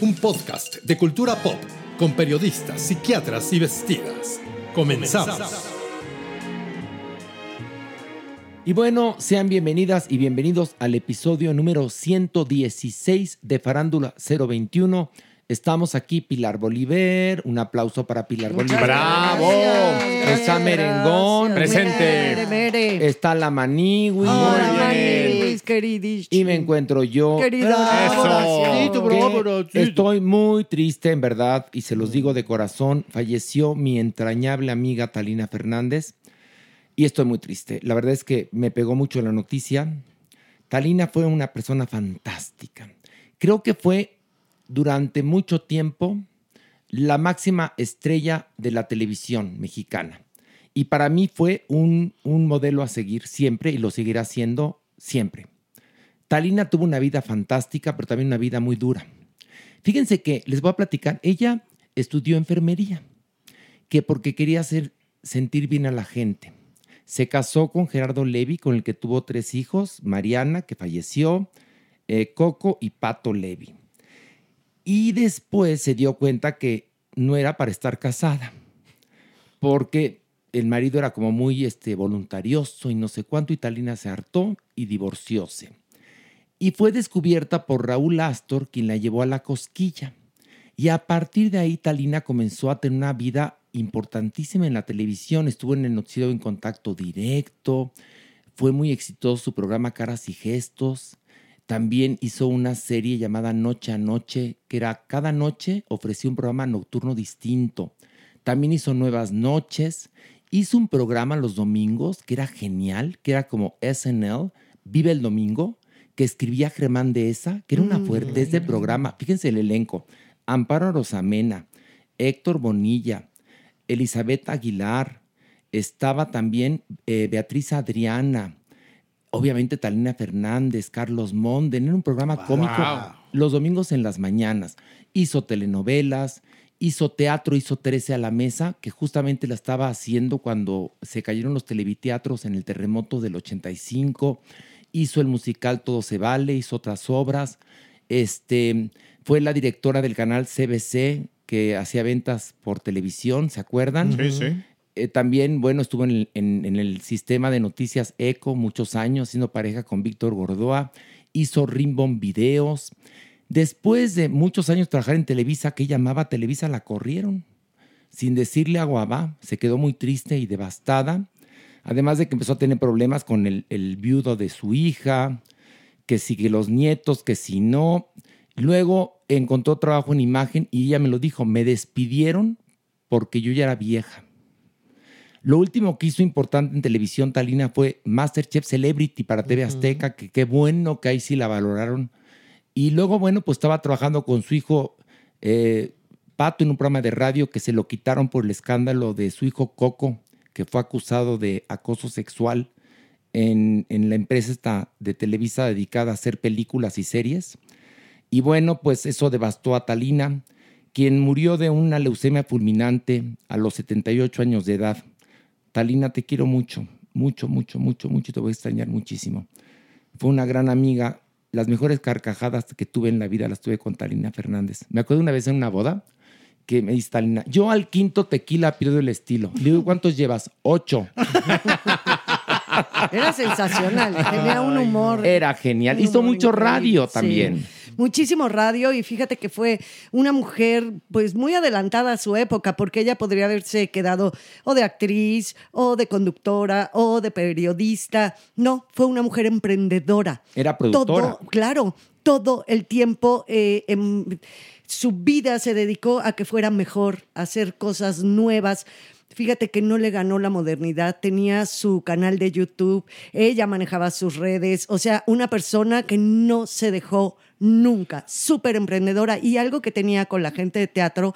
un podcast de cultura pop con periodistas, psiquiatras y vestidas. Comenzamos. Y bueno, sean bienvenidas y bienvenidos al episodio número 116 de Farándula 021. Estamos aquí, Pilar Bolívar. Un aplauso para Pilar Bolívar. ¡Bravo! Está Merengón. Presente. Está la Manigui. Bien. Y me encuentro yo. Querida. Eso. que Estoy muy triste, en verdad, y se los digo de corazón. Falleció mi entrañable amiga Talina Fernández. Y estoy muy triste. La verdad es que me pegó mucho la noticia. Talina fue una persona fantástica. Creo que fue durante mucho tiempo la máxima estrella de la televisión mexicana. Y para mí fue un, un modelo a seguir siempre y lo seguirá siendo siempre. Talina tuvo una vida fantástica, pero también una vida muy dura. Fíjense que les voy a platicar, ella estudió enfermería, que porque quería hacer sentir bien a la gente. Se casó con Gerardo Levi, con el que tuvo tres hijos, Mariana, que falleció, eh, Coco y Pato Levi. Y después se dio cuenta que no era para estar casada, porque el marido era como muy este, voluntarioso y no sé cuánto, y Talina se hartó y divorcióse. Y fue descubierta por Raúl Astor, quien la llevó a la cosquilla. Y a partir de ahí, Talina comenzó a tener una vida importantísima en la televisión. Estuvo en el noticiero en contacto directo. Fue muy exitoso su programa Caras y Gestos. También hizo una serie llamada Noche a Noche, que era cada noche ofrecía un programa nocturno distinto. También hizo Nuevas Noches. Hizo un programa los domingos que era genial, que era como SNL, Vive el Domingo, que escribía Germán de esa, que era una fuerte de este programa. Fíjense el elenco. Amparo Rosamena, Héctor Bonilla, Elizabeth Aguilar, estaba también eh, Beatriz Adriana, obviamente Talina Fernández, Carlos Monden, era un programa cómico los domingos en las mañanas. Hizo telenovelas, hizo teatro, hizo 13 a la mesa, que justamente la estaba haciendo cuando se cayeron los televiteatros en el terremoto del 85. Hizo el musical Todo se vale, hizo otras obras. Este, fue la directora del canal CBC que hacía ventas por televisión, ¿se acuerdan? Sí, sí. Eh, también, bueno, estuvo en el, en- en el sistema de noticias ECO muchos años, siendo pareja con Víctor Gordoa. Hizo Rimbom Videos. Después de muchos años trabajar en Televisa, que ella amaba Televisa, la corrieron. Sin decirle a Guabá, se quedó muy triste y devastada. Además de que empezó a tener problemas con el, el viudo de su hija, que si que los nietos, que si no. Luego encontró trabajo en imagen y ella me lo dijo, me despidieron porque yo ya era vieja. Lo último que hizo importante en televisión, Talina, fue Masterchef Celebrity para TV Azteca, que qué bueno que ahí sí la valoraron. Y luego, bueno, pues estaba trabajando con su hijo eh, Pato en un programa de radio que se lo quitaron por el escándalo de su hijo Coco, que fue acusado de acoso sexual en, en la empresa esta de Televisa dedicada a hacer películas y series. Y bueno, pues eso devastó a Talina, quien murió de una leucemia fulminante a los 78 años de edad. Talina, te quiero mucho, mucho, mucho, mucho, mucho, te voy a extrañar muchísimo. Fue una gran amiga. Las mejores carcajadas que tuve en la vida las tuve con Talina Fernández. Me acuerdo una vez en una boda que me dice Talina, yo al quinto tequila pierdo el estilo. Le digo, ¿cuántos llevas? Ocho. Era sensacional, tenía un humor. Era genial. Hizo mucho increíble, radio sí. también. Muchísimo radio y fíjate que fue una mujer pues muy adelantada a su época porque ella podría haberse quedado o de actriz o de conductora o de periodista. No, fue una mujer emprendedora. Era productora. Todo, claro, todo el tiempo eh, em, su vida se dedicó a que fuera mejor, a hacer cosas nuevas. Fíjate que no le ganó la modernidad, tenía su canal de YouTube, ella manejaba sus redes, o sea, una persona que no se dejó nunca, súper emprendedora y algo que tenía con la gente de teatro.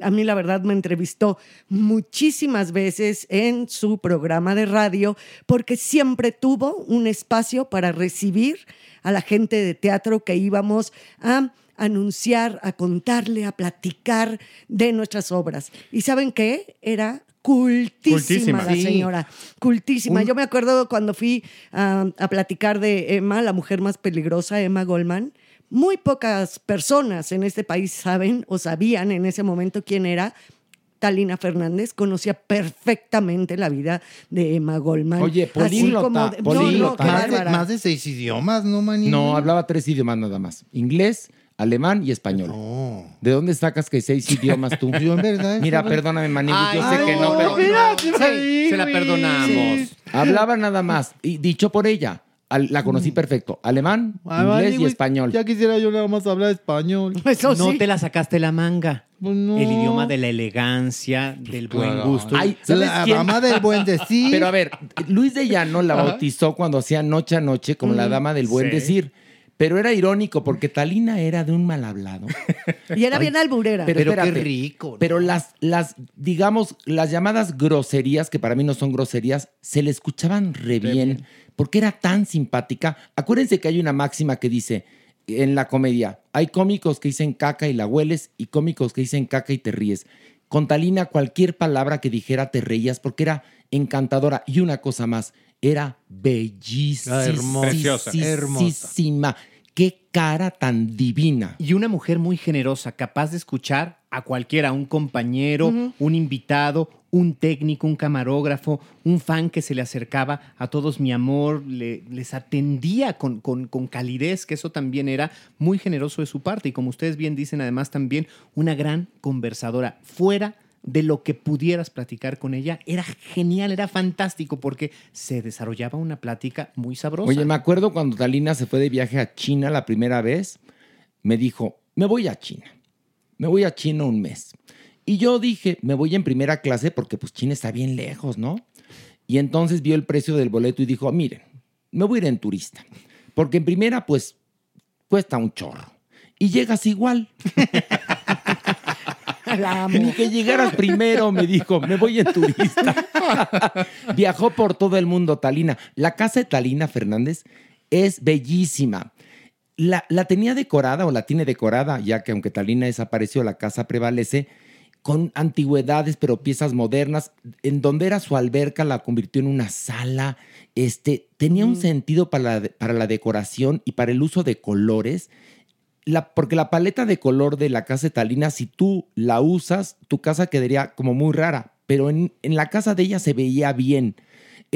A mí la verdad me entrevistó muchísimas veces en su programa de radio porque siempre tuvo un espacio para recibir a la gente de teatro que íbamos a anunciar, a contarle, a platicar de nuestras obras. ¿Y saben qué? Era cultísima, Cultísima. la Sí. señora, cultísima. Un- Yo me acuerdo cuando fui a, a platicar de Emma, la mujer más peligrosa, Emma Goldman. Muy pocas personas en este país saben o sabían en ese momento quién era. Talina Fernández conocía perfectamente la vida de Emma Goldman. Oye, Así políglota, como de- no, no, políglota. qué Más de, más de seis idiomas, ¿no, manito? No, hablaba tres idiomas nada más. Inglés, alemán y español. ¿De dónde sacas que seis idiomas tú? Yo en verdad Mira, perdóname, Maniguis, yo sé que no, pero no. Maniguis. Se la perdonamos. hablaba nada más. Y dicho por ella, al- la conocí perfecto. Alemán, Ay, inglés y español. Ya quisiera yo nada más hablar español. Eso no sí. te la sacaste la manga. Pues no. El idioma de la elegancia, del buen Claro. gusto. Ay, ¿sabes La quién? dama del buen decir. Pero a ver, Luis de Llano la bautizó cuando hacía Noche a Noche como la dama del buen Sí. decir. Pero era irónico porque Talina era de un mal hablado. Y era bien alburera. Pero, Pero qué rico, ¿no? Pero las, las, digamos, las llamadas groserías, que para mí no son groserías, se le escuchaban re bien, porque era tan simpática. Acuérdense que hay una máxima que dice en la comedia, hay cómicos que dicen caca y la hueles y cómicos que dicen caca y te ríes. Con Talina cualquier palabra que dijera te reías porque era encantadora. Y una cosa más, era bellísima. Ah, hermosa. Preciosa. Hermosa. Qué cara tan divina. Y una mujer muy generosa, capaz de escuchar a cualquiera, un compañero, un invitado, un técnico, un camarógrafo, un fan que se le acercaba a todos mi amor, le- les atendía con, con- con calidez, que eso también era muy generoso de su parte. Y como ustedes bien dicen, además también una gran conversadora. Fuera de lo que pudieras platicar con ella, era genial, era fantástico, porque se desarrollaba una plática muy sabrosa. Oye, me acuerdo cuando Talina se fue de viaje a China la primera vez, me dijo, me voy a China, me voy a China un mes. Y yo dije, me voy en primera clase porque pues China está bien lejos, ¿no? Y entonces vio el precio del boleto y dijo, miren, me voy a ir en turista, porque en primera pues cuesta un chorro. Y llegas igual. La amo. Ni que llegaras primero, me dijo, me voy en turista. Viajó por todo el mundo, Talina. La casa de Talina Fernández es bellísima. La, la tenía decorada o la tiene decorada, ya que aunque Talina desapareció, la casa prevalece con antigüedades, pero piezas modernas. En donde era su alberca, la convirtió en una sala. Este, tenía un sentido para la, para la decoración y para el uso de colores la, porque la paleta de color de la casa de Talina, si tú la usas, tu casa quedaría como muy rara. Pero en, en la casa de ella se veía bien.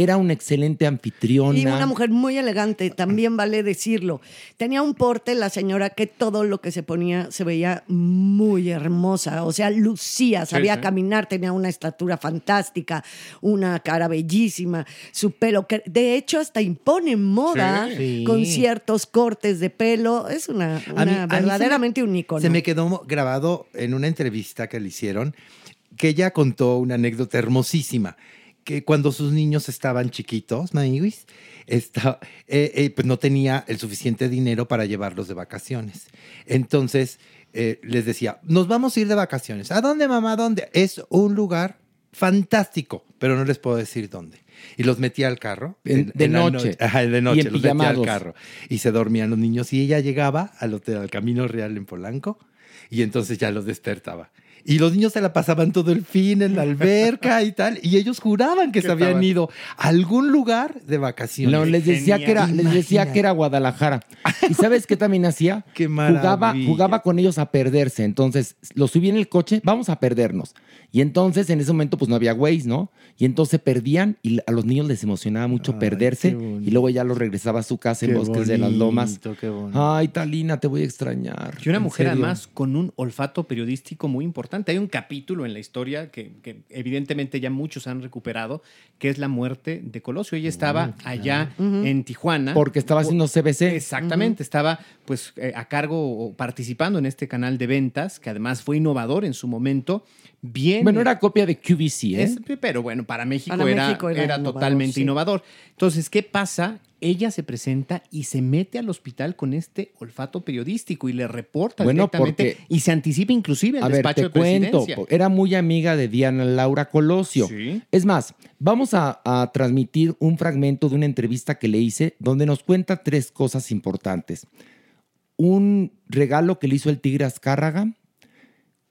Era una excelente anfitriona. Y una mujer muy elegante, también vale decirlo. Tenía un porte la señora que todo lo que se ponía se veía muy hermosa, o sea, lucía, sabía sí. caminar, tenía una estatura fantástica, una cara bellísima, su pelo, que de hecho hasta impone moda Sí. con ciertos cortes de pelo. Es una, mí verdaderamente me- un ícono. Se me quedó grabado en una entrevista que le hicieron, que ella contó una anécdota hermosísima, que cuando sus niños estaban chiquitos, esta- eh, eh, pues no tenía el suficiente dinero para llevarlos de vacaciones. Entonces eh, les decía, nos vamos a ir de vacaciones. ¿A dónde, mamá? ¿A dónde? Es un lugar fantástico, pero no les puedo decir dónde. Y los metía al carro. En- de la noche. Ajá, de noche. los metía al carro. Y se dormían los niños. Y ella llegaba al hotel, al Camino Real en Polanco. Y entonces ya los despertaba. Y los niños se la pasaban todo el fin en la alberca y tal. Y ellos juraban que Que se habían estaban- ido a algún lugar de vacaciones. No, les decía que era, les decía que era Guadalajara. ¿Y sabes qué también hacía? jugaba, maravilla. jugaba con ellos a perderse. Entonces, los subía en el coche, vamos a perdernos. Y entonces, en ese momento, pues no había Waze, ¿no? Y entonces perdían y a los niños les emocionaba mucho perderse. Y luego ya los regresaba a su casa en Qué Bosques de las Lomas. qué. Ay, Talina, te voy a extrañar. Y una mujer serio. además con un olfato periodístico muy importante. Hay un capítulo en la historia que, que evidentemente ya muchos han recuperado, que es la muerte de Colosio. Ella estaba allá en Tijuana. Porque estaba haciendo CBC. Exactamente, estaba pues eh, a cargo o participando en este canal de ventas, que además fue innovador en su momento. Bien. Bueno, era copia de QVC, ¿eh? Es- pero bueno, para México, Para era, México era era innovador, totalmente sí. innovador. Entonces, ¿qué pasa? Ella se presenta y se mete al hospital con este olfato periodístico y le reporta Bueno, directamente porque- y se anticipa inclusive al A ver, despacho te de cuento, presidencia. era muy amiga de Diana Laura Colosio. Sí. Es más, vamos a, a transmitir un fragmento de una entrevista que le hice donde nos cuenta tres cosas importantes. Un regalo que le hizo el tigre Azcárraga,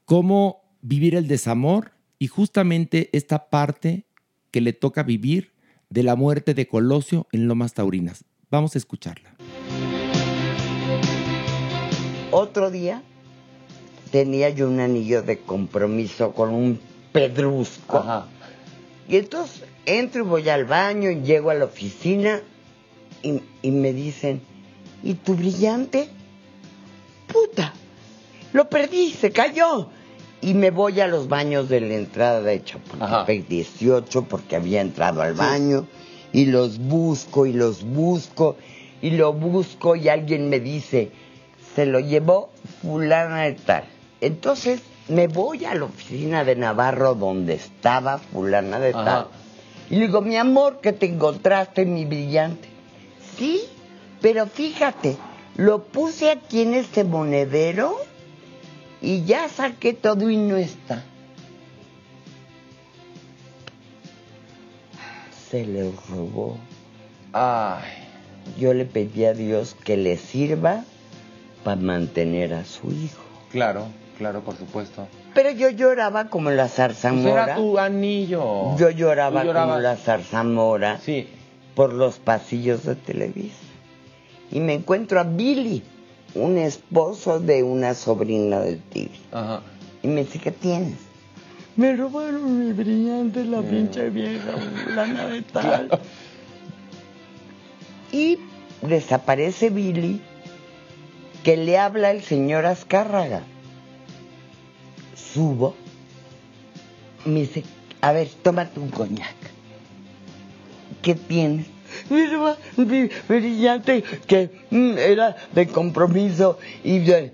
cómo vivir el desamor y justamente esta parte que le toca vivir de la muerte de Colosio en Lomas Taurinas. Vamos a escucharla. Otro día tenía yo un anillo de compromiso con un pedrusco. Y entonces entro y voy al baño y llego a la oficina y, y me dicen, ¿y tu brillante? Puta, lo perdí, se cayó. Y me voy a los baños de la entrada de Chapultepec 18 porque había entrado al baño y los busco y los busco y lo busco y alguien me dice, se lo llevó fulana de tal. Entonces me voy a la oficina de Navarro donde estaba fulana de tal. Y le digo, mi amor, que te encontraste mi brillante. Sí, pero fíjate, lo puse aquí en este monedero y ya saqué todo y no está. Se le robó. Ay. Yo le pedí a Dios que le sirva para mantener a su hijo. Claro, claro, por supuesto. Pero yo lloraba como la zarzamora. Pues era tu anillo. Yo lloraba como la zarzamora por los pasillos de Televisa. Y me encuentro a Billy, un esposo de una sobrina del tigre. Ajá. Y me dice, ¿qué tienes? Me robaron mi brillante, la pinche vieja, fulana de tal. Y desaparece Billy, que le habla el señor Azcárraga. Subo, me dice, a ver, tómate un coñac. ¿Qué tienes? Brillante, que mm, era de compromiso y de...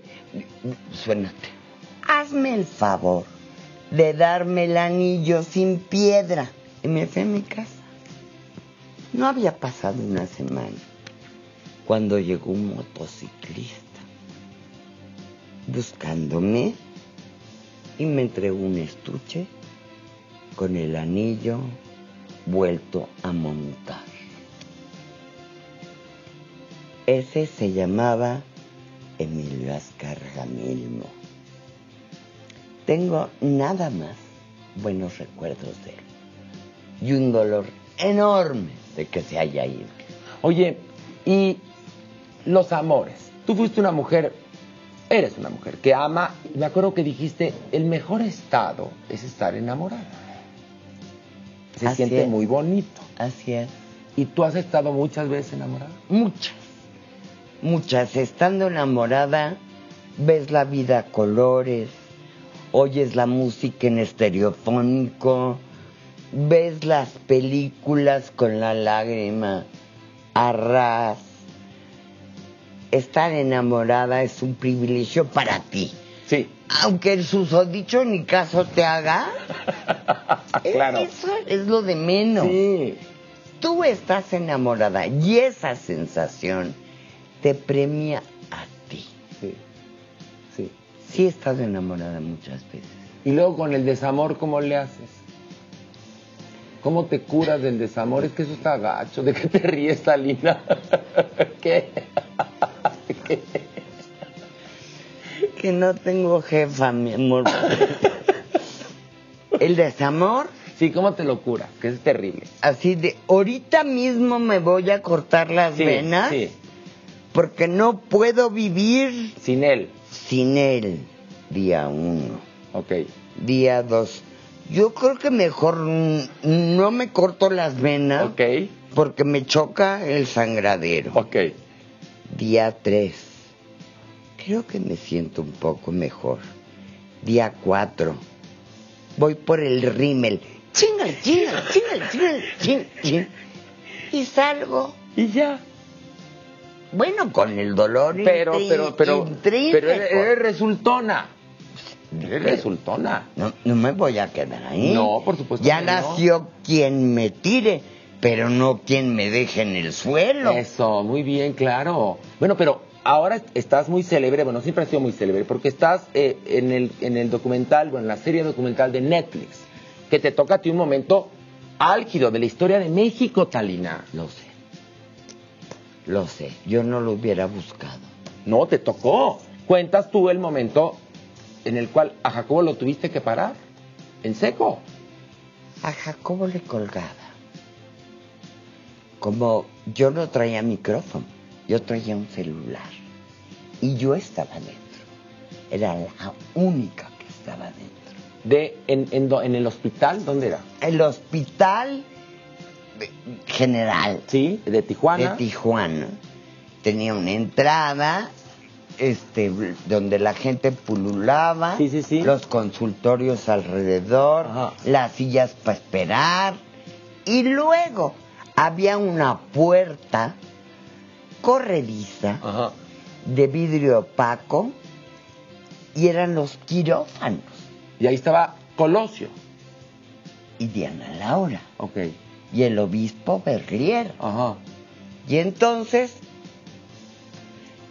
Suénate. Hazme el favor de darme el anillo sin piedra. Y me fui a mi casa. No había pasado una semana cuando llegó un motociclista buscándome y me entregó un estuche con el anillo vuelto a montar. Ese se llamaba Emilio Azcárraga Milmo. Tengo nada más buenos recuerdos de él y un dolor enorme de que se haya ido. Oye, y los amores. Tú fuiste una mujer, eres una mujer que ama. Me acuerdo que dijiste, el mejor estado es estar enamorada. Se Así siente es. muy bonito. Así es. ¿Y tú has estado muchas veces enamorada? Muchas, muchas. Estando enamorada, ves la vida a colores, oyes la música en estereofónico, ves las películas con la lágrima a ras. Estar enamorada es un privilegio para ti. Sí. Aunque el susodicho ni caso te haga. Claro. Eso es lo de menos. Sí. Tú estás enamorada y esa sensación te premia a ti. Sí. Sí. Sí estado enamorada muchas veces. Y luego con el desamor, ¿cómo le haces? ¿Cómo te curas del desamor? Es que eso está gacho. ¿De qué te ríes, Talina? ¿Qué? Que no tengo jefa, mi amor. El desamor, Sí, ¿cómo te lo cura? Que es terrible. así de, ahorita mismo me voy a cortar las Sí, venas sí. Porque no puedo vivir Sin él. sin él. Día uno, Ok. día dos. Yo creo que mejor no me corto las venas Ok. porque me choca el sangradero. Ok. Día 3. Creo que me siento un poco mejor. Día 4. Voy por el rímel. Chingal, chingal, chingal, chingal, chin, chin. Y salgo. Y ya. Bueno, con el dolor Pero, pero, pero, pero eres, resultona. Eres resultona. No, no me voy a quedar ahí. No, por supuesto Ya que no. nació quien me tire, pero no quien me deje en el suelo. Eso, muy bien, claro. Bueno, pero ahora estás muy célebre, bueno, siempre has sido muy célebre, porque estás eh, en, el, en el documental, bueno, en la serie documental de Netflix, que te toca a ti un momento álgido de la historia de México, Talina. Lo sé. Lo sé. Yo no lo hubiera buscado. No, te tocó. Cuentas tú el momento en el cual a Jacobo lo tuviste que parar, en seco. A Jacobo le colgaba. Como yo no traía micrófono, yo traía un celular. Y yo estaba dentro. Era la única que estaba dentro. De, en, en, en el hospital, ¿dónde era? El hospital general Sí, de Tijuana. de Tijuana tenía una entrada este donde la gente pululaba, Sí, sí, sí. los consultorios alrededor, Ajá. las sillas para esperar y luego había una puerta corrediza Ajá. de vidrio opaco y eran los quirófanos Y ahí estaba Colosio. y Diana Laura Ok. Y el obispo Berlier. Ajá. Y entonces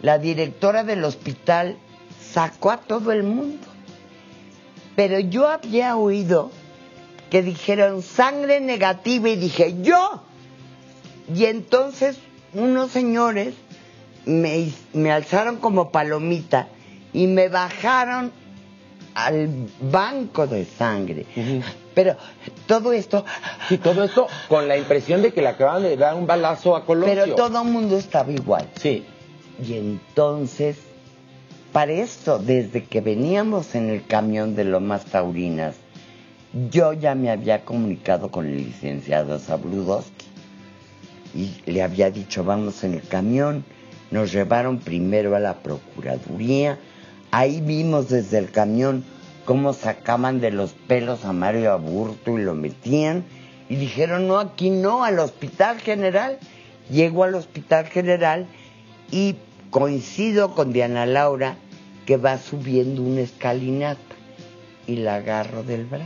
la directora del hospital sacó a todo el mundo. Pero yo había oído que dijeron sangre negativa y dije yo. Y entonces unos señores me, me alzaron como palomita y me bajaron al banco de sangre. Pero todo esto, Sí, todo esto con la impresión de que le acaban de dar un balazo a Colosio. pero todo el mundo estaba igual. Sí. Y entonces, para esto, desde que veníamos en el camión de Lomas Taurinas, yo ya me había comunicado con el licenciado Sabludowski. Y le había dicho, vamos en el camión. Nos llevaron primero a la Procuraduría. Ahí vimos desde el camión cómo sacaban de los pelos a Mario Aburto y lo metían. Y dijeron, no, aquí no, al Hospital General. Llego al Hospital General y coincido con Diana Laura que va subiendo una escalinata y la agarro del brazo.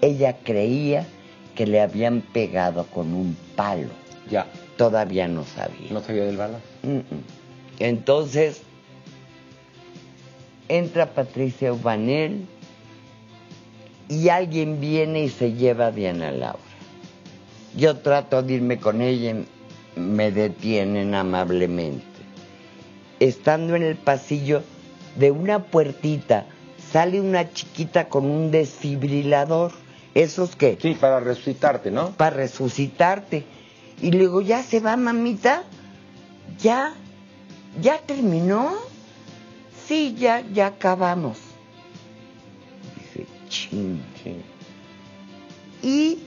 Ella creía que le habían pegado con un palo. Ya. Todavía no sabía. No sabía del balazo. Mm, mm. Entonces, entra Patricia Ubanel y alguien viene y se lleva a Diana Laura. Yo trato de irme con ella me detienen amablemente. Estando en el pasillo de una puertita, sale una chiquita con un desfibrilador. ¿Esos qué? Sí, para resucitarte, ¿no? para resucitarte. Y luego ya se va, mamita. Ya, ya terminó. Sí, ya, ya acabamos. Dije, ching. Sí. Y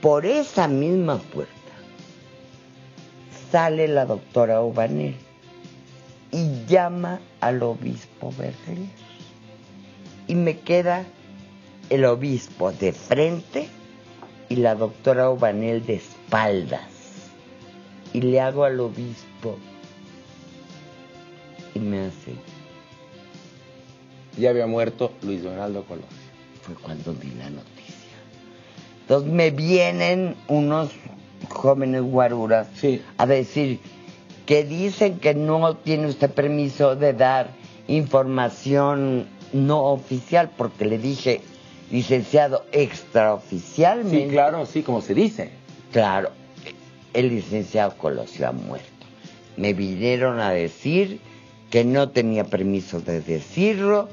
por esa misma puerta sale la doctora Obanel y llama al obispo Berger. Y me queda el obispo de frente y la doctora Obanel de espaldas. Y le hago al obispo y me hace, Ya había muerto Luis Donaldo Colosio. fue cuando di la noticia. Entonces me vienen unos jóvenes guaruras Sí. a decir que dicen que no tiene usted permiso de dar información no oficial, porque le dije, licenciado extraoficialmente. Sí, claro, sí, como se dice. Claro, el licenciado Colosio ha muerto. Me vinieron a decir que no tenía permiso de decirlo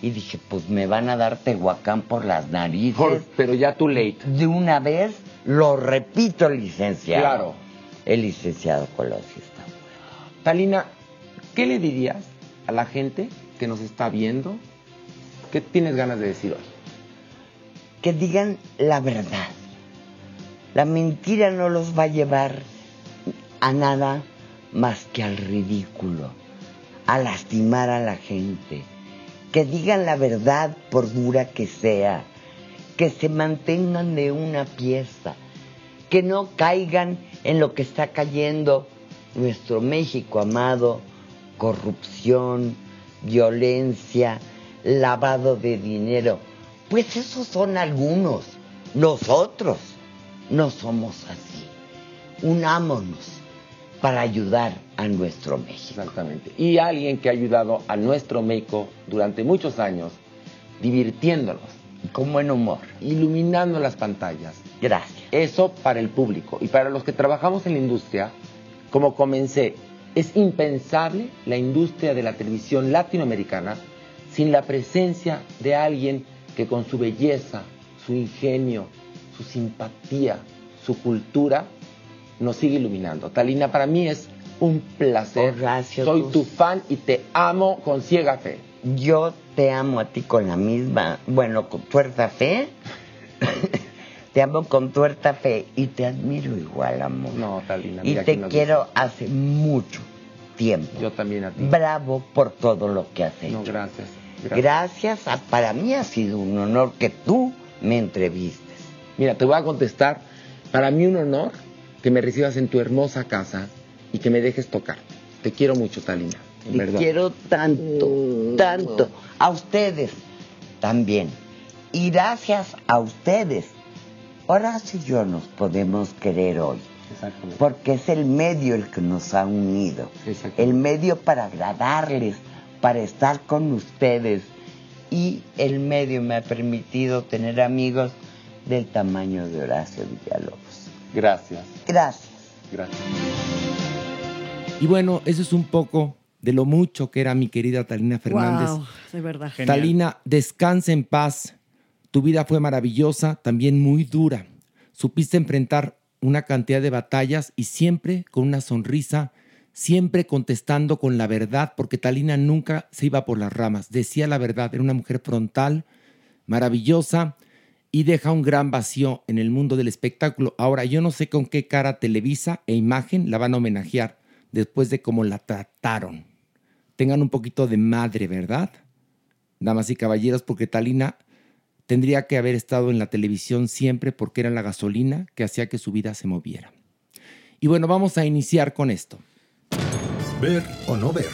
y dije, pues me van a dar Tehuacán por las narices. Pero ya too late. De una vez lo repito, licenciado. Claro. El licenciado Colosio está. Talina, ¿qué le dirías a la gente que nos está viendo? ¿Qué tienes ganas de decir hoy? Que digan la verdad. La mentira no los va a llevar a nada más que al ridículo, a lastimar a la gente. Que digan la verdad por dura que sea. Que se mantengan de una pieza. Que no caigan en lo que está cayendo nuestro México amado. Corrupción, violencia, lavado de dinero. Pues esos son algunos. Nosotros no somos así. Unámonos para ayudar a nuestro México. Exactamente. Y alguien que ha ayudado a nuestro México durante muchos años, divirtiéndonos. Con buen humor. Iluminando las pantallas. Gracias. Eso para el público. Y para los que trabajamos en la industria, como comencé, es impensable la industria de la televisión latinoamericana sin la presencia de alguien que con su belleza, su ingenio, su simpatía, su cultura, nos sigue iluminando. Talina, para mí es un placer. Horacio, Soy tu fan y te amo con ciega fe. Yo te amo a ti con la misma, bueno, con tuerta fe. te amo con tuerta fe y te admiro igual, amor. No, Talina, y mira te quién nos quiero hace mucho tiempo. Yo también a ti. Bravo por todo lo que has hecho. No, gracias. Gracias. a- para mí ha sido un honor que tú me entrevistes. Mira, te voy a contestar. Para mí un honor que me recibas en tu hermosa casa y que me dejes tocar. Te quiero mucho, Talina. Te verdad. quiero tanto, tanto. A ustedes también. Y gracias a ustedes, Horacio y yo nos podemos querer hoy. Exactamente. Porque es el medio el que nos ha unido. El medio para agradarles, para estar con ustedes. Y el medio me ha permitido tener amigos del tamaño de Horacio Villalobos. Gracias. Gracias. Gracias. Y bueno, eso es un poco de lo mucho que era mi querida Talina Fernández. Wow, de verdad. Talina, descansa en paz. Tu vida fue maravillosa, también muy dura. Supiste enfrentar una cantidad de batallas y siempre con una sonrisa, siempre contestando con la verdad, porque Talina nunca se iba por las ramas, decía la verdad, era una mujer frontal, maravillosa y deja un gran vacío en el mundo del espectáculo. Ahora, yo no sé con qué cara Televisa e Imagen la van a homenajear después de cómo la trataron. Tengan un poquito de madre, ¿verdad? Damas y caballeros, porque Talina tendría que haber estado en la televisión siempre porque era la gasolina que hacía que su vida se moviera. Y bueno, vamos a iniciar con esto. Ver o no ver.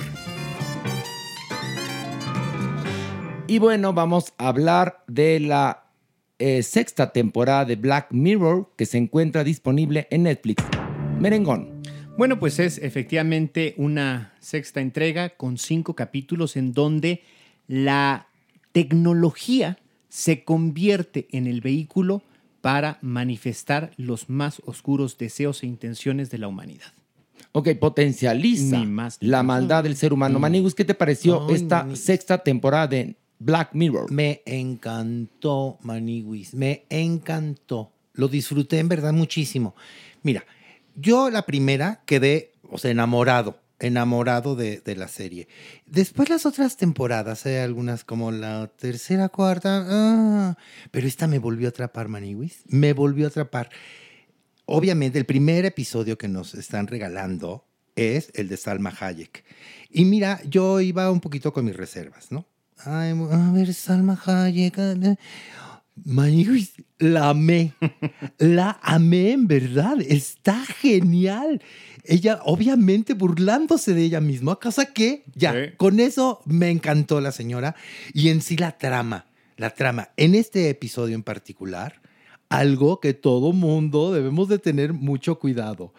Y bueno, vamos a hablar de la eh, sexta temporada de Black Mirror que se encuentra disponible en Netflix. Merengón. Bueno, pues es efectivamente una sexta entrega con cinco capítulos en donde la tecnología se convierte en el vehículo para manifestar los más oscuros deseos e intenciones de la humanidad. Ok, potencializa Ni más ni la maldad del ser humano. Manigus, ¿qué te pareció esta sexta temporada de Black Mirror? Me encantó, Maniwis, me encantó. Lo disfruté en verdad muchísimo. Mira, yo la primera quedé, o sea, enamorado, enamorado de, de la serie. Después las otras temporadas, hay algunas como la tercera, cuarta, ah, pero esta me volvió a atrapar, Maniwis, me volvió a atrapar. Obviamente, el primer episodio que nos están regalando es el de Salma Hayek. Y mira, yo iba un poquito con mis reservas, ¿no? Ay, a ver, Salma Hayek. la amé. La amé, en verdad. Está genial. Ella, obviamente, burlándose de ella misma. Cosa que, ya, Sí. con eso me encantó la señora. Y en sí la trama. La trama. En este episodio en particular, algo que todo mundo debemos de tener mucho cuidado.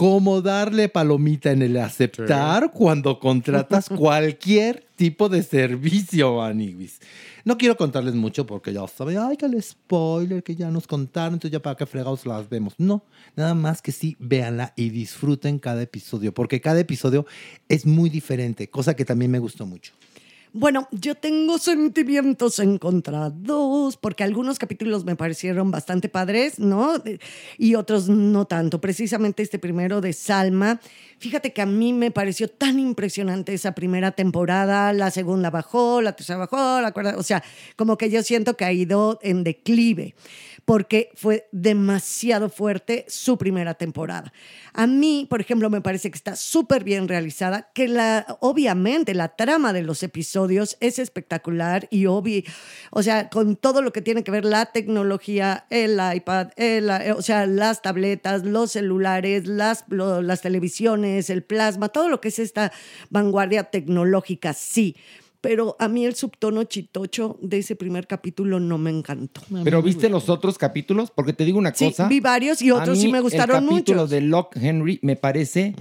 Cómo darle palomita en el aceptar cuando contratas cualquier tipo de servicio, Maniguis. No quiero contarles mucho porque ya saben, ay, que el spoiler que ya nos contaron, entonces ya para qué fregados las vemos. No, nada más que sí, véanla y disfruten cada episodio, porque cada episodio es muy diferente, cosa que también me gustó mucho. Bueno, yo tengo sentimientos encontrados, porque algunos capítulos me parecieron bastante padres, ¿no? Y otros no tanto. Precisamente este primero de Salma. Fíjate que a mí me pareció tan impresionante esa primera temporada, la segunda bajó, la tercera bajó, la cuarta, o sea, como que yo siento que ha ido en declive, porque fue demasiado fuerte su primera temporada. A mí, por ejemplo, me parece que está súper bien realizada, que la, obviamente la trama de los episodios es espectacular y obvio, o sea, con todo lo que tiene que ver la tecnología, el iPad, el- o sea, las tabletas, los celulares, las, las televisiones, el plasma, todo lo que es esta vanguardia tecnológica, sí. Pero a mí el subtono chitocho de ese primer capítulo no me encantó. Pero viste los otros capítulos, porque te digo una Sí, cosa. vi varios y otros a sí me gustaron El capítulo mucho. de Locke Henry me parece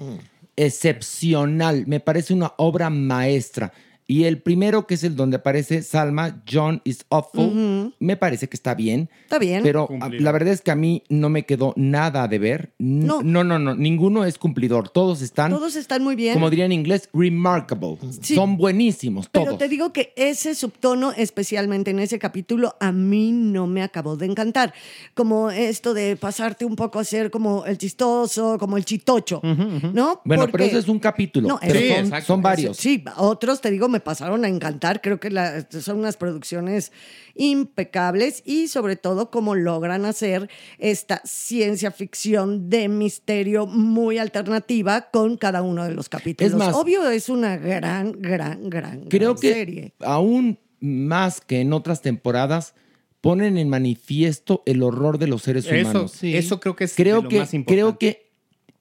excepcional, me parece una obra maestra. Y el primero, que es el donde aparece Salma, John is awful, Ujú. me parece que está bien. Está bien. Pero Cumplido. a- la verdad es que a mí no me quedó nada de ver. No, no, no, no. Ninguno es cumplidor. Todos están, Todos están muy bien. como diría en inglés, remarkable. Sí. Son buenísimos, Pero todos. te digo que ese subtono, especialmente en ese capítulo, a mí no me acabó de encantar. Como esto de pasarte un poco a ser como el chistoso, como el chitocho, ¿no? Bueno, Porque- pero ese es un capítulo. No, pero ese- son, son varios. Sí, otros, te digo, me pasaron a encantar. Creo que la- son unas producciones impecables y sobre todo cómo logran hacer esta ciencia ficción de misterio muy alternativa con cada uno de los capítulos. Es más- Obvio, es una gran, gran, gran, Creo gran que serie. aún más que en otras temporadas ponen en manifiesto el horror de los seres Eso, humanos. sí. eso creo que es creo lo que, más importante. Creo que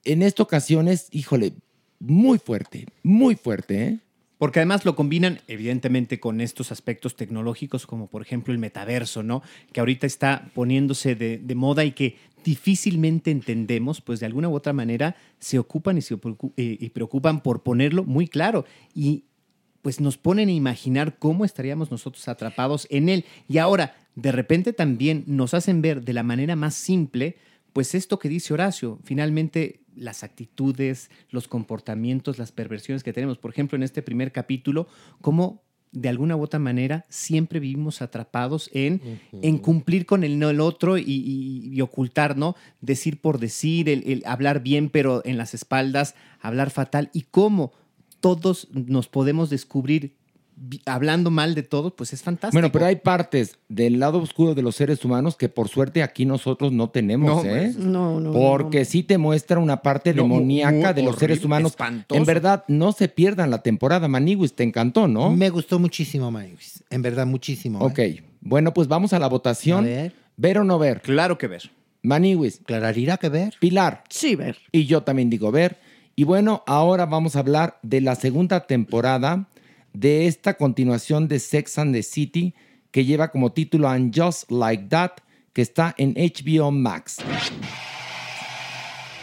en esta ocasión es, híjole, muy fuerte, muy fuerte, ¿eh? Porque además lo combinan, evidentemente, con estos aspectos tecnológicos, como por ejemplo el metaverso, ¿no? Que ahorita está poniéndose de, moda y que difícilmente entendemos, pues de alguna u otra manera se ocupan y se eh, y preocupan por ponerlo muy claro. Y pues nos ponen a imaginar cómo estaríamos nosotros atrapados en él. Y ahora, de repente también nos hacen ver de la manera más simple, pues esto que dice Horacio, finalmente las actitudes, los comportamientos, las perversiones que tenemos. Por ejemplo, en este primer capítulo, cómo de alguna u otra manera siempre vivimos atrapados en, en cumplir con el, no, el otro y, y- y ocultar, ¿no? Decir por decir, el, el hablar bien, pero en las espaldas, hablar fatal. Y cómo todos nos podemos descubrir hablando mal de todos, pues es fantástico. Bueno, pero hay partes del lado oscuro de los seres humanos que por suerte aquí nosotros no tenemos, No, ¿eh? pues, No, no. Porque sí te muestra una parte No, demoníaca muy de los seres humanos. espantoso. En verdad, no se pierdan la temporada, Maniguis, te encantó, ¿no? Me gustó muchísimo, Maniguis. En verdad, muchísimo. Ok, ¿eh? bueno, pues vamos a la votación. A ver. ¿Ver o no ver? Claro que ver. Maniwis. Clararira que ver. Pilar. Sí, ver. Y yo también digo ver. Y bueno, ahora vamos a hablar de la segunda temporada de esta continuación de Sex and the City que lleva como título And Just Like That, que está en HBO Max.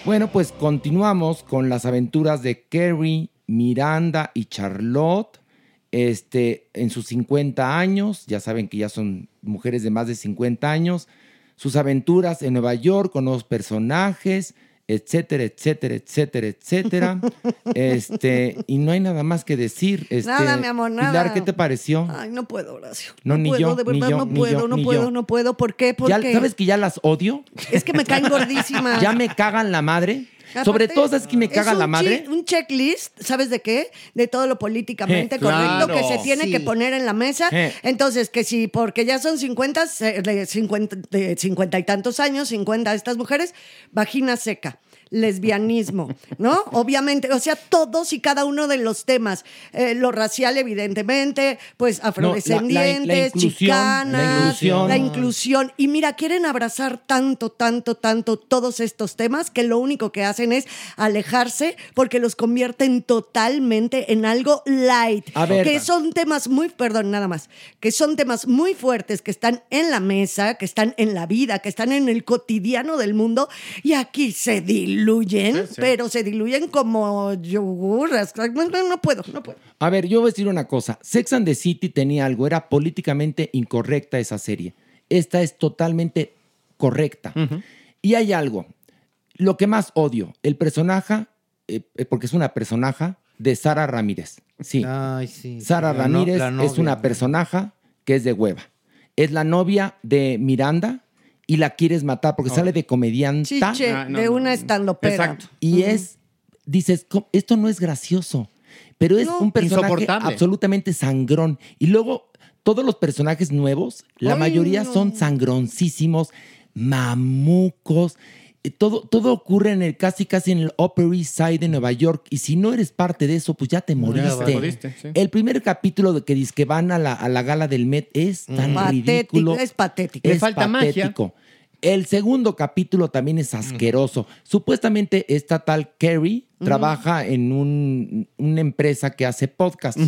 Bueno, pues continuamos con las aventuras de Carrie, Miranda y Charlotte. Este, en sus 50 años, ya saben que ya son mujeres de más de 50 años, sus aventuras en Nueva York con nuevos personajes, etcétera, etcétera, etcétera, etcétera. este, y no hay nada más que decir. Este, Nada, mi amor, nada. Pilar, ¿qué te pareció? Ay, no puedo, Horacio. No, ni puedo, yo, de ni verdad yo, no ni puedo, yo, no ni puedo, yo. no puedo. ¿Por qué? Ya- Porque ¿Sabes que ya las odio? es que me caen gordísimas. Ya me cagan la madre. Sobre todo, ¿sabes que me caga la madre? Un checklist, ¿sabes de qué? De todo lo políticamente Eh, correcto claro. que se tiene Sí. que poner en la mesa. Eh. Entonces, que si porque ya son 50, se- de 50, de 50 y tantos años, 50 estas mujeres, vagina seca. Lesbianismo, ¿no? Obviamente, o sea, todos y cada uno de los temas, Eh, lo racial evidentemente, pues afrodescendientes, la- la inclusión, chicanas, la inclusión. la inclusión. Y mira, quieren abrazar tanto, tanto, tanto todos estos temas que lo único que hacen es alejarse porque los convierten totalmente en algo light. A ver. que son temas muy, perdón, nada más, que son temas muy fuertes que están en la mesa, que están en la vida, que están en el cotidiano del mundo y aquí se diluyen diluyen, Sí, sí. pero se diluyen como yogur. No, no, no puedo, no puedo. A ver, yo voy a decir una cosa. Sex and the City tenía algo, era políticamente incorrecta esa serie. Esta es totalmente correcta. Y hay algo. Lo que más odio, el personaje, eh, eh, porque es una personaje de Sara Ramírez. Sí. Ay, sí. Sara La no- Ramírez es una personaje que es de hueva. Es la novia de Miranda y la quieres matar porque sale de comediante. Chiche, de una estandopera. Y es, dices, "Co- esto no es gracioso, pero es No. un personaje absolutamente sangrón. Y luego, todos los personajes nuevos, la Ay, mayoría no. son sangroncísimos, mamucos. Eh, Todo, todo ocurre en el casi casi en el Upper East Side de Nueva York y si no eres parte de eso pues ya te moriste. te moriste, sí. El primer capítulo de que dice que van a la, a la gala del Met es tan Patético, ridículo. es patético. Le Es falta magia. patético. El segundo capítulo también es asqueroso. Supuestamente esta tal Carrie trabaja en un- una empresa que hace podcast.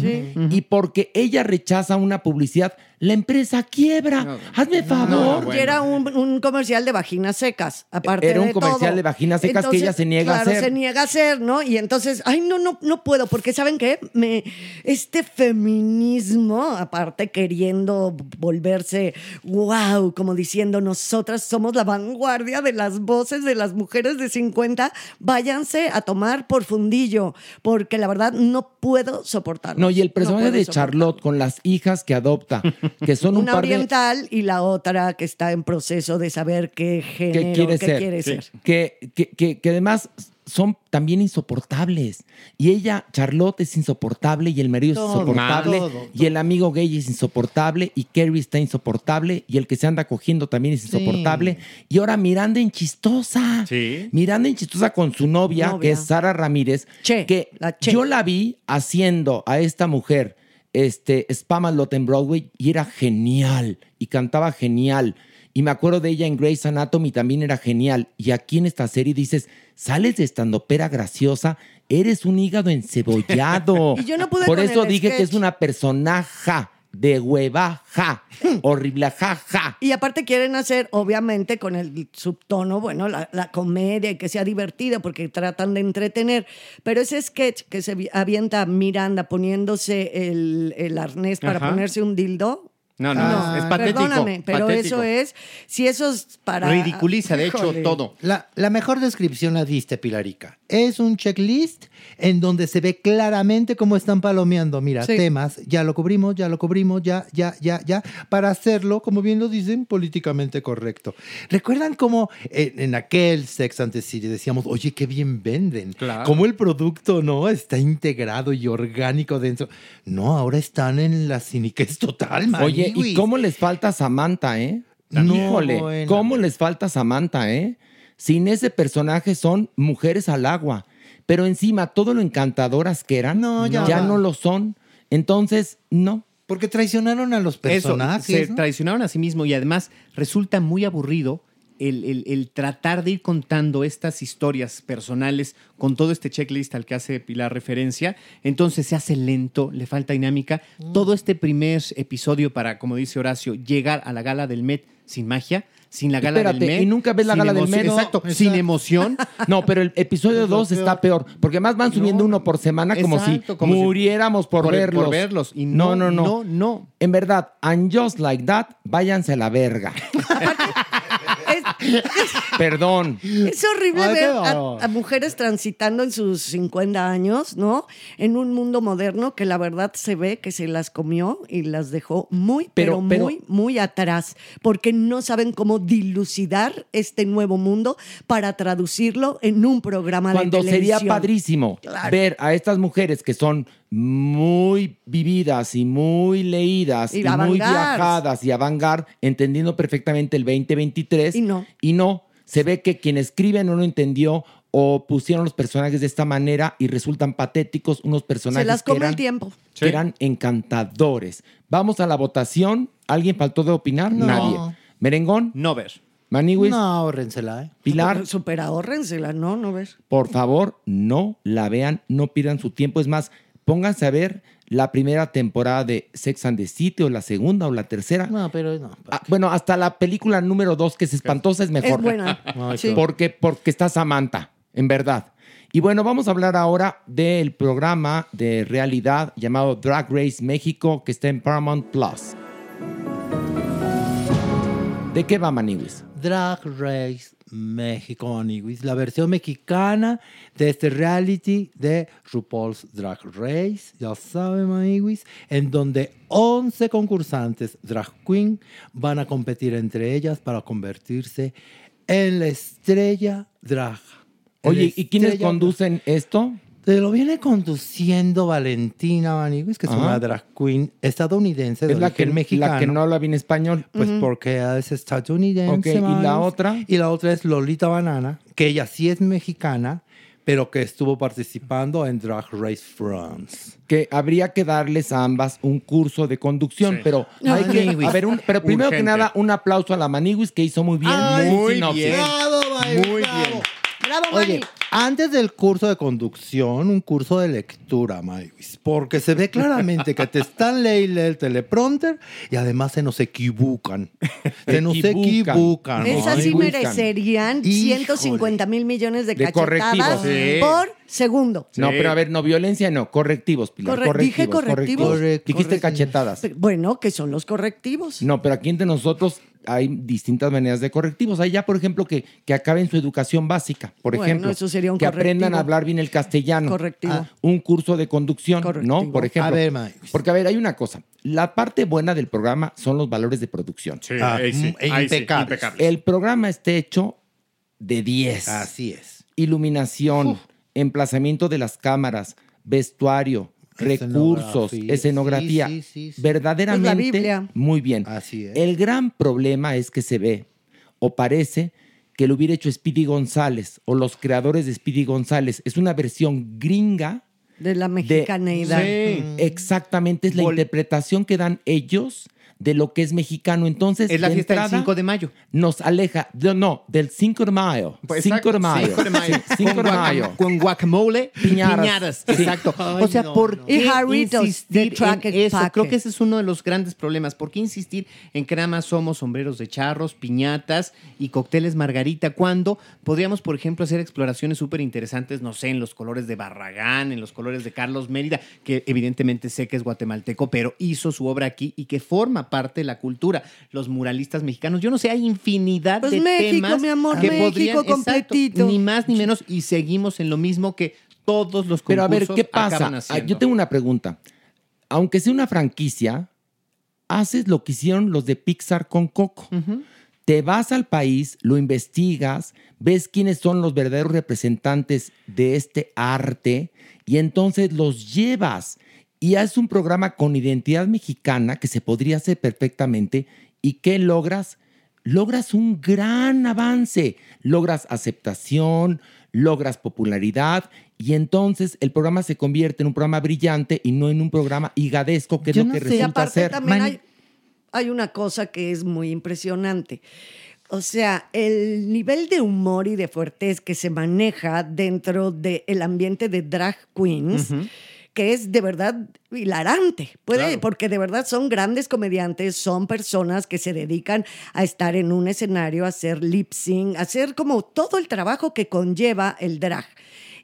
Y porque ella rechaza una publicidad, la empresa quiebra. Hazme favor. Y era un, un comercial de vaginas secas, aparte Era un de comercial todo. de vaginas secas que ella se niega a claro, hacer. se niega a hacer, ¿no? Y entonces, ay, no, no, no puedo, porque ¿saben qué? Me, este feminismo, aparte queriendo volverse, wow, como diciendo, nosotras somos la vanguardia de las voces de las mujeres de 50, váyanse a tomar por fundillo, porque la verdad no puedo soportarlo. No, y el personaje de soportarlo. Charlotte con las hijas que adopta, que son un Una par de... oriental y la otra que está en proceso de saber qué género, que quiere qué ser. quiere Sí. ser. Que, que, que, que además son también insoportables. Y ella, Charlotte, es insoportable y el marido es insoportable. todo, todo. Y el amigo gay es insoportable y Carrie está insoportable y el que se anda cogiendo también es insoportable. Y ahora Miranda en chistosa. Sí. Miranda en chistosa con su novia, Novia. que es Sara Ramírez, Che, que la Che. yo la vi haciendo a esta mujer este Spamalot en Broadway y era genial y cantaba genial. Y me acuerdo de ella en Grey's Anatomy también era genial. Y aquí en esta serie dices, sales de estandopera graciosa, eres un hígado encebollado. Y yo no pude Por con eso el dije que sketch. es una personaja de huevaja, horrible jaja. Y aparte quieren hacer, obviamente, con el subtono, bueno, la, la comedia y que sea divertida porque tratan de entretener. Pero ese sketch que se vi- avienta Miranda poniéndose el, el arnés para Ajá. ponerse un dildo. No, no, es, es patético. Perdóname, pero patético. eso es, si eso es para... Ridiculiza, de hecho, todo. La, la mejor descripción la diste, Pilarica. Es un checklist en donde se ve claramente cómo están palomeando. Mira, Sí. temas, ya lo cubrimos, ya lo cubrimos, ya, ya, ya, ya, para hacerlo, como bien lo dicen, políticamente correcto. ¿Recuerdan cómo en, en aquel Sex City decíamos, oye, qué bien venden? Claro. Cómo el producto, ¿no? Está integrado y orgánico dentro. No, ahora están en la ciniquez total, Oye, ¿y cómo les falta Samantha, eh? No, Híjole. ¿cómo les falta Samantha, eh? Sin ese personaje son mujeres al agua. Pero encima, todo lo encantadoras que eran, No, ya no lo son. Entonces, no. Porque traicionaron a los Eso, personajes. se ¿no? traicionaron a sí mismo y además resulta muy aburrido el, el- el tratar de ir contando estas historias personales con todo este checklist al que hace Pilar referencia. Entonces se hace lento, le falta dinámica. Mm. Todo este primer episodio para, como dice Horacio, llegar a la gala del Met sin magia, sin la gala Espérate, del Met. y nunca ves la gala del. Met. Exacto, sin emoción. No, pero el episodio 2 está peor, porque más van subiendo uno por semana como Exacto, si como muriéramos por, por- por verlos. verlos. Y no, no, no, no, no, no. En verdad, and just like that, váyanse a la verga. Es, Perdón. es horrible Ay, ver a, mujeres transitando en sus 50 años, ¿no? En un mundo moderno que la verdad se ve que se las comió y las dejó muy, pero, Pero- pero- muy, muy atrás, porque no saben cómo dilucidar este nuevo mundo para traducirlo en un programa Cuando de televisión. sería padrísimo Claro. ver a estas mujeres que son muy vividas y muy leídas Y y, muy viajadas y avant entendiendo perfectamente el 2023. Y no. Y no. Se ve que quien escribe no lo entendió o pusieron los personajes de esta manera y resultan patéticos unos personajes Se las que come eran, el tiempo. que eran encantadores. Vamos a la votación. ¿Alguien faltó de opinar? No. Nadie. ¿Merengón? No ver. ¿Maniwis? No, ahórrensela, ¿eh? ¿Pilar? Super ahórrensela, ¿no? ¿No ves? Por favor, no la vean, no pierdan su tiempo. Es más, pónganse a ver la primera temporada de Sex and the City o la segunda o la tercera. No, pero no. Ah, bueno, hasta la película número dos, que es espantosa, es mejor. Es buena. Sí. Porque, porque está Samantha. en verdad. Y bueno, vamos a hablar ahora del programa de realidad llamado Drag Race México que está en Paramount Plus. ¿De qué va Maniwis? Drag Race México, la versión mexicana de este reality de RuPaul's Drag Race, ya saben, Maniguis, en donde 11 concursantes drag queen van a competir entre ellas para convertirse en la estrella drag. Oye, ¿y quiénes conducen esto? Te lo viene conduciendo Valentina Maniguis, que es Ajá. una drag queen estadounidense de Es la que, origen mexicano. la que no habla bien español. Pues porque es estadounidense. Ok, ¿y la Maniguis. otra? Y la otra es Lolita Banana, que ella sí es mexicana, pero que estuvo participando en Drag Race France. que habría que darles a ambas un curso de conducción, pero hay que, a ver, un- pero primero que nada, un aplauso a la Maniwis que hizo muy bien. Ay, muy muy bien. Bravo, Maniguis, Muy bravo. bien. Bravo, Oye, antes del curso de conducción, un curso de lectura, Maniguis, porque se ve claramente que te están leyendo el teleprompter y además se nos equivocan. Se nos Equivocan. Esas sí merecerían Híjole. 150 mil millones de, De cachetadas correctivos. Sí. por segundo. No, pero a ver, no, violencia no, correctivos, Pilar. Corre- dije correctivos, correctivos. Dijiste cachetadas. Bueno, que son los correctivos. No, pero aquí entre nosotros hay distintas maneras de correctivos. Hay ya, por ejemplo, que, que acaben su educación básica, por Bueno, ejemplo. eso sería un Que aprendan correctivo. a hablar bien el castellano. Correctivo. Ah, un curso de conducción, ¿no? Por ejemplo. A ver. Porque, a ver, hay una cosa. La parte buena del programa son los valores de producción. Ah, ahí sí, mm, sí, impecables. impecables. El programa está hecho de 10. Así es. Iluminación, emplazamiento de las cámaras, vestuario, recursos, Escenografía. escenografía. Sí, sí, sí. Verdaderamente, Es la Biblia. muy bien. Así es. El gran problema es que se ve o parece que lo hubiera hecho Speedy González o los creadores de Speedy González. Es una versión gringa De la de- mexicaneidad. Sí, exactamente, es la interpretación que dan ellos de lo que es mexicano. Entonces, Es la de fiesta del entrada, 5 de mayo. Nos aleja, de- no, del 5 de mayo. Pues, 5 exacto, de mayo. 5 de mayo. Sí, 5 Con de guaca- mayo. Con guacamole. Sí. Exacto. Ay, o sea, no, ¿por no. qué Y jarritos de insistir Track en and eso? Pack. Creo que ese es uno de los grandes problemas. ¿Por qué insistir en que nada más somos sombreros de charros, piñatas y cócteles margarita cuando podríamos, por ejemplo, hacer exploraciones súper interesantes, no sé, en los colores de Barragán, en los colores de Carlos Mérida, que evidentemente sé que es guatemalteco, pero hizo su obra aquí y que forma parte de la cultura. Los muralistas mexicanos, yo no sé, hay infinidad Pues de México, temas mi amor, que México podrían, exacto, completito. ni más ni menos, y seguimos en lo mismo que todos los concursos Pero a ver, ¿qué pasa? Ah. Yo tengo una pregunta. Aunque sea una franquicia, haces lo que hicieron los de Pixar con Coco. Te vas al país, lo investigas, ves quiénes son los verdaderos representantes de este arte y entonces los llevas y haces un programa con identidad mexicana que se podría hacer perfectamente y ¿qué logras? Logras un gran avance, logras aceptación, logras popularidad y entonces el programa se convierte en un programa brillante y no en un programa higadesco que es Yo lo no que sé. Resulta aparte ser. también hay, hay una cosa que es muy impresionante. O sea, el nivel de humor y de fuertes que se maneja dentro del ambiente de drag queens, que es de verdad hilarante. Puede, Claro. porque de verdad son grandes comediantes, son personas que se dedican a estar en un escenario, a hacer lip sync, a hacer como todo el trabajo que conlleva el drag.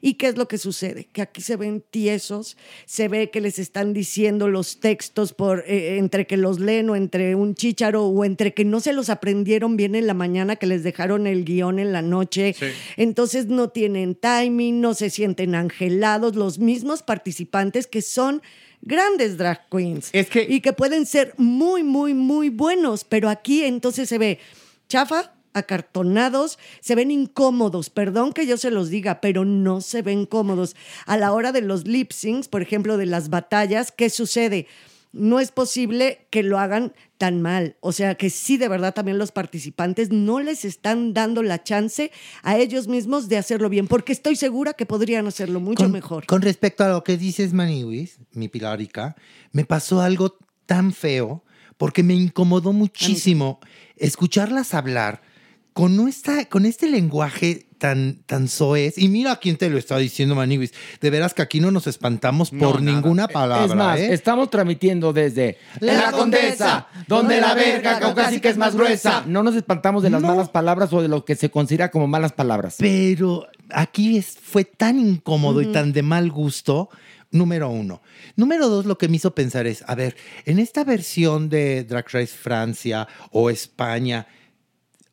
¿Y qué es lo que sucede? Que aquí se ven tiesos, se ve que les están diciendo los textos por eh, entre que los leen o entre un chícharo o entre que no se los aprendieron bien en la mañana, que les dejaron el guion en la noche. Entonces no tienen timing, no se sienten angelados, los mismos participantes que son grandes drag queens y que pueden ser muy, muy, muy buenos, pero aquí entonces se ve chafa, acartonados, se ven incómodos, perdón que yo se los diga, pero no se ven cómodos. A la hora de los lip syncs, por ejemplo, de las batallas, ¿qué sucede? No es posible que lo hagan tan mal. O sea, que sí, de verdad, también los participantes no les están dando la chance a ellos mismos de hacerlo bien, porque estoy segura que podrían hacerlo mucho con, mejor. Con respecto a lo que dices, Maniwis, mi pilarica, me pasó algo tan feo porque me incomodó muchísimo escucharlas hablar con, esta, con este lenguaje tan, tan soez. Y mira quién te lo está diciendo, Maniwis. De veras que aquí no nos espantamos por ninguna palabra. Es más, ¿eh? estamos transmitiendo desde La Condesa, donde la verga caucásica es más gruesa. No nos espantamos de las No. malas palabras o de lo que se considera como malas palabras. Pero aquí es- fue tan incómodo y tan de mal gusto. Número uno. Número dos, lo que me hizo pensar es, a ver, en esta versión de Drag Race Francia o España,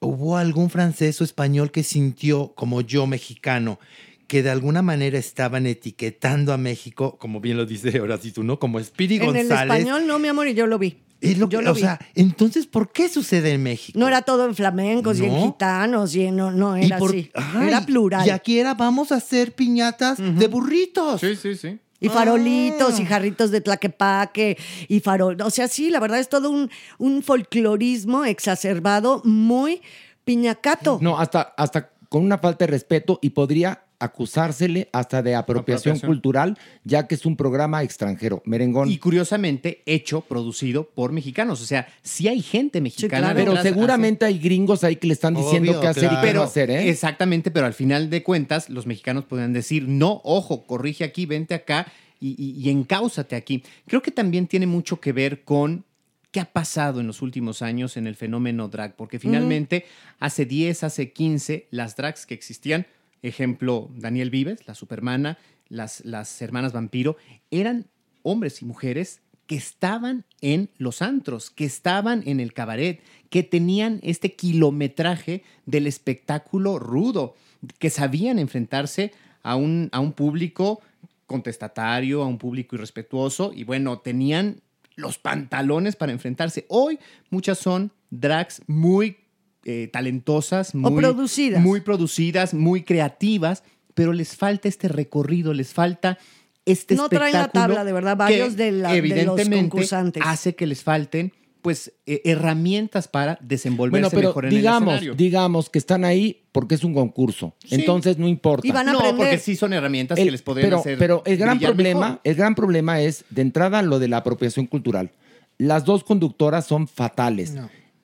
¿hubo algún francés o español que sintió, como yo, mexicano, que de alguna manera estaban etiquetando a México, como bien lo dice ahora sí tú, ¿no? Como Speedy En el González. español no, mi amor, y yo lo vi. Es lo yo que- lo o vi. sea, entonces, ¿por qué sucede en México? No era todo en flamencos y en No. gitanos y en, no, no Y era por- así. Ay, era plural. Y aquí era, vamos a hacer piñatas de burritos. Sí, sí, sí. Y farolitos Ah. y jarritos de tlaquepaque y farol. O sea, sí, la verdad es todo un, un folclorismo exacerbado muy piñacato. No, hasta, hasta con una falta de respeto y podría acusársele hasta de apropiación, Apropiación. cultural, ya que es un programa extranjero. Merengón. Y curiosamente, hecho, producido por mexicanos. O sea, sí hay gente mexicana. Pero seguramente hay gringos ahí que le están diciendo Obvio, qué hacer y qué Pero, no hacer, ¿eh? Exactamente, pero al final de cuentas, los mexicanos podrían decir, no, ojo, corrige aquí, vente acá y, y, y encáusate aquí. Creo que también tiene mucho que ver con qué ha pasado en los últimos años en el fenómeno drag, porque finalmente hace 10, hace 15, las drags que existían, ejemplo, Daniel Vives, la supermana, las, las hermanas vampiro, eran hombres y mujeres que estaban en los antros, que estaban en el cabaret, que tenían este kilometraje del espectáculo rudo, que sabían enfrentarse a un, a un público contestatario, a un público irrespetuoso, y bueno, tenían los pantalones para enfrentarse. Hoy muchas son drags muy eh, talentosas, muy producidas. muy producidas, muy creativas, pero les falta este recorrido, les falta este No traen la espectáculo tabla, de verdad, que varios de la- de los evidentemente concursantes. hace que les falten pues eh, herramientas para desenvolverse Bueno, pero mejor en digamos, el escenario. digamos que están ahí porque es un concurso. Entonces no importa. no, porque sí son herramientas El- que les podrían pero, hacer Pero el gran problema, mejor. el gran problema es de entrada lo de la apropiación cultural. Las dos conductoras son fatales.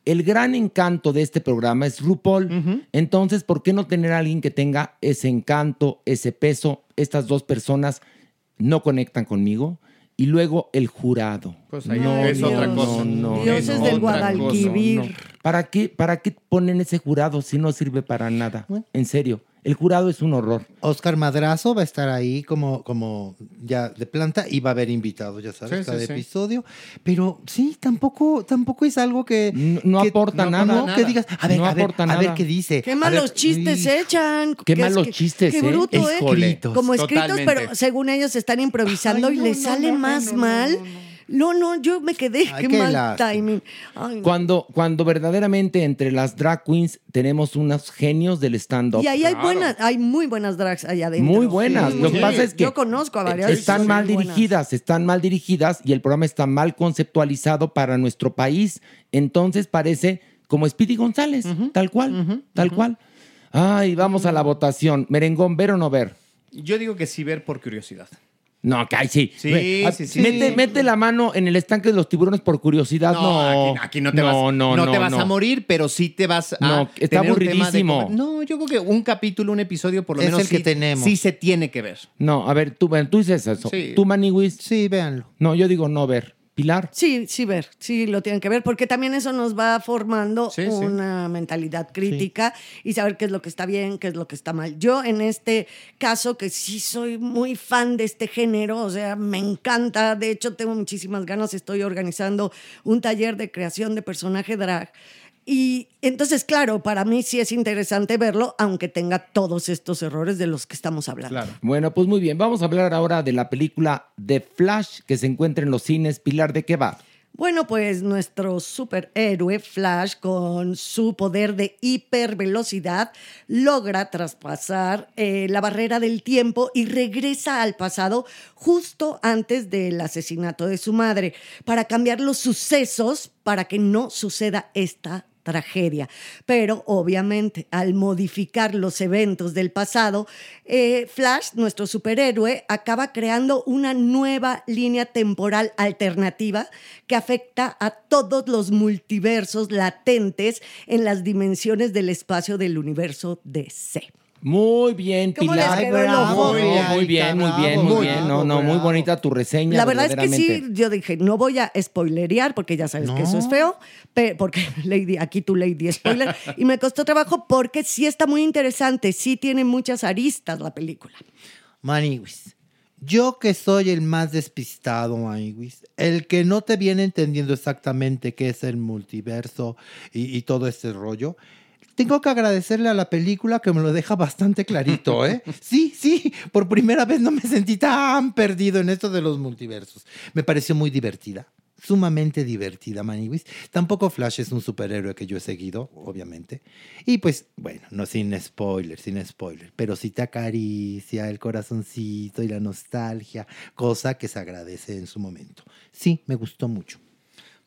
El gran encanto de este programa es RuPaul. Entonces, ¿por qué no tener a alguien que tenga ese encanto, ese peso? Estas dos personas no conectan conmigo. Y luego el jurado. Pues ahí es otra cosa. Dioses Es del Guadalquivir. cosa, ¿Para qué, ¿Para qué ponen ese jurado si no sirve para nada? En serio, el jurado es un horror. Oscar Madrazo va a estar ahí como, como ya de planta y va a haber invitados, ya sabes, Sí, cada sí, sí. episodio. Pero sí, tampoco, tampoco es algo que. no que- aporta nada. No, que digas, a ver, No a ver, a ver qué dice. Qué malos ver, chistes uy, echan. Qué malos chistes, Qué ¿eh? bruto, ¿eh? Escritos. Como escritos, Totalmente. pero según ellos están improvisando y les sale más mal. No, no, yo me quedé. qué, qué mal lástima. timing. Ay, no. Cuando, cuando verdaderamente entre las drag queens tenemos unos genios del stand-up. Y ahí hay buenas, hay muy buenas drags allá adentro. Muy buenas. Sí. Lo que pasa es que Yo conozco a varias. están mal buenas. dirigidas, están mal dirigidas y el programa está mal conceptualizado para nuestro país. Entonces parece como Speedy González, tal cual, tal cual. Ay, vamos a la votación. Merengón, ¿ver o no ver? Yo digo que sí ver por curiosidad. No, que ay, sí. Sí, Ve, a- sí, sí. Mete, mete la mano en el estanque de los tiburones por curiosidad. No, aquí, aquí no te vas, no, te vas a morir, pero sí te vas a No, está tener un tema de aburridísimo. conver- no, yo creo que un capítulo, un episodio por lo Es menos el que sí- tenemos. sí se tiene que ver. No, a ver, tú, tú dices eso. Sí. ¿Tú, Maniwis? Sí, véanlo. No, yo digo no ver. Pilar. Sí, sí ver, sí lo tienen que ver, porque también eso nos va formando Sí, sí. una mentalidad crítica y saber qué es lo que está bien, qué es lo que está mal. Yo en este caso, que sí soy muy fan de este género, o sea, me encanta, de hecho tengo muchísimas ganas, estoy organizando un taller de creación de personaje drag. Y entonces, claro, para mí sí es interesante verlo, aunque tenga todos estos errores de los que estamos hablando. Bueno, pues muy bien. Vamos a hablar ahora de la película The Flash que se encuentra en los cines. Pilar, ¿de qué va? Bueno, pues nuestro superhéroe Flash, con su poder de hipervelocidad, logra traspasar eh, la barrera del tiempo y regresa al pasado justo antes del asesinato de su madre para cambiar los sucesos para que no suceda esta tragedia. Pero obviamente al modificar los eventos del pasado, eh, Flash, nuestro superhéroe, acaba creando una nueva línea temporal alternativa que afecta a todos los multiversos latentes en las dimensiones del espacio del universo DC. Muy bien, ¿Cómo les Pilar. quedó el ojo? Muy, Ay, muy bien, muy bien, muy bien. No, no, muy bonita tu reseña. La verdad es que sí, yo dije, no voy a spoilerear porque ya sabes que eso es feo, pe- porque Lady, aquí tu Lady spoiler, y me costó trabajo porque sí está muy interesante, sí tiene muchas aristas la película. Maniwis, yo que soy el más despistado, Maniwis, el que no te viene entendiendo exactamente qué es el multiverso y, y todo este rollo, tengo que agradecerle a la película que me lo deja bastante clarito, ¿eh? Sí, sí, por primera vez no me sentí tan perdido en esto de los multiversos. Me pareció muy divertida. Sumamente divertida, Maniwis. Tampoco Flash es un superhéroe que yo he seguido, obviamente. Y pues, bueno, no sin spoiler, sin spoiler. Pero sí te acaricia el corazoncito y la nostalgia, cosa que se agradece en su momento. Sí, me gustó mucho.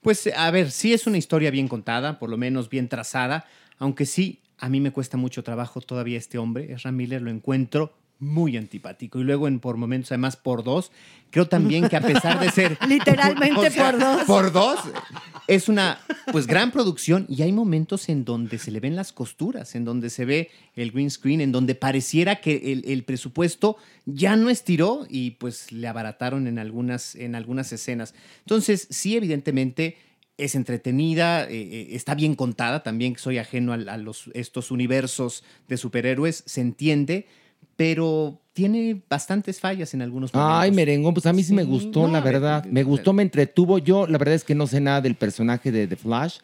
Pues a ver, sí es una historia bien contada, por lo menos bien trazada, aunque sí, a mí me cuesta mucho trabajo todavía este hombre, Ezra Miller, lo encuentro muy antipático. Y luego en por momentos, además por dos, creo también que a pesar de ser... Literalmente por dos. Por dos. Es una pues gran producción y hay momentos en donde se le ven las costuras, en donde se ve el green screen, en donde pareciera que el, el presupuesto ya no estiró y pues le abarataron en algunas, en algunas escenas. Entonces, sí, evidentemente es entretenida, eh, eh, está bien contada, también soy ajeno a, a los, estos universos de superhéroes, se entiende, pero tiene bastantes fallas en algunos momentos. Ay, merengón, pues a mí sí, me gustó, no, la ver, verdad. Me gustó, me entretuvo. Yo, la verdad es que no sé nada del personaje de The Flash.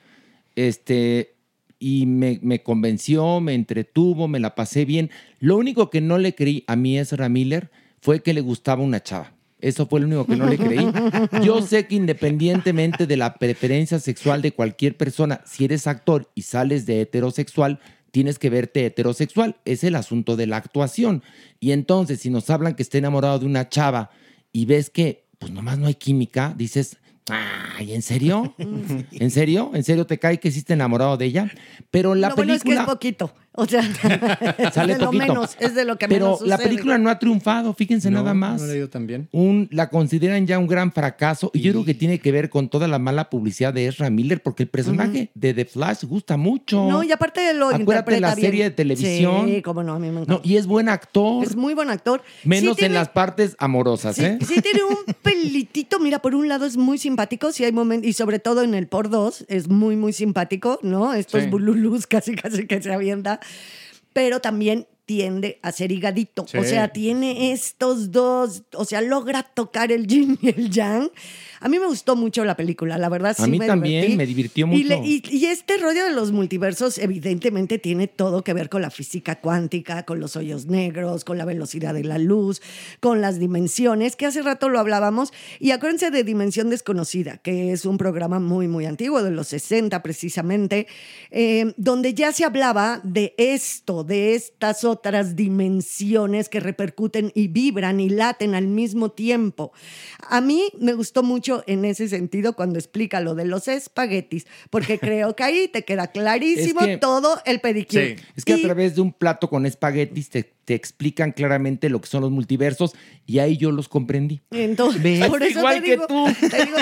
Este, y me, me convenció, me entretuvo, me la pasé bien. Lo único que no le creí a mi Ezra Miller fue que le gustaba una chava. Eso fue lo único que no le creí. Yo sé que independientemente de la preferencia sexual de cualquier persona, si eres actor y sales de heterosexual, tienes que verte heterosexual. Es el asunto de la actuación. Y entonces, si nos hablan que está enamorado de una chava y ves que, pues nomás no hay química, dices, ay, ¿en serio? ¿En serio? ¿En serio te cae que sí está enamorado de ella? Pero la Lo bueno es que película... es poquito, o sea, Sale es de lo poquito. menos, es de lo que Pero menos la película no ha triunfado, fíjense nada más. No le ha ido tan bien. Un, la consideran ya un gran fracaso y yo creo que tiene que ver con toda la mala publicidad de Ezra Miller porque el personaje de The Flash gusta mucho. No, y aparte lo Acuérdate interpreta la bien. serie de televisión. Sí, cómo no, a mí me encanta. No, y es buen actor. Es muy buen actor. Menos Sí en las partes amorosas, Sí, ¿eh? sí tiene un pelitito, mira, por un lado es muy simpático, sí hay momentos, y sobre todo en el por dos es muy, muy simpático, ¿no? Estos Sí. bululus casi, casi que se avienta, pero también tiende a ser higadito, Sí. o sea, tiene estos dos, o sea, logra tocar el yin y el yang. A mí me gustó mucho la película, la verdad sí A mí me también, divertí. me divirtió Y, le- mucho. y- y este rollo de los multiversos evidentemente tiene todo que ver con la física cuántica, con los hoyos negros, con la velocidad de la luz, con las dimensiones, que hace rato lo hablábamos. Y acuérdense de Dimensión Desconocida, que es un programa muy, muy antiguo, de los 60 precisamente, eh, donde ya se hablaba de esto, de estas otras dimensiones que repercuten y vibran y laten al mismo tiempo. A mí me gustó mucho en ese sentido cuando explica lo de los espaguetis, porque creo que ahí te queda clarísimo Es que- todo el pedicure. Es que a través de un plato con espaguetis te, te explican claramente lo que son los multiversos y ahí yo los comprendí. Entonces, ¿Ves? por eso Igual te que digo, tú. te digo,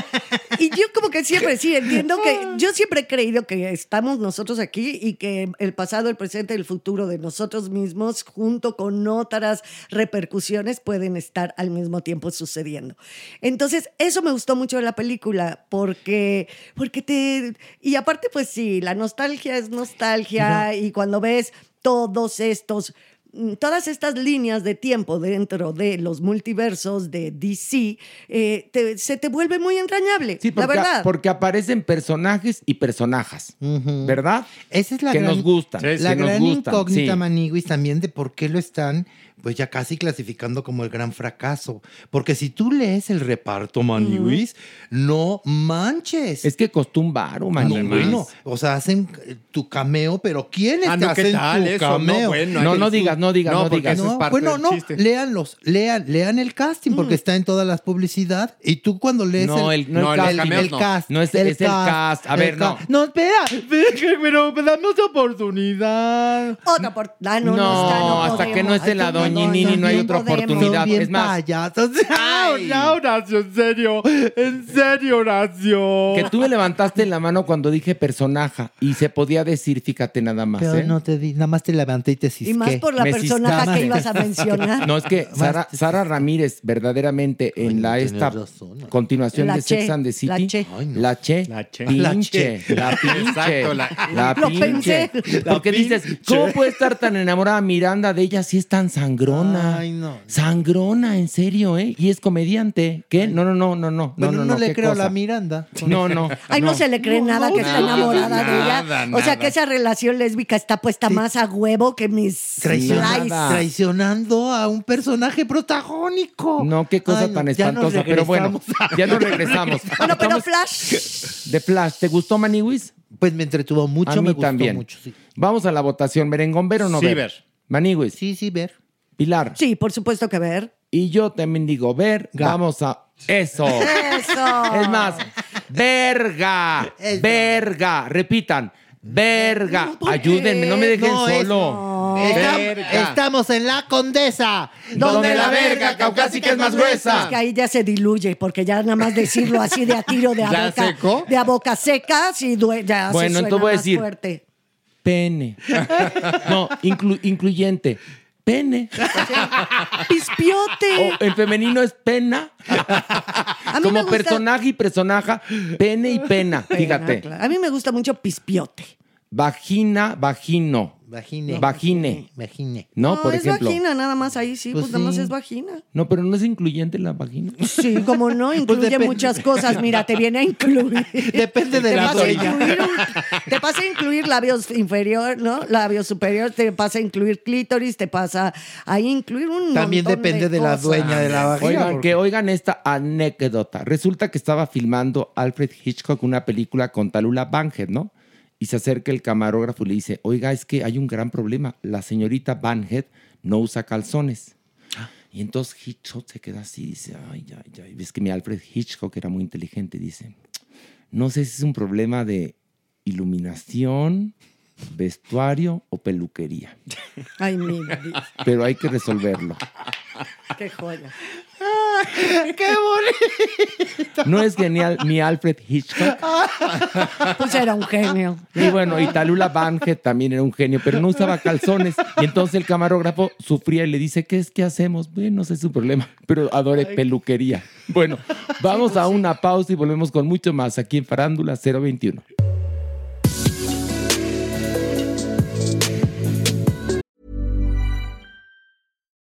y yo como que siempre sí entiendo que yo siempre he creído que estamos nosotros aquí y que el pasado, el presente y el futuro de nosotros mismos junto con otras repercusiones pueden estar al mismo tiempo sucediendo. Entonces, eso me gustó mucho de la película porque porque te y aparte pues sí, la nostalgia es nostalgia y cuando ves todos estos todas estas líneas de tiempo dentro de los multiversos de DC, eh, te- se te vuelve muy entrañable, Sí, la porque, verdad. porque aparecen personajes y personajes, ¿verdad? Esa es la que gran, nos gustan. la que nos gran gustan, incógnita, sí. Maniguis, también de por qué lo están, pues ya casi clasificando como el gran fracaso. Porque si tú lees el reparto, Maniguis, no manches. Es que costó un varo, No, bueno, o sea, hacen eh, tu cameo, pero ¿quiénes Ah, te no, ¿qué hacen tal tu eso? No, cameo? bueno, No, hay no que- digas, no digas, no digas. es No, parte bueno, no, chiste. léanlos, lean, lean el casting, porque está en todas las publicidad. Y tú cuando lees No, el, el- no el No, casting. cameos el no. cast. No, es- es el cast. A ver, el no. cast. No, espera, pero damos oportunidad. Otra por... Ah, no, No, no, está, no hasta que no esté la doña Toñinini, no hay otra oportunidad. Es más. Ya, Horacio, en serio. En serio, Horacio. que tú me levantaste la mano cuando dije personaje y se podía decir, fíjate nada más. Pero ¿eh? no te di, nada más te levanté y te cisqué. Y más por la Me ciscaste. que ibas a mencionar. No, es que Sara, Sara Ramírez, verdaderamente, en la esta razón, ¿no? continuación La de Sex and the City, la Che. Ay, no. la Che, La Che. pinche, La la pinche, Exacto, la, pinche. pensé. Porque dices. ¿cómo puede estar tan enamorada Miranda de ella si es tan sangrona? Ay, no. Sangrona, en serio, ¿eh? Y es comediante. ¿Qué? No, no, no, no, no. Bueno, no, no, no, le ¿qué creo a la Miranda. No, no. Ay, no, se le cree nada que está nada, enamorada de ella. nada, O sea que esa relación lésbica está puesta más a huevo que mis traicionando a un personaje protagónico. No, qué cosa Ay, no, tan espantosa. Pero bueno, ya nos regresamos. Bueno, pero Flash. De Flash, ¿te gustó Maniwis? Pues me entretuvo mucho, a mí me gustó también. mucho. Sí. Vamos a la votación. ¿Merengón ver o no Sí, ver? ver. Maniwis. sí, sí, ver. Pilar. Sí, por supuesto que ver. Y yo también digo ver. Ga. Vamos a... Eso. Eso. Es más, verga, Eso. verga. Repitan, verga. Ayúdenme, no me dejen No, es- solo. Está- Verga. estamos en la condesa. Donde la verga caucásica es más Es gruesa. que ahí ya se diluye, porque ya nada más decirlo así de a tiro, de a ¿Ya boca, secó? de a boca seca, sí, due- ya se Bueno, suena entonces voy a decir- fuerte. Pene. No, inclu- incluyente. Pene. Pispiote. O en femenino es pena. A mí me Como gusta- personaje y personaje, pene y pena. Pena, Fíjate. claro. A mí me gusta mucho pispiote. Vagina, vagino. Vagine. Vagine. Vagine. ¿No? Por es ejemplo. vagina, nada más ahí sí, pues, Pues nada más sí. es vagina. No, pero no es incluyente la vagina. Sí, como no, incluye depende. muchas cosas. Mira, te viene a incluir. Depende de te la pasa a dueña. incluir un- Te pasa a incluir labios inferior, ¿no? Labios superior, te pasa a incluir clítoris, te pasa a incluir un También montón depende de la cosas. dueña de la vagina. Oigan, porque- que oigan esta anécdota. Resulta que estaba filmando Alfred Hitchcock una película con Talula Banhead, ¿no? Y se acerca el camarógrafo y le dice, oiga, es que hay un gran problema. La señorita Banhead no usa calzones. Y entonces Hitchcock se queda así dice, ay, ay, ay. Ves que mi Alfred Hitchcock era muy inteligente. Dice, no sé si es un problema de iluminación, vestuario o peluquería. Ay, mi Pero hay que resolverlo. qué joya. ¡Qué bonito! ¿No es genial mi Alfred Hitchcock? Pues era un genio. Y bueno, y Talula también era un genio, pero no usaba calzones. Y entonces el camarógrafo sufría y le dice, ¿qué es que hacemos? Bueno, no sé su problema, pero adore peluquería. Bueno, vamos a una pausa y volvemos con mucho más aquí en Farándula 021.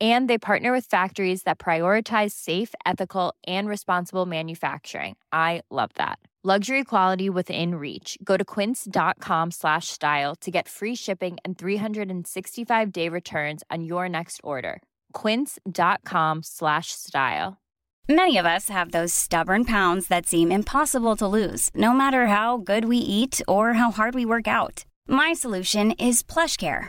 And they partner with factories that prioritize safe, ethical, and responsible manufacturing. I love that. Luxury quality within reach. Go to quince.com slash style to get free shipping and 365 day returns on your next order. Quince.com slash style. Many of us have those stubborn pounds that seem impossible to lose, no matter how good we eat or how hard we work out. My solution is PlushCare.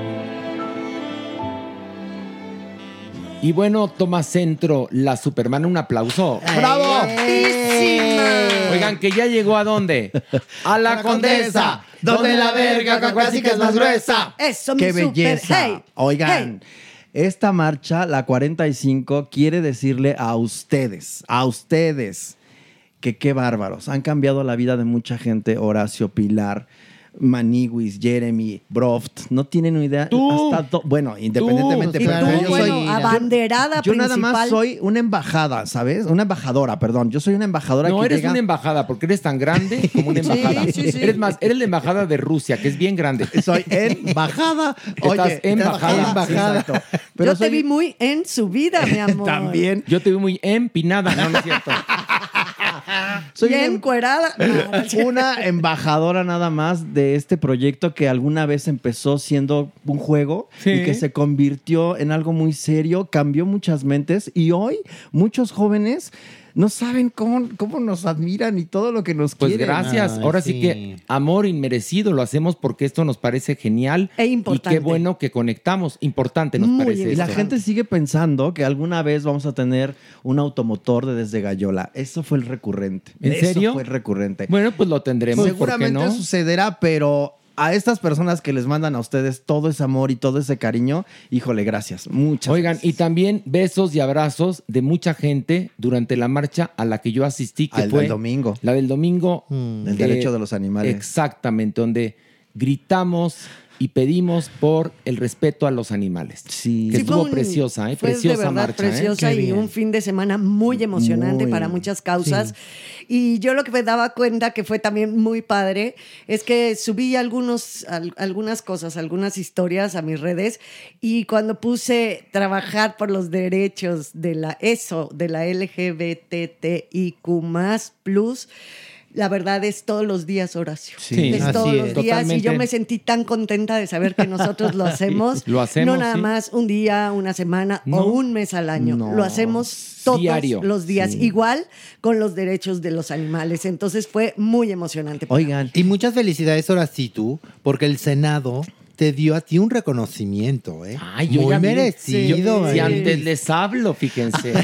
Y bueno, toma centro la Superman. Un aplauso. ¡Bravo! Oigan, que ya llegó a dónde? A la, condesa. donde la verga caucásica es más gruesa. Eso, ¡Qué mi super. belleza! Hey, Oigan, esta marcha, la 45, quiere decirle a ustedes, a ustedes, que qué bárbaros. Han cambiado la vida de mucha gente, Horacio Pilar. Maniwis, Jeremy, Broft, no tienen una idea. hasta do- bueno, independientemente, pero tú, yo bueno, soy abanderada yo nada más soy una embajada, ¿sabes? Una embajadora, perdón. Yo soy una embajadora No, que eres llega- una embajada porque eres tan grande como una embajada. sí, sí. Eres más, eres la embajada de Rusia, que es bien grande. Soy embajada. Estás Oye, embajada. embajada. Pero Yo te vi muy en su vida, mi amor. También. Yo te vi muy empinada, no, no es cierto. Soy Bien encuerada. Una embajadora nada más de este proyecto que alguna vez empezó siendo un juego Sí. y que se convirtió en algo muy serio, cambió muchas mentes y hoy muchos jóvenes no saben cómo, cómo nos admiran y todo lo que nos Pues quieren. gracias. Ahora sí. que amor inmerecido lo hacemos porque esto nos parece genial. E importante. Y qué bueno que conectamos. Importante nos parece Y la gente sigue pensando que alguna vez vamos a tener un automotor de desde Gallola. Eso fue el recurrente. ¿En Eso serio? fue el recurrente. Bueno, pues lo tendremos. ¿por qué Seguramente no? sucederá, pero a estas personas que les mandan a ustedes todo ese amor y todo ese cariño, híjole, gracias. Muchas Oigan, y también besos y abrazos de mucha gente durante la marcha a la que yo asistí, que el fue del domingo. La del domingo. El derecho de los animales. Exactamente, donde gritamos y pedimos por el respeto a los animales. Sí. Que Sí, estuvo un- preciosa, ¿eh? fue Preciosa de verdad marcha. ¿eh? preciosa y un fin de semana muy emocionante Muy, para muchas causas. Y yo lo que me daba cuenta que fue también muy padre es que subí algunos, al- algunas cosas, algunas historias a mis redes y cuando puse trabajar por los derechos de la ESO, de la LGBTIQ plus, la verdad es todos los días, Horacio. Sí, es así todos es. los días y yo me sentí tan contenta de saber que nosotros lo hacemos. Lo hacemos, No nada sí. más un día, una semana No. o un mes al año. No. Lo hacemos todos Diario. los días, Sí. igual con los derechos de los animales. Entonces fue muy emocionante. Oigan. Y muchas felicidades, Horacitu, porque el Senado te dio a ti un reconocimiento, ¿eh? Ay, yo Muy ya merecido. Si ¿eh? antes les hablo, fíjense.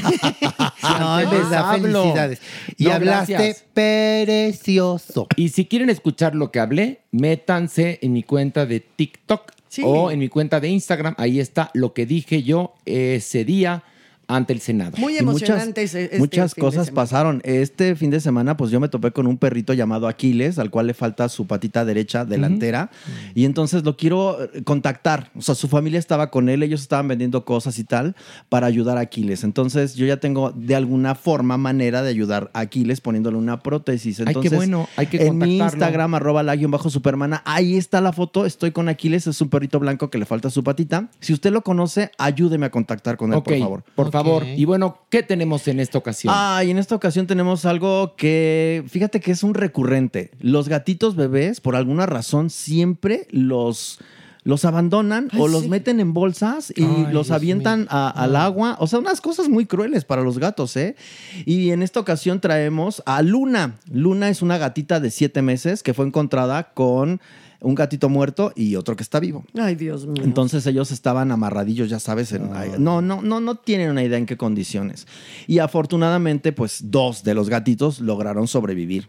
Si No, antes les hablo. felicidades. Y No, hablaste gracias. precioso. Y si quieren escuchar lo que hablé, métanse en mi cuenta de TikTok o en mi cuenta de Instagram. Ahí está lo que dije yo ese día ante el Senado. Muy Y emocionante este Muchas cosas pasaron. Este fin de semana, pues yo me topé con un perrito llamado Aquiles, al cual le falta su patita derecha delantera. Y entonces lo quiero eh, contactar. O sea, su familia estaba con él, ellos estaban vendiendo cosas y tal para ayudar a Aquiles. Entonces yo ya tengo de alguna forma, manera de ayudar a Aquiles poniéndole una prótesis. Ay, qué Entonces, bueno, hay que En mi. Instagram, arroba la guion bajo supermana, ahí está la foto. Estoy con Aquiles, es un perrito blanco que le falta su patita. Si usted lo conoce, ayúdeme a contactar con él, por favor. Por favor. Y bueno, ¿qué tenemos en esta ocasión? Ah, y en esta ocasión tenemos algo que, fíjate que es un recurrente. Los gatitos bebés, por alguna razón, siempre los, los abandonan Ay, o los sí. meten en bolsas y Ay, los Dios avientan a- al agua. O sea, unas cosas muy crueles para los gatos, ¿eh? Y en esta ocasión traemos a Luna. Luna es una gatita de siete meses que fue encontrada con un gatito muerto y otro que está vivo. Ay, Dios mío. Entonces ellos estaban amarradillos, ya sabes, en- no, no, no, no tienen una idea en qué condiciones. Y afortunadamente, pues dos de los gatitos lograron sobrevivir.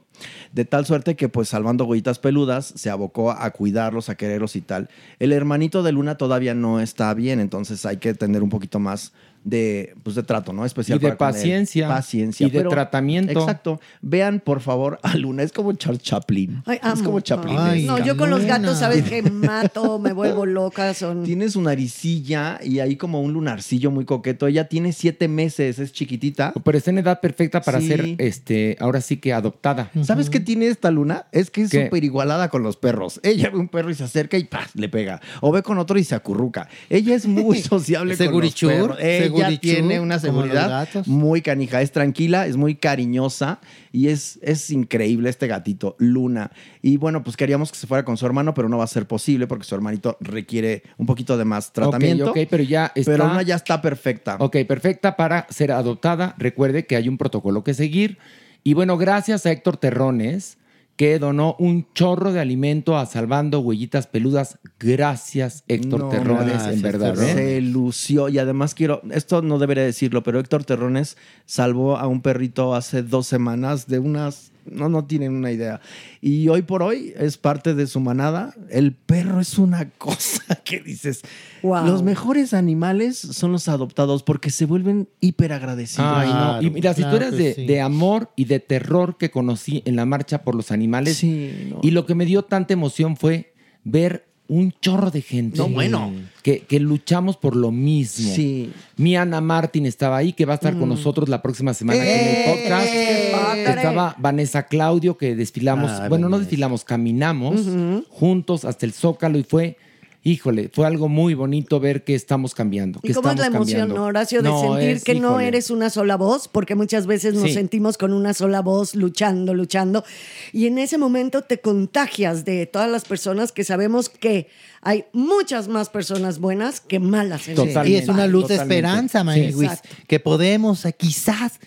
De tal suerte que, pues, salvando huellitas peludas, se abocó a cuidarlos, a quererlos y tal. El hermanito de Luna todavía no está bien, entonces hay que tener un poquito más de, pues, de trato, ¿no? Especial Y de para con él. paciencia. Paciencia. Y de tratamiento. Exacto. Vean, por favor, a Luna. Es como Charles Chaplin. Ay, es como Chaplin. Ay, no, yo con los gatos, ¿sabes qué? Mato, me vuelvo loca. Son... Tiene su naricilla y ahí como un lunarcillo muy coqueto. Ella tiene siete meses, es chiquitita. Pero está en edad perfecta para Sí. ser, este, ahora sí que adoptada. ¿Sabes qué tiene esta luna? Es que es súper igualada con los perros. Ella ve un perro y se acerca y ¡paz! le pega. O ve con otro y se acurruca. Ella es muy sociable con los Segurichur, perros. Ella tiene una seguridad muy canija. Es tranquila, es muy cariñosa y es, es increíble este gatito, Luna. Y bueno, pues queríamos que se fuera con su hermano, pero no va a ser posible porque su hermanito requiere un poquito de más tratamiento. Ok, pero ya está. Pero Luna ya está perfecta. Ok, perfecta para ser adoptada. Recuerde que hay un protocolo que seguir. Y bueno, gracias a Héctor Terrones, que donó un chorro de alimento a Salvando Huellitas Peludas. Gracias, Héctor No, Terrones, gracias, en verdad. Terrones. ¿eh? Se lució. Y además quiero, esto no debería decirlo, pero Héctor Terrones salvó a un perrito hace dos semanas de unas. No, no tienen una idea. Y hoy por hoy es parte de su manada. El perro es una cosa que dices. Wow. Los mejores animales son los adoptados porque se vuelven hiper agradecidos. Ay, no. Y mira, si tú eres de, de amor y de terror que conocí en la marcha por los animales, y lo que me dio tanta emoción fue ver un chorro de gente. No, bueno. Que, que luchamos por lo mismo. Sí. Mi Ana Martín estaba ahí, que va a estar con Mm. nosotros la próxima semana aquí en el podcast. ¡Qué padre! Estaba Vanessa Claudio, que desfilamos, Ay, bueno, no desfilamos, caminamos juntos hasta el Zócalo y fue, híjole, fue algo muy bonito ver que estamos cambiando. Que ¿Y cómo es la estamos emoción, cambiando. no, Horacio, de No, sentir es, que no eres una sola voz? Porque muchas veces nos Sí. sentimos con una sola voz, luchando, luchando. Y en ese momento te contagias de todas las personas que sabemos que hay muchas más personas buenas que malas. En este Y es una luz de totalmente. esperanza, Sí, exacto. que podemos eh, quizás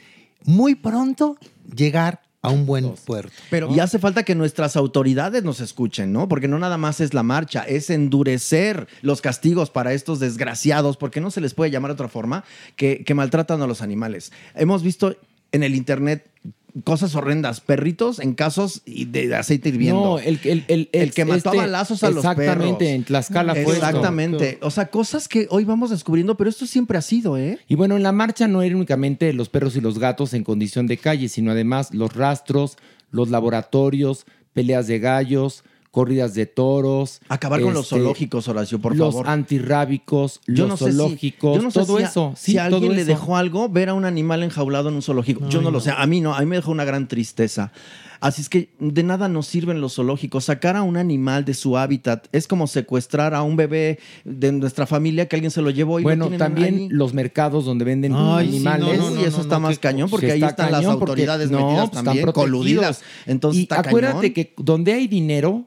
muy pronto llegar a un buen puerto. y hace falta que nuestras autoridades nos escuchen, ¿no? Porque no nada más es la marcha, es endurecer los castigos para estos desgraciados, porque no se les puede llamar de otra forma, que, que maltratan a los animales. Hemos visto en el internet cosas horrendas, perritos en casos y de aceite hirviendo. No, el, el, el, El que mató este- a balazos a los perros. Exactamente, en Tlaxcala fue esto. Exactamente. O sea, cosas que hoy vamos descubriendo, pero esto siempre ha sido, ¿eh? Y bueno, en la marcha no eran únicamente los perros y los gatos en condición de calle, sino además los rastros, los laboratorios, peleas de gallos, corridas de toros. Acabar con los este, zoológicos, Horacio, por los favor. antirrábicos, Yo los no sé si- zoológicos, yo no sé todo si a- eso. Si sí, a todo alguien le dejó algo, ver a un animal enjaulado en un zoológico. yo no lo sé. A mí no. A mí me dejó una gran tristeza. Así es que de nada nos sirven los zoológicos. Sacar a un animal de su hábitat es como secuestrar a un bebé de nuestra familia que alguien se lo llevó y Bueno, también ahí. los mercados donde venden Ay, animales. no, no, no, Uy, eso está más cañón, porque ahí está están las porque- autoridades no, metidas pues, también, están coludidas. Entonces y está acuérdate cañón. que donde hay dinero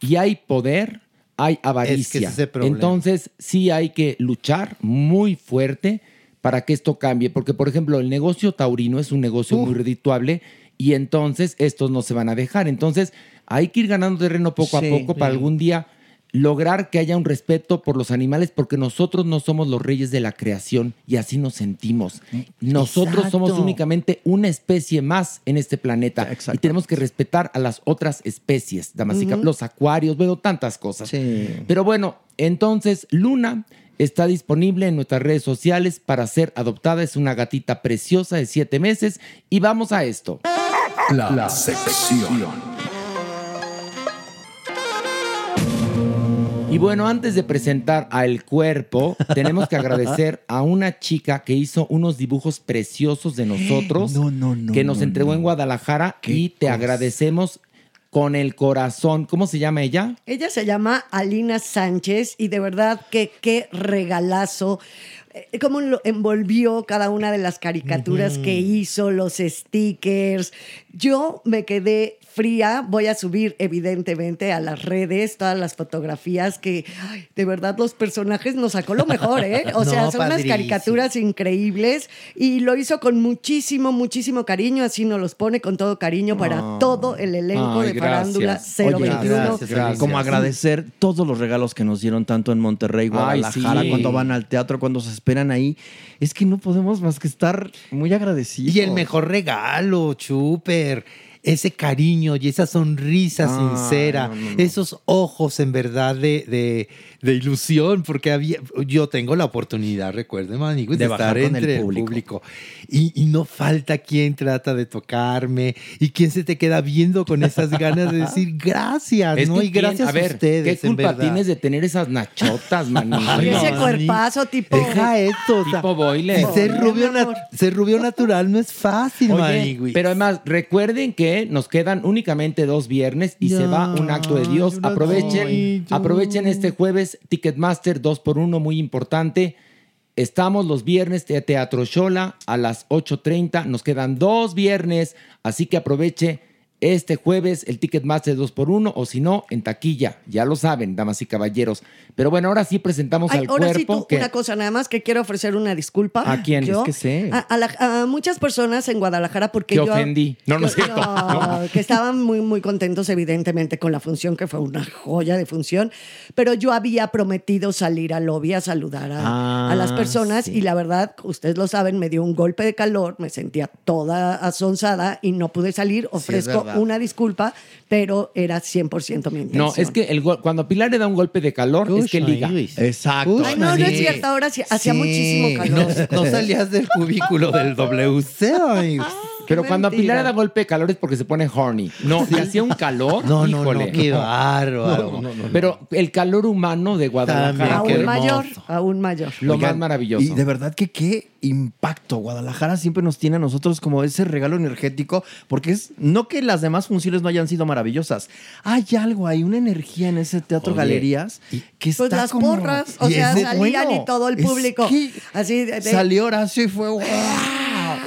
y hay poder, hay avaricia. es. Entonces, sí hay que luchar muy fuerte para que esto cambie. Porque, por ejemplo, el negocio taurino es un negocio muy redituable y entonces estos no se van a dejar. Entonces, hay que ir ganando terreno poco Sí, a poco para sí. algún día lograr que haya un respeto por los animales porque nosotros no somos los reyes de la creación y así nos sentimos. Nosotros Exacto. somos únicamente una especie más en este planeta y tenemos que respetar a las otras especies, damas y caballeros, los acuarios, veo tantas cosas. Pero bueno, entonces Luna está disponible en nuestras redes sociales para ser adoptada. Es una gatita preciosa de siete meses y vamos a esto. La, sección. Y bueno, antes de presentar a El Cuerpo, tenemos que agradecer a una chica que hizo unos dibujos preciosos de nosotros, que nos no, entregó en Guadalajara y te agradecemos con el corazón. ¿Cómo se llama ella? Ella se llama Alina Sánchez y de verdad que qué regalazo. Eh, Cómo lo envolvió cada una de las caricaturas que hizo, los stickers. Yo me quedé fría. Voy a subir, evidentemente, a las redes todas las fotografías que, ay, de verdad, los personajes nos sacó lo mejor, ¿eh? O sea, No, son unas padrísimo. caricaturas increíbles y lo hizo con muchísimo, muchísimo cariño. Así nos los pone con todo cariño para todo el elenco Ay, de Farándula gracias. Oye, 021. Como agradecer todos los regalos que nos dieron tanto en Monterrey, Ay, Guadalajara, sí. cuando van al teatro, cuando se esperan ahí. Es que no podemos más que estar muy agradecidos. Y el mejor regalo, Chuper. Ese cariño y esa sonrisa sincera, no, no, no. esos ojos en verdad de, de- de ilusión, porque había, yo tengo la oportunidad, recuerden, Maniguis, de, De estar con el entre el público. público. Y, y no falta quien trata de tocarme y quien se te queda viendo con esas ganas de decir gracias, Es ¿no? Y gracias quién- a a, ver, ustedes. ¿Qué en culpa verdad. tienes de tener esas nachotas? Ay, Y ese no, cuerpazo tipo. Deja esto. o sea, Tipo boiler. y ser, rubio nat- ser rubio natural no es fácil, Oye, Maniguis. pero además, recuerden que nos quedan únicamente dos viernes y se va un acto de Dios. Aprovechen, aprovechen este jueves Ticketmaster 2 por 1 muy importante. Estamos los viernes de Teatro Shola a las 8.30. Nos quedan dos viernes, así que aproveche este jueves el Ticketmaster 2 por 1 o si no, en taquilla. Ya lo saben, damas y caballeros. Pero bueno, ahora sí presentamos Ay, al ahora sí, cuerpo. tú, que- una cosa nada más que quiero ofrecer una disculpa. ¿A quién? Yo, Es que sé. A, a la- a muchas personas en Guadalajara porque Que yo... ofendí. No, no es yo- cierto. no, que estaban muy, muy contentos evidentemente con la función, que fue una joya de función, pero yo había prometido salir al lobby a saludar a, a las Ah, personas sí. y la verdad, ustedes lo saben, me dio un golpe de calor, me sentía toda asonsada y no pude salir. Ofrezco verdad. una disculpa, pero era 100% mi intención. No, es que el gol- cuando Pilar le da un golpe de calor, es que liga. Exacto. Ay, no, no es cierto, ahora sí, hacía muchísimo calor. No, no salías del cubículo del WC, Maniguis. Pero cuando a mentira. Pilar le da golpe de calor es porque se pone horny. No, le hacía un calor. No, no, híjole. no, qué bárbaro. No, no, no, no. Pero el calor humano de Guadalajara aún fue mayor, aún mayor. lo Oigan, más maravilloso. Y de verdad que qué impacto. Guadalajara siempre nos tiene a nosotros como ese regalo energético, porque es no que las demás funciones no hayan sido maravillosas. Hay algo, hay una energía en ese teatro Oye, galerías que Pues está las como- porras, o y sea, salían bueno, y todo el es público. que Así de, de- Salió Horacio y fue wow,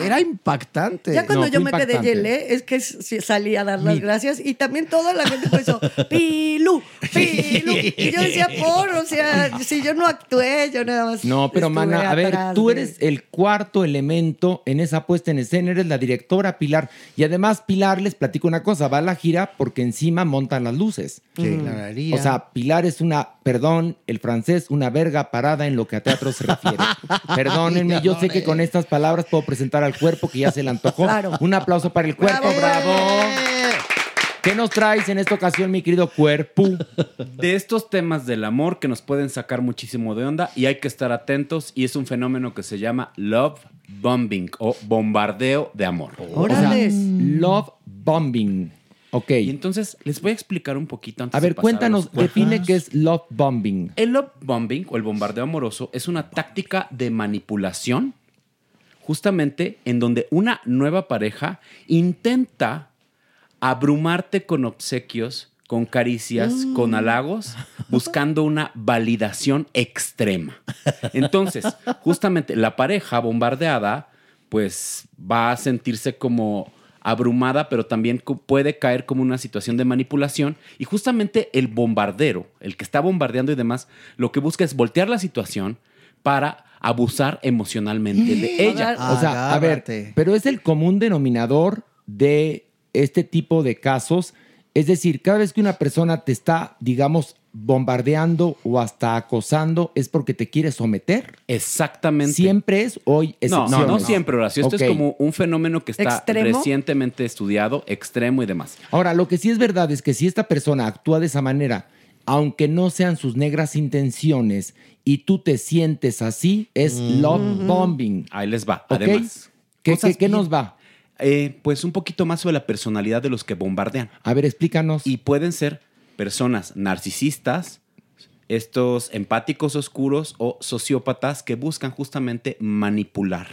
era impactante. Ya cuando No, yo fue me quedé yelé, es que salí a dar las gracias y también toda la gente empezó, Pilu, Pilu. Y yo decía, por, o sea, si yo no actué, yo nada más. No, pero mana, a ver, tú de- eres el cuarto elemento en esa puesta en escena, eres la directora Pilar. Y además, Pilar, les platico una cosa, va a la gira porque encima montan las luces. Sí, clararía. O sea, Pilar es una, perdón, el francés, una verga parada en lo que a teatro se refiere. Perdónenme, yo sé que con estas palabras puedo presentar al cuerpo que ya se le antojó. Claro. Un aplauso para el cuerpo, bravo. ¿Qué nos traes en esta ocasión, mi querido cuerpo? de estos temas del amor que nos pueden sacar muchísimo de onda y hay que estar atentos y es un fenómeno que se llama love bombing o bombardeo de amor. Órale. Love bombing. Ok. Y entonces les voy a explicar un poquito antes A de ver, pasar cuéntanos, cuerpos. define qué es love bombing. El love bombing o el bombardeo amoroso es una táctica de manipulación justamente en donde una nueva pareja intenta abrumarte con obsequios, con caricias, Mm. con halagos, buscando una validación extrema. Entonces, justamente la pareja bombardeada, pues va a sentirse como abrumada, pero también puede caer como una situación de manipulación. Y justamente el bombardero, el que está bombardeando y demás, lo que busca es voltear la situación para abusar emocionalmente de ella. O sea, a ver, pero es el común denominador de este tipo de casos. Es decir, cada vez que una persona te está, digamos, bombardeando o hasta acosando, es porque te quiere someter. Exactamente. Siempre es hoy No, no, no siempre, Horacio. Esto Ok. es como un fenómeno que está ¿Extremo? recientemente estudiado, extremo y demás. Ahora, lo que sí es verdad es que si esta persona actúa de esa manera, aunque no sean sus negras intenciones y tú te sientes así, es love bombing. Ahí les va. Además, ¿Qué, qué- nos va? eh, pues un poquito más sobre la personalidad de los que bombardean. A ver, explícanos. Y pueden ser personas narcisistas, estos empáticos oscuros o sociópatas que buscan justamente manipular.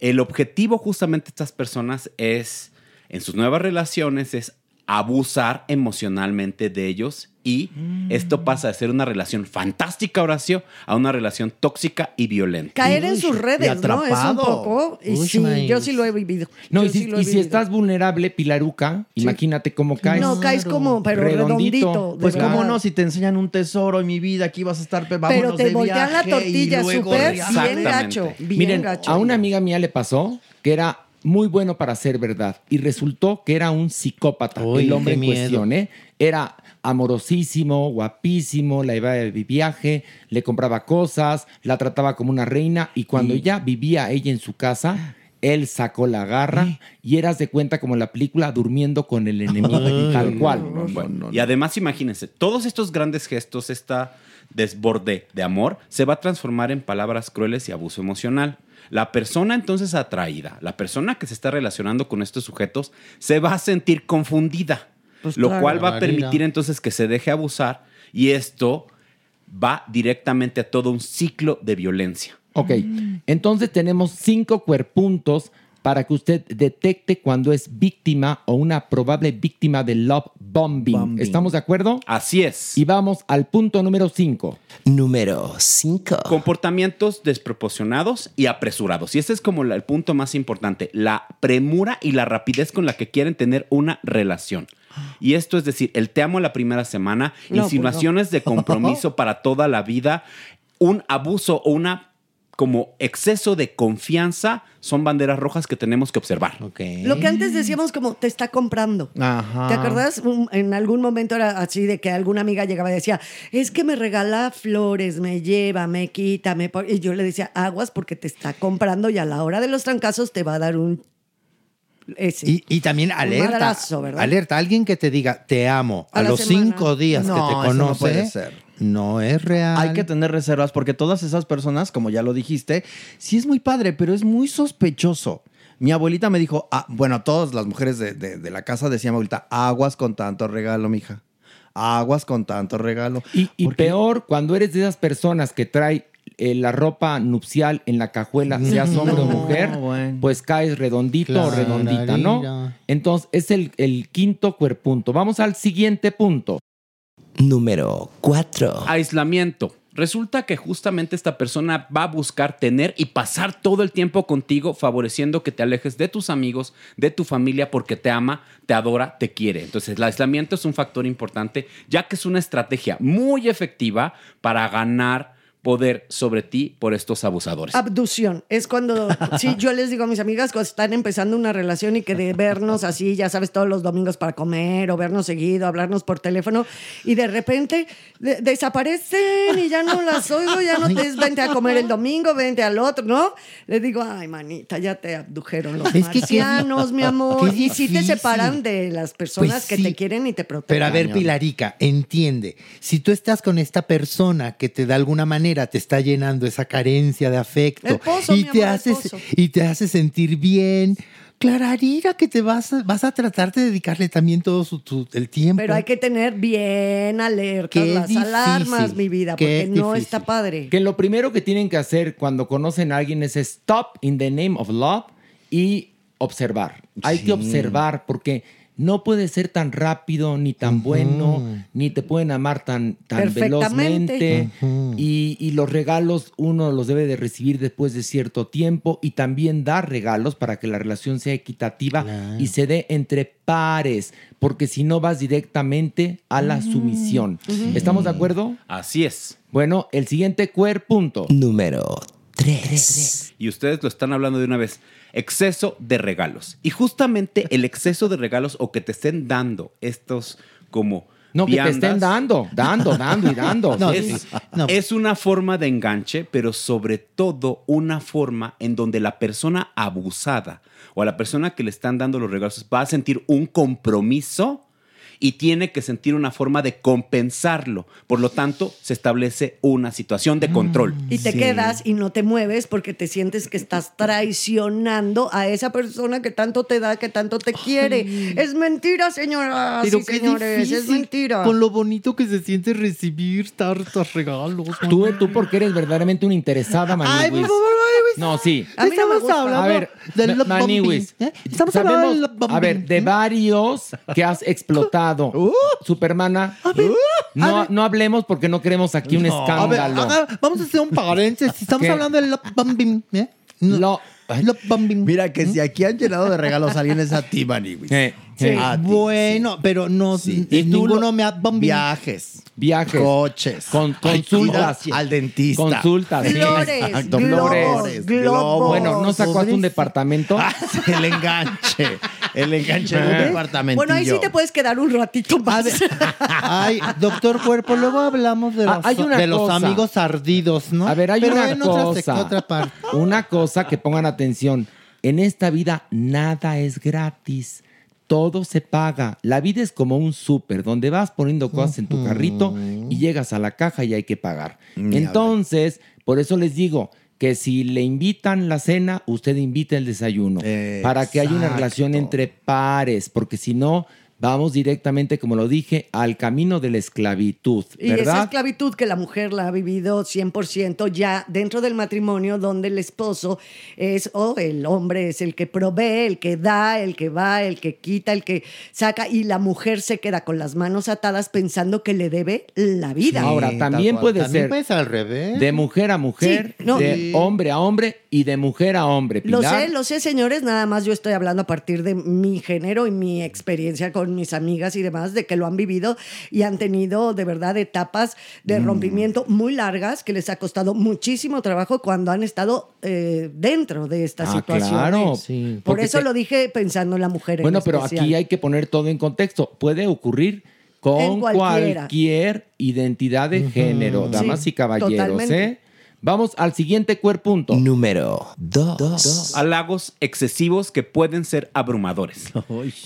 El objetivo justamente de estas personas es, en sus nuevas relaciones, es abusar emocionalmente de ellos y esto pasa de ser una relación fantástica, Horacio, a una relación tóxica y violenta. Caer en sus redes, ¿no? Es un atrapado. poco. Y Uy, sí, maíz. yo sí lo he vivido. No, Yo y si, sí lo he y si vivido. estás vulnerable, Pilaruca, imagínate cómo caes. No, caes como, pero redondito. Pues cómo no, si te enseñan un tesoro en mi vida, aquí vas a estar, vámonos Pero te de voltean la viaje tortilla súper bien gacho. Bien Miren, gacho. a una amiga mía le pasó que era muy bueno para ser verdad y resultó que era un psicópata. Uy, el hombre en miedo. cuestión, ¿eh? Era amorosísimo, guapísimo, la iba de viaje, le compraba cosas, la trataba como una reina y cuando ya vivía ella en su casa, él sacó la garra y eras de cuenta como en la película durmiendo con el enemigo, tal cual. Bueno, y además imagínense, todos estos grandes gestos, esta desborde de amor, se va a transformar en palabras crueles y abuso emocional. La persona entonces atraída, la persona que se está relacionando con estos sujetos, se va a sentir confundida, Pues lo claro. cual va a permitir entonces que se deje abusar y esto va directamente a todo un ciclo de violencia. Ok, entonces tenemos cinco cuerpuntos para que usted detecte cuando es víctima o una probable víctima de love bombing. ¿Estamos de acuerdo? Así es. Y vamos al punto número cinco. Número 5. Comportamientos desproporcionados y apresurados. Y ese es como el punto más importante, la premura y la rapidez con la que quieren tener una relación. Y esto es decir, el te amo la primera semana, No, pues insinuaciones de compromiso para toda la vida, un abuso o una como exceso de confianza son banderas rojas que tenemos que observar. Lo que antes decíamos como te está comprando. Ajá. ¿Te acuerdas? En algún momento era así de que alguna amiga llegaba y decía, es que me regala flores, me lleva, me quita, me pone-". Y yo le decía, aguas porque te está comprando y a la hora de los trancazos te va a dar un... Ese. Y, y también Un alerta. madrazo, ¿verdad? Alerta. Alguien que te diga te amo a, los semana. cinco días No, que eso te no conoce. puede ser. No es real. Hay que tener reservas porque todas esas personas, como ya lo dijiste, sí es muy padre, pero es muy sospechoso. Mi abuelita me dijo, ah, bueno, todas las mujeres de, de- de la casa decían, abuelita, aguas con tanto regalo, mija. Aguas con tanto regalo. Y, y peor, cuando eres de esas personas que trae eh, la ropa nupcial en la cajuela, seas No, hombre o mujer, bueno. pues caes redondito o redondita, ¿no? Entonces, es el, el quinto cuerpunto. Vamos al siguiente punto. Número 4. Aislamiento. Resulta que justamente esta persona va a buscar tener y pasar todo el tiempo contigo, favoreciendo que te alejes de tus amigos, de tu familia, porque te ama, te adora, te quiere. Entonces, el aislamiento es un factor importante, ya que es una estrategia muy efectiva para ganar poder sobre ti por estos abusadores. Abducción. Es cuando, sí, yo les digo a mis amigas cuando están empezando una relación y que de vernos así, ya sabes, todos los domingos para comer o vernos seguido, hablarnos por teléfono y de repente de- desaparecen y ya no las oigo, ya no te es vente a comer el domingo, vente al otro, ¿no? Les digo, ay, manita, ya te abdujeron los Es que marcianos, mi amor. Y sí te separan de las personas Pues que sí. te quieren y te protegen. Pero a ver, Pilarica, entiende. Si tú estás con esta persona que te de alguna manera te está llenando esa carencia de afecto El pozo, y mi te amor, el hace pozo. y te hace sentir bien, clararira que te vas a, vas a tratar de dedicarle también todo su, tu- el tiempo. Pero hay que tener bien alertas Qué las difícil, alarmas, mi vida, qué porque no está padre. Que lo primero que tienen que hacer cuando conocen a alguien es stop in the name of love y observar. Hay que observar porque no puede ser tan rápido ni tan bueno, ni te pueden amar tan, tan velozmente. y, y los regalos uno los debe de recibir después de cierto tiempo y también dar regalos para que la relación sea equitativa y se dé entre pares, porque si no vas directamente a la sumisión. ¿Estamos de acuerdo? Así es. Bueno, el siguiente cuerpunto. Número 3. Y ustedes lo están hablando de una vez. Exceso de regalos. Y justamente el exceso de regalos o que te estén dando estos como... No, que te viandas, estén dando, dando, dando y dando. No, Sí. es, es una forma de enganche, pero sobre todo una forma en donde la persona abusada o a la persona que le están dando los regalos va a sentir un compromiso y tiene que sentir una forma de compensarlo. Por lo tanto, se establece una situación de control. Y te quedas y no te mueves porque te sientes que estás traicionando a esa persona que tanto te da, que tanto te quiere. Es mentira, señoras Pero y señores, es mentira. Con lo bonito que se siente recibir tantos regalos. Tú, tú porque eres verdaderamente una interesada, Ay, favor, No, sí. A mí no me gusta. A ver, bombing, Maniwis, ¿eh? Estamos hablando sabemos, a ver, de ¿eh? varios que has explotado. Supermana, no, no hablemos porque no queremos aquí un No, a ver, escándalo. haga- vamos a hacer un paréntesis. Estamos ¿Qué? hablando del bombing. ¿eh? Lo. Mira que si aquí han llenado de regalos a alguien es a ti, Maniwis. Eh, Sí, A ti, bueno, pero no, Sí. y ninguno me ha. Viajes. Viajes. Coches. Con, consultas. al dentista. Consultas. Flores, Exacto, flores, globos. Bueno, ¿no sacó hasta un departamento? Ah, el enganche. El enganche de un ¿Eh? departamento. Bueno, ahí sí te puedes quedar un ratito más. Ay, doctor Cuerpo, luego hablamos de los, Ah, hay una de los amigos ardidos, ¿no? A ver, hay Pero una en otra cosa. otra parte. Una cosa que pongan atención. En esta vida nada es gratis. Todo se paga. La vida es como un súper donde vas poniendo cosas en tu carrito y llegas a la caja y hay que pagar. Entonces, por eso les digo que si le invitan la cena, usted invita el desayuno. Para que haya una relación entre pares, porque si no, vamos directamente, como lo dije, al camino de la esclavitud, Y esa esclavitud que la mujer la ha vivido 100% ya dentro del matrimonio, donde el esposo es, o el hombre es el que provee, el que da, el que va, el que quita, el que saca, y la mujer se queda con las manos atadas pensando que le debe la vida. Ahora, también puede También ser puede ser al revés. de mujer a mujer, Sí, no. de Sí. hombre a hombre y de mujer a hombre. Lo sé, lo sé, señores, nada más yo estoy hablando a partir de mi género y mi experiencia con mis amigas y demás, de que lo han vivido y han tenido de verdad etapas de Mm. rompimiento muy largas que les ha costado muchísimo trabajo cuando han estado eh, dentro de esta Ah, situación. claro. Por Porque eso te- lo dije pensando en la mujer. en Bueno, pero especial. aquí hay que poner todo en contexto. Puede ocurrir con cualquier identidad de género, damas Sí, y caballeros. ¿eh? Vamos al siguiente cuerpunto. Número 2. Halagos excesivos que pueden ser abrumadores.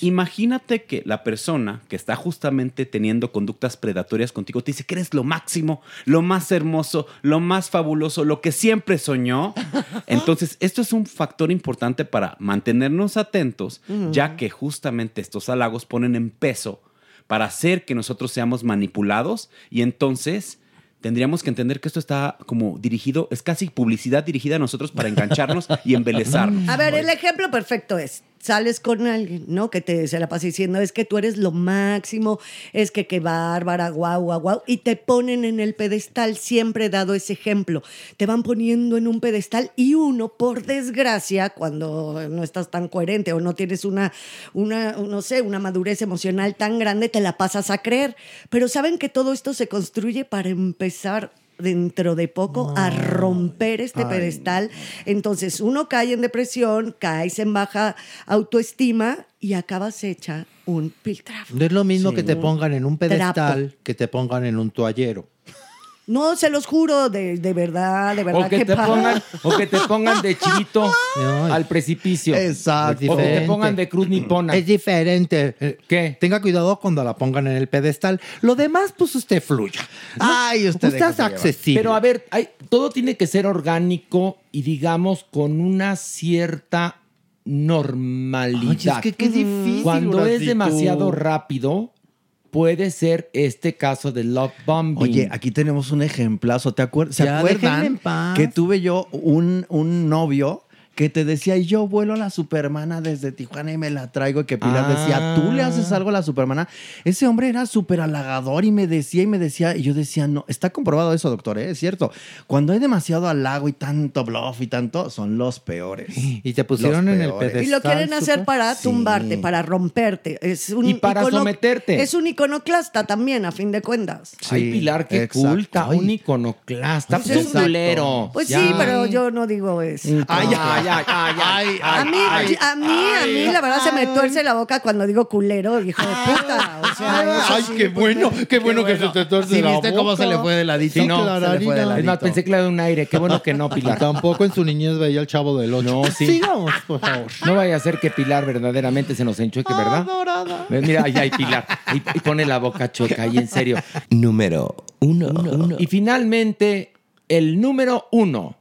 Imagínate que la persona que está justamente teniendo conductas predatorias contigo te dice que eres lo máximo, lo más hermoso, lo más fabuloso, lo que siempre soñó. Entonces, esto es un factor importante para mantenernos atentos, ya que justamente estos halagos ponen en peso para hacer que nosotros seamos manipulados y entonces tendríamos que entender que esto está como dirigido, es casi publicidad dirigida a nosotros para engancharnos y embelezarnos. A ver, el ejemplo perfecto es, sales con alguien, ¿no? Que te se la pasa diciendo, es que tú eres lo máximo, es que qué bárbara, guau, guau, guau, y te ponen en el pedestal, siempre he dado ese ejemplo, te van poniendo en un pedestal y uno, por desgracia, cuando no estás tan coherente o no tienes una, una, no sé, una madurez emocional tan grande, te la pasas a creer. Pero saben que todo esto se construye para empezar dentro de poco a romper este Ay, pedestal. Entonces uno cae en depresión, caes en baja autoestima y acabas hecha un piltrafa. No es lo mismo Sí. que te pongan en un Trapo. pedestal que te pongan en un toallero. No, se los juro, de, de verdad, de verdad O que, te pongan, o que te pongan de chivito al precipicio. Exacto. O que te pongan de cruz nipona. Es diferente. ¿Qué? Tenga cuidado cuando la pongan en el pedestal. Lo demás, pues usted fluya. Ay, usted, Usted es accesible. Pero a ver, hay- todo tiene que ser orgánico y digamos con una cierta normalidad. Es que qué difícil, Cuando es demasiado rápido, puede ser este caso de love bombing. Oye, aquí tenemos un ejemplazo. ¿Te acuer- ¿Se Ya, acuerdan que tuve yo un, un novio que te decía, yo vuelo a la Supermana desde Tijuana y me la traigo? Y que Pilar Ah. decía, tú le haces algo a la Supermana. Ese hombre era súper halagador y me decía y me decía, y yo decía, no, está comprobado eso, doctor, ¿eh? es cierto. Cuando hay demasiado halago y tanto bluff y tanto, son los peores. Y te pusieron en el pedestal. Y lo quieren hacer para Sí. tumbarte, para romperte. Es un Y para icono- someterte. Es un iconoclasta también, a fin de cuentas. Ay, Pilar, qué exacto. culta, Ay. un iconoclasta, Pues pues un exacto. culero. Pues Ya. sí, pero yo no digo eso. Ay, ay, ay, ay, ay, a mí, ay, a mí, a mí, la verdad se me tuerce la boca cuando digo culero, hijo de puta. O sea, eso Ay, sí, qué bueno, qué bueno que se te tuerce ¿Sí la viste cómo boca. se le fue de ladito? Sí, no, Se le fue de Es más, ladito. pensé que le un aire. Qué bueno que no, Pilar. Tampoco en su niñez veía el chavo del ocho. No, sí. Sigamos, por favor. No vaya a ser que Pilar verdaderamente se nos enchueque, ¿verdad? Adorada. Mira, ahí hay Pilar. Y, y pone la boca chueca, y en serio. Número uno. Y finalmente, el número uno.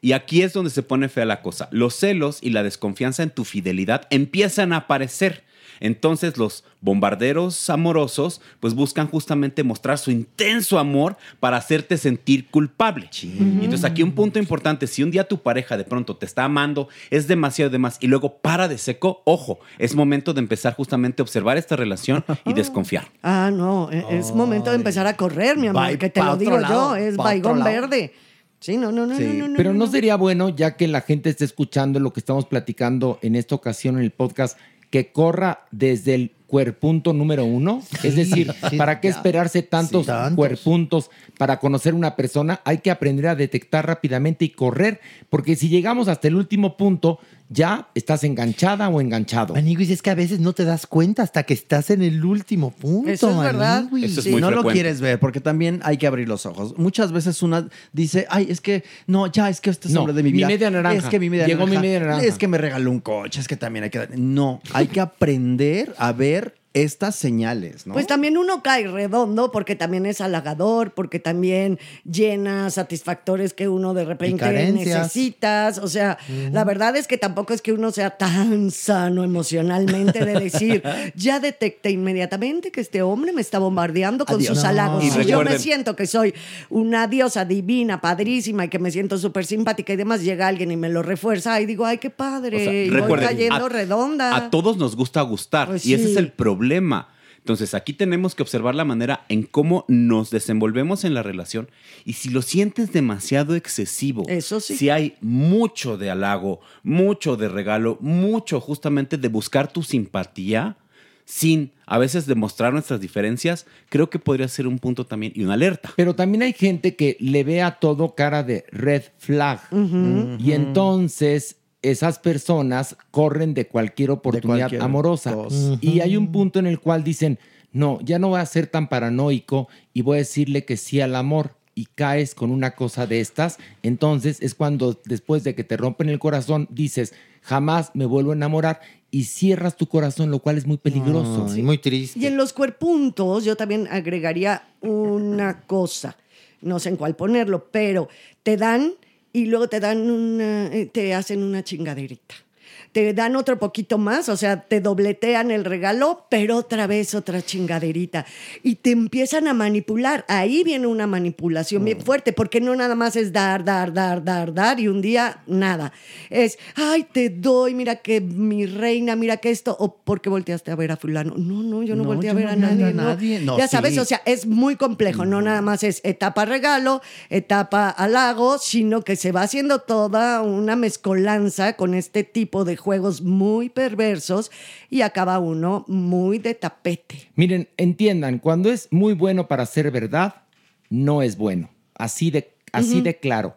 Y aquí es donde se pone fea la cosa. Los celos y la desconfianza en tu fidelidad empiezan a aparecer. Entonces los bombarderos amorosos pues buscan justamente mostrar su intenso amor para hacerte sentir culpable. Y entonces aquí un punto importante, si un día tu pareja de pronto te está amando, es demasiado de más y luego para de seco, ojo, es momento de empezar justamente a observar esta relación y desconfiar. Ah, no, e- es momento de empezar a correr, mi amor, que te lo digo lado, yo, es lado. verde. Sí, no, no, no, no, no, no. Pero no sería bueno, ya que la gente esté escuchando lo que estamos platicando en esta ocasión en el podcast, que corra desde el cuerpunto número uno. es decir, sí, ¿para qué ya. esperarse tantos, Sí, tantos. cuerpuntos para conocer una persona? Hay que aprender a detectar rápidamente y correr, porque si llegamos hasta el último punto, ya estás enganchada o enganchado. Maniguis, es que a veces no te das cuenta hasta que estás en el último punto. Eso es verdad. Maniguis. Sí, no lo quieres ver, porque también hay que abrir los ojos. Muchas veces una dice, ay, es que, no, ya, es que este es No, hombre de mi mi vida. media naranja. Es que mi media Llegó naranja. mi media naranja. Es que me regaló un coche, es que también hay que... dar- No, hay que aprender a ver estas señales, ¿no? Pues también uno cae redondo porque también es halagador, porque también llena satisfactores que uno de repente necesitas. O sea, la verdad es que tampoco es que uno sea tan sano emocionalmente de decir, ya detecté inmediatamente que este hombre me está bombardeando con Adiós. sus No. halagos. Y Si yo me siento que soy una diosa divina, padrísima y que me siento súper simpática y demás, llega alguien y me lo refuerza y digo, ay, qué padre, O sea, y voy cayendo a- redonda. A todos nos gusta gustar Pues y ese es el problema. Entonces aquí tenemos que observar la manera en cómo nos desenvolvemos en la relación y si lo sientes demasiado excesivo, Eso sí. si hay mucho de halago, mucho de regalo, mucho justamente de buscar tu simpatía, sin a veces demostrar nuestras diferencias, creo que podría ser un punto también y una alerta. Pero también hay gente que le ve a todo cara de red flag. Y entonces esas personas corren de cualquier oportunidad cualquier amorosa. Y hay un punto en el cual dicen, no, ya no voy a ser tan paranoico y voy a decirle que sí al amor. Y caes con una cosa de estas, entonces es cuando después de que te rompen el corazón dices, jamás me vuelvo a enamorar y cierras tu corazón, lo cual es muy peligroso. Ay, muy triste. Y en los cuerpuntos yo también agregaría una cosa, no sé en cuál ponerlo, pero te dan y luego te dan una, eh, te hacen una chingaderita. Te dan otro poquito más, o sea, te dobletean el regalo, pero otra vez otra chingaderita. Y te empiezan a manipular. Ahí viene una manipulación bien fuerte, porque no nada más es dar, dar, dar, dar, dar, y un día nada. Es, ay, te doy, mira que mi reina, mira que esto, o porque volteaste a ver a fulano. No, no, yo no, No, volteé a ver no a vi a nadie. no. nadie. No, ya sabes, o sea, es muy complejo. No nada más es etapa regalo, etapa halago, sino que se va haciendo toda una mezcolanza con este tipo de juegos muy perversos y acaba uno muy de tapete. Miren, entiendan, cuando es muy bueno para ser verdad, no es bueno. Así de, así de claro.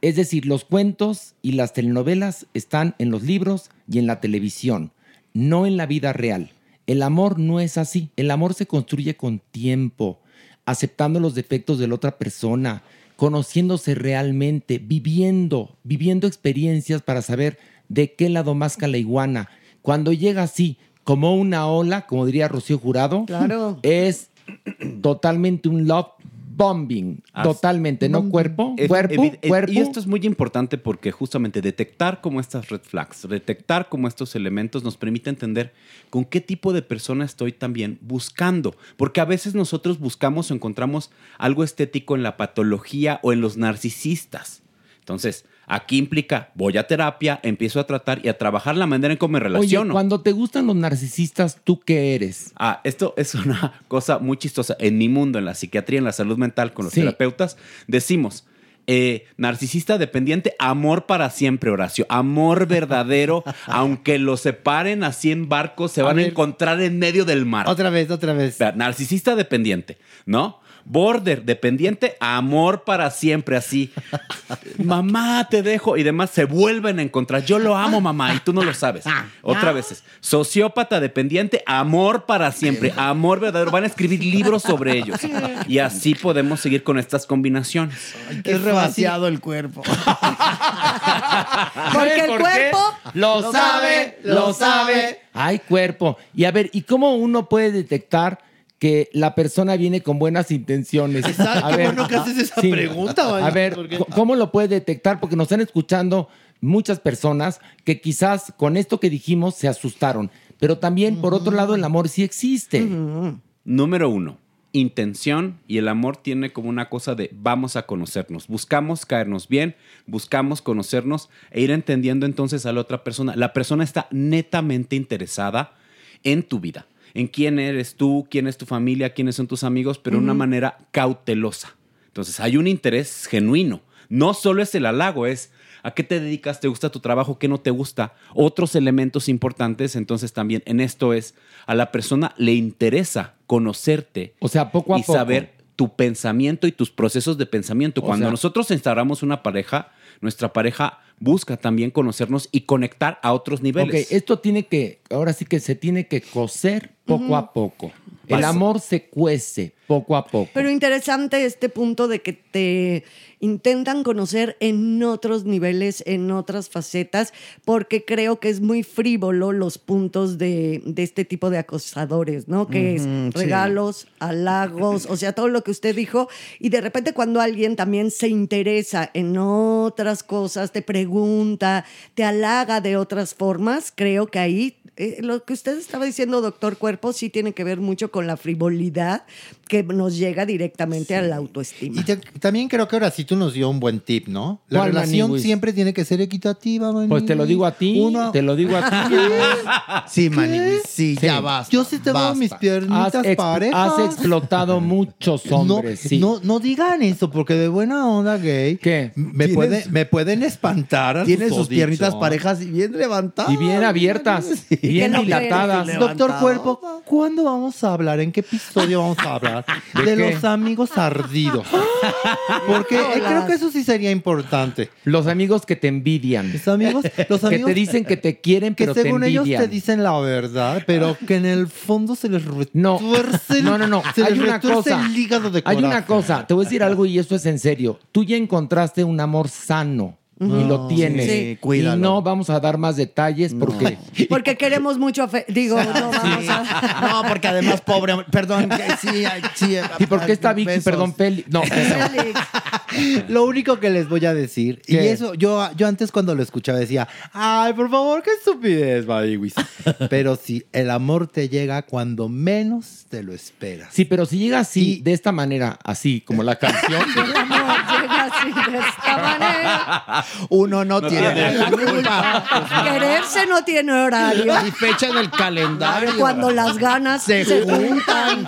Es decir, los cuentos y las telenovelas están en los libros y en la televisión, no en la vida real. El amor no es así. El amor se construye con tiempo, aceptando los defectos de la otra persona, conociéndose realmente, viviendo, viviendo experiencias para saber de qué lado masca la iguana. Cuando llega así, como una ola, como diría Rocío Jurado, Claro. es totalmente un love bombing. Totalmente, no cuerpo, Es cuerpo, cuerpo. Y esto es muy importante porque justamente detectar como estas red flags, detectar como estos elementos nos permite entender con qué tipo de persona estoy también buscando. Porque a veces nosotros buscamos o encontramos algo estético en la patología o en los narcisistas. Entonces, aquí implica, voy a terapia, empiezo a tratar y a trabajar la manera en cómo me Oye, relaciono. cuando te gustan los narcisistas, ¿tú qué eres? Ah, esto es una cosa muy chistosa. En mi mundo, en la psiquiatría, en la salud mental, con los Sí. terapeutas, decimos, eh, narcisista dependiente, amor para siempre, Horacio. Amor verdadero, aunque los separen así en barcos, se A van a, encontrar en medio del mar. Otra vez, otra vez. Narcisista dependiente, ¿no? Border dependiente, amor para siempre, así. mamá, te dejo. Y demás se vuelven a encontrar. Yo lo amo, mamá, y tú no lo sabes. Otra vez. es Sociópata dependiente, amor para siempre, amor verdadero. Van a escribir libros sobre ellos. Y así podemos seguir con estas combinaciones. es rebaciado el cuerpo. Porque el por cuerpo Lo sabe, lo sabe. Ay, cuerpo. Y a ver, ¿y cómo uno puede detectar que la persona viene con buenas intenciones? Exacto, A qué bueno que haces esa pregunta, A ver, porque- ¿cómo- ¿cómo lo puede detectar? Porque nos están escuchando muchas personas que quizás con esto que dijimos se asustaron. Pero también, por otro lado, el amor sí existe. Número uno, intención y el amor tiene como una cosa de vamos a conocernos, buscamos caernos bien, buscamos conocernos e ir entendiendo entonces a la otra persona. La persona está netamente interesada en tu vida, en quién eres tú, quién es tu familia, quiénes son tus amigos, pero de una manera cautelosa. Entonces hay un interés genuino. No solo es el halago, es a qué te dedicas, te gusta tu trabajo, qué no te gusta. Otros elementos importantes, entonces también en esto es, a la persona le interesa conocerte. O sea, poco a y poco. saber tu pensamiento y tus procesos de pensamiento. O Cuando sea- nosotros instauramos una pareja, nuestra pareja busca también conocernos y conectar a otros Ok, niveles. esto tiene que, ahora sí que se tiene que cocer poco a poco. El amor se cuece poco a poco. Pero interesante este punto de que te intentan conocer en otros niveles, en otras facetas, porque creo que es muy frívolo los puntos de, de este tipo de acosadores, ¿no? Que es sí. regalos, halagos, o sea, todo lo que usted dijo. Y de repente cuando alguien también se interesa en otras cosas, te pregunta, te halaga de otras formas, creo que ahí eh, lo que usted estaba diciendo, doctor Cuerpo, sí tiene que ver mucho con la frivolidad que nos llega directamente a la autoestima. Y te- también creo que ahora sí tú nos dio un buen tip, ¿no? La ¿Cuál, relación siempre tiene que ser equitativa, Maniwis. Pues te lo digo a ti, Uno- te lo digo a ti. Sí, Maniwis, sí, ya Sí. basta. Yo sí te veo basta. mis piernitas Has, parejas. has explotado muchos hombres, no, sí. no, no digan eso, porque de buena onda gay. ¿Qué? Me, puede- me pueden espantar. a Tiene sus piernitas parejas y bien levantadas. Y bien abiertas, bien Que no dilatadas. Doctor. Cuerpo, ¿cuándo vamos a hablar? ¿En qué episodio vamos a hablar? ¿De los amigos ardidos. Porque eh, creo que eso sí sería importante. Los amigos que te envidian. Los amigos, los que amigos te dicen que te quieren, que pero te según ellos te dicen la verdad, pero que en el fondo se les No, retuerce el- no, no, no. se Hay les una retuerce cosa. el hígado de Hay una coraje. cosa. Te voy a decir algo y esto es en serio. Tú ya encontraste un amor sano. Y lo tienes. sí, cuídalo. Y no vamos a dar más detalles porque Porque queremos mucho, a Fe- digo, no vamos a... No, porque además, pobre perdón, que sí, sí. ¿Y por qué está Vicky? besos. Perdón, Feli. No, Félix. Lo único que les voy a decir, y eso, yo, yo antes cuando lo escuchaba decía, ay, por favor, qué estupidez, Mariwis. Pero sí, el amor te llega cuando menos te lo esperas. Sí, pero si llega así, de esta manera, así como la canción. El amor llega así de esta manera. Uno no, tiene tiene la culpa. Quererse no tiene horario. Ni fecha en el calendario. Cuando las ganas se, Se juntan.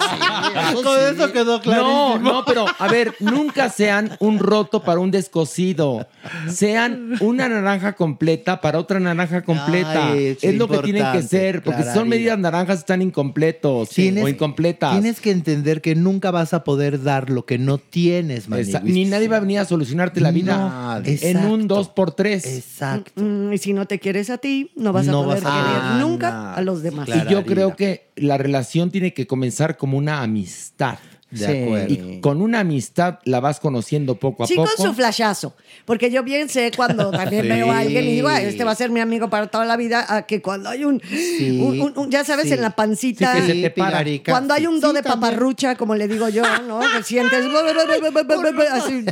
Con eso quedó No, clarísimo. no, pero a ver, nunca sean un roto para un descosido. Sean una naranja completa para otra naranja completa. Ay, sí, es lo que tienen que ser, porque si son medidas naranjas están incompletos o incompletas. Tienes que entender que nunca vas a poder dar lo que no tienes, Maniwis. ni nadie va a venir a solucionarte la vida en un Exacto. 2 por 3 Exacto. Mm, Y si no te quieres a ti, no vas a poder vas a- querer Ah, nunca a los demás. Claro. Y yo creo que la relación tiene que comenzar como una amistad. De Sí. acuerdo. Y con una amistad la vas conociendo poco a Sí, poco. con su flashazo. Porque yo bien sé cuando también Sí. veo a alguien y digo, "Ay, este va a ser mi amigo para toda la vida, a que cuando hay un, Sí. un- un- un- ya sabes, Sí. en la pancita, Sí, que se te para. Cuando hay un do Sí, de también. paparrucha, como le digo yo, ¿no? Que sientes así.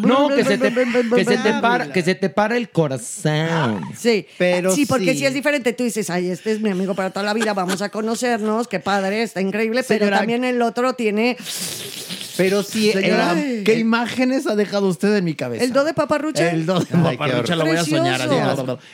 No, que se te, que se te para, que se te para el corazón. Sí, Pero sí, porque sí. si es diferente, tú dices, ay, este es mi amigo para toda la vida, vamos a conocernos, qué padre, está increíble, pero también el otro tiene Pero sí, Señora, ¿qué imágenes ha dejado usted en mi cabeza? el do de paparrucha. El do de Ay, qué paparrucha lo voy a soñar. así.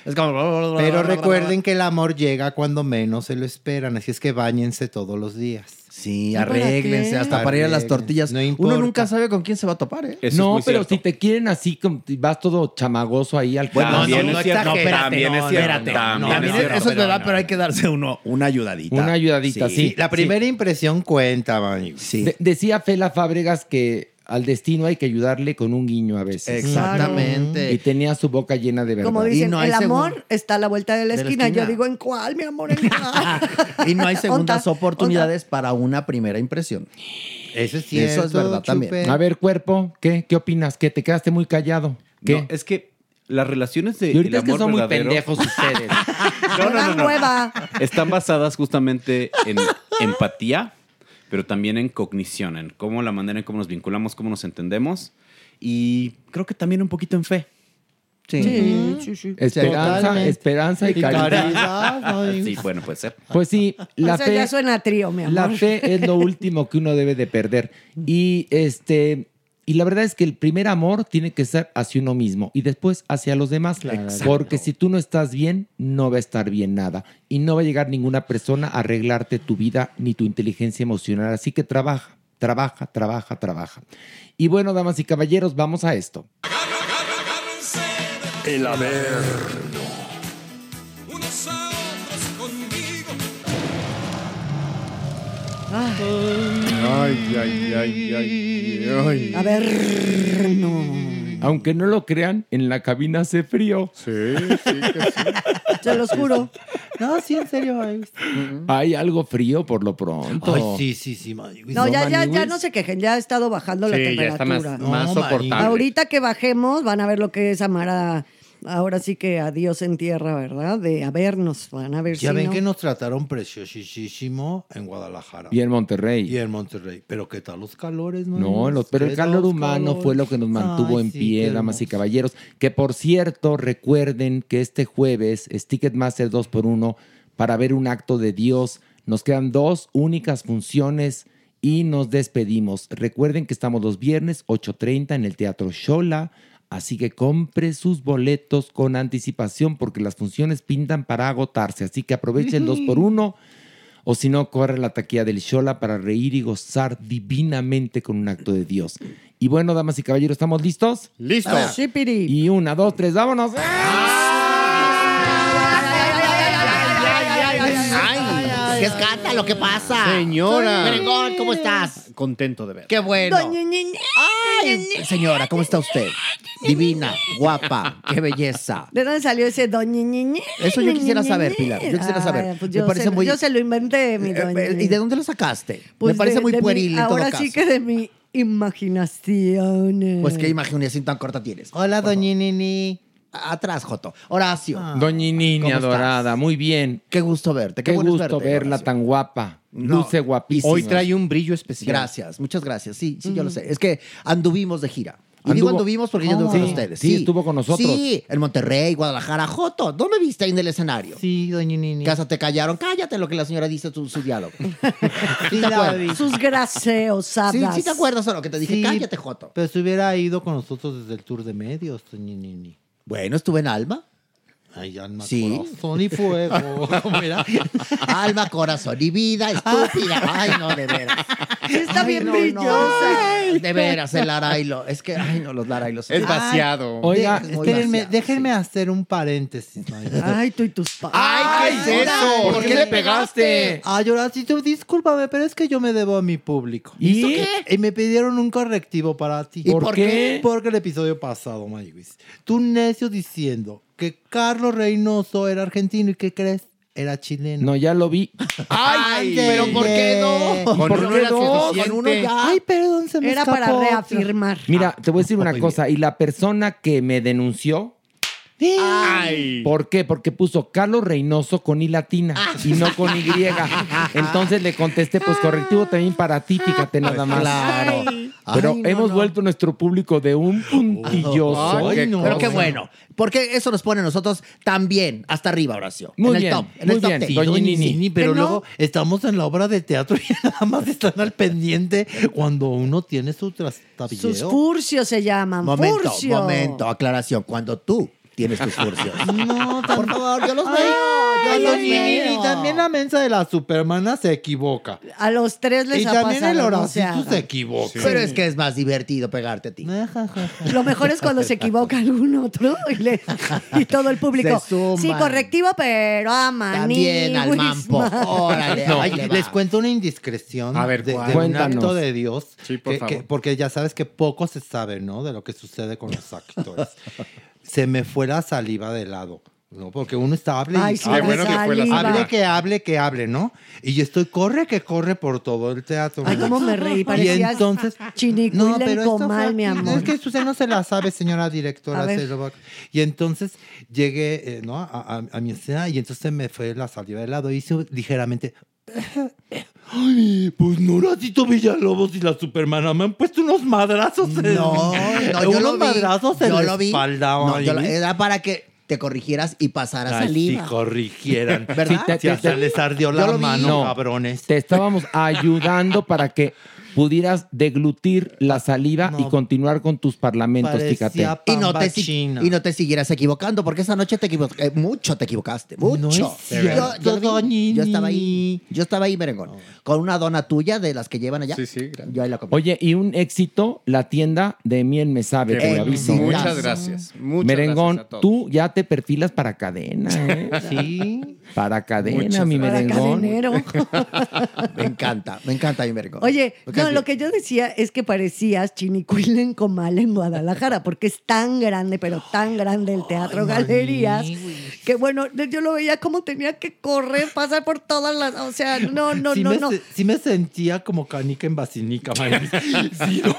Es como... Pero recuerden que el amor llega cuando menos se lo esperan, así es que bañense todos los días. Sí, ¿Para arréglense hasta para ir a las tortillas. no Uno nunca sabe con quién se va a topar, ¿eh? Eso es no, muy pero cierto. si te quieren así, vas todo chamagoso ahí al Bueno, También no, no, es cierto, no, espérate, también no, es cierto, espérate. también No, es cierto. eso es verdad, pero hay que darse uno una ayudadita. Una ayudadita, sí. La primera impresión cuenta, Manny. Sí. De- decía Fela Fábregas que al destino hay que ayudarle con un guiño a veces. Exactamente. Y tenía su boca llena de verdad. Como dicen, no hay el amor está a la vuelta de la, de la esquina. Yo digo, ¿en cuál, mi amor? ¿En cuál? Y no hay segundas oportunidades para una primera impresión. Eso es cierto. Eso es verdad también. A ver, cuerpo, ¿qué? ¿Qué opinas? ¿Que te quedaste muy callado? ¿Qué? No, es que las relaciones de y ahorita el es que amor son muy pendejos ustedes. No, no, no, no. nueva. están basadas justamente en empatía, pero también en cognición, en cómo la manera en cómo nos vinculamos, cómo nos entendemos y creo que también un poquito en fe. Sí. Sí, sí, sí. Esperanza, esperanza y Y caridad. Sí, bueno, puede ser. Pues sí, la o sea, fe. ya suena a trío, mi amor. La fe es lo último que uno debe de perder. Y este y la verdad es que el primer amor tiene que ser hacia uno mismo y después hacia los demás. Porque si tú no estás bien, no va a estar bien nada. Y no va a llegar ninguna persona a arreglarte tu vida ni tu inteligencia emocional. Así que trabaja, trabaja, trabaja, trabaja. Y bueno, damas y caballeros, vamos a esto. El Averno. Ay, ay, ay, ay, ay. A ver, no. Aunque no lo crean, en la cabina hace frío. Sí, sí, que sí. Se los juro. No, sí, en serio. ay. Hay algo frío por lo pronto. Ay, sí, sí, sí. Maniwis. No, ya, ya, ya no se quejen, ya ha estado bajando la Sí, ya está temperatura. más, más soportable. Ahorita que bajemos van a ver lo que es amar a, ahora sí que a Dios en tierra, ¿verdad? De a vernos, van a ver Ya si ven no. que nos trataron preciosísimo en Guadalajara. Y en Monterrey. Y en Monterrey. Pero ¿qué tal los calores, No, Maniwis? los- pero el ¿Qué calor humano calores? fue lo que nos mantuvo Ay, en sí, pie, damas y caballeros. Que por cierto, recuerden que este jueves es Ticketmaster 2x1 para ver un acto de Dios. Nos quedan dos únicas funciones y nos despedimos. Recuerden que estamos los viernes 8.30 en el Teatro Shola. Así que compre sus boletos con anticipación porque las funciones pintan para agotarse. Así que aproveche el 2x1 o si no, corre la taquilla del Shola para reír y gozar divinamente con un acto de Dios. Y bueno, damas y caballeros, ¿estamos listos? Listo. Sí, Piri. Y una, dos, tres, vámonos. Ay, ¿qué escándalo? ¿Qué pasa? Señora. Merengón, ¿cómo estás? Contento de ver. Qué bueno. Ay, señora, ¿cómo está usted? Divina, guapa, qué belleza. ¿De dónde salió ese doña Ñeñe? Eso yo quisiera saber? Pilar, yo quisiera saber. Pues Me yo, parece se, muy- yo se lo inventé, mi Eh, doña. eh, ¿Y de dónde lo sacaste? Pues Me parece de- muy de mi- pueril en todo Ahora caso. sí que de mi imaginación. Pues qué imaginación tan corta tienes. Hola, doña Nini. Atrás, Joto. Horacio. Doña Nini ¿Cómo estás? adorada, muy bien. Qué gusto verte. Qué, gusto verte, verla Horacio. tan guapa, No. dulce, guapísima. Hoy trae un brillo especial. Gracias, muchas gracias. Sí, sí, yo lo sé. Es que anduvimos de gira. Y digo Anduvo- anduvimos porque yo anduve Sí, con ustedes. sí, estuvo con nosotros. Sí, en Monterrey, Guadalajara. Joto, ¿dónde viste ahí en el escenario? Sí, doña Nini. Casa te callaron. Cállate lo que la señora dice su, su diálogo. Sí, te. Sus graseosadas. Sí, sí te acuerdas o no, que te dije, Sí, cállate, Joto. Pero si hubiera ido con nosotros desde el tour de medios, doña Nini. Bueno, estuve en Alma. Ay, alma, Sí. corazón y fuego. ¿Cómo era? Alma, corazón y vida, estúpida. Ay, no, de veras. Sí, está Ay, bien no, brillosa. no. De veras, el Larailo. Es que, ay, no, los Larailos. Es Ay, vaciado. Oiga, de- muy Espérenme, vaciado, déjenme sí. hacer un paréntesis. Ay, tú y tus padres. Ay, ¿qué es eso? ¿Por qué le pegaste? Ay, Horacito, discúlpame, pero es que yo me debo a mi público. ¿Y? Y me pidieron un correctivo para ti. ¿Y ¿Por por qué? qué? Porque el episodio pasado, Maywis, tú necio diciendo que Carlos Reynoso era argentino y que crees era chileno. No, ya lo vi. Ay, pero ¿por qué no? Con ¿Por uno qué era suficiente. Con uno ya. Ay, perdón, se me Era escapó para reafirmar. Mira, te voy a decir una Muy cosa. Y la persona que me denunció, Ay. ¿por qué? Porque puso Carlos Reynoso con I latina y no con Y. Entonces le contesté, pues correctivo también para ti, fíjate nada más. Claro. Pero Ay, no, hemos no. vuelto nuestro público de un puntilloso. Ay, qué no. Pero qué bueno. Porque eso nos pone a nosotros también hasta arriba, Horacio. Muy en el bien, top. En muy el top bien. Sí, Doña Nini. Nini, pero luego estamos en la obra de teatro y nada más están al pendiente cuando uno tiene su trastabilleo. Sus furcios se llaman. Momento, furcio. momento, aclaración. Cuando tú tienes tus furcios. No, Por favor, yo los Ay, veo. Yo ay, los veo. y también la mensa de la supermana se equivoca. A los tres les y ha también pasado. el no se Horacito se hagan. equivoca. Pero es que es más divertido pegarte a ti. Lo mejor es cuando se equivoca algún otro y, le- y todo el público. Se suman. Sí, correctivo, pero ama También al mampo. Órale, No, ahí le va. les cuento una indiscreción A ver, de, de un Cuéntanos. acto de Dios. Sí, por que- favor. que- porque ya sabes que poco se sabe, ¿no? De lo que sucede con los actores. se me fue la saliva de lado. ¿no? Porque uno está hable y sí, Ay, bueno que fue la hable que hable que hable, ¿no? Y yo estoy corre que corre por todo el teatro. Ay, cómo me reí. Y entonces en esto comal, fue- mi amor. Es que usted no se la sabe, señora directora. Y entonces llegué eh, ¿no? a, a- a mi escena y entonces me fue la saliva de lado. Hice ligeramente. Ay, pues no, Horacito Villalobos y la Supermana me han puesto unos madrazos. en- No, no, yo unos lo vi. madrazos en yo la lo vi. espalda. No, yo lo- ay, era para que te corrigieras y pasaras Ay, saliva. si corrigieran. ¿Verdad? Sí, te- Si hasta les ardió Yo la lo vi. mano, No. cabrones. Te estábamos ayudando para que pudieras deglutir la saliva y continuar con tus parlamentos, fíjate. Y no, te, y no te siguieras equivocando, porque esa noche te equivocaste. mucho te equivocaste. Mucho. es yo, estaba ahí. Yo estaba ahí, merengón. Con una dona tuya de las que llevan allá. Sí, sí, gracias. Yo ahí la compré. Oye, y un éxito, la tienda de Miel Me Sabe, Qué te bueno. aviso. Muchas gracias. Muchas Merengón, gracias a todos. tú ya te perfilas para cadena, ¿eh? Sí. Para cadena, Muchas mi Para merengón. Me encanta, me encanta mi merengón. Oye, no, lo que yo decía es que parecías Chinicuil en Comal en Guadalajara, porque es tan grande, pero tan grande el Teatro Galerías, que bueno, yo lo veía como tenía que correr, pasar por todas las, o sea, no, no, sí no, me, no. sí me sentía como canica en basinica, Mayris. Sí, no.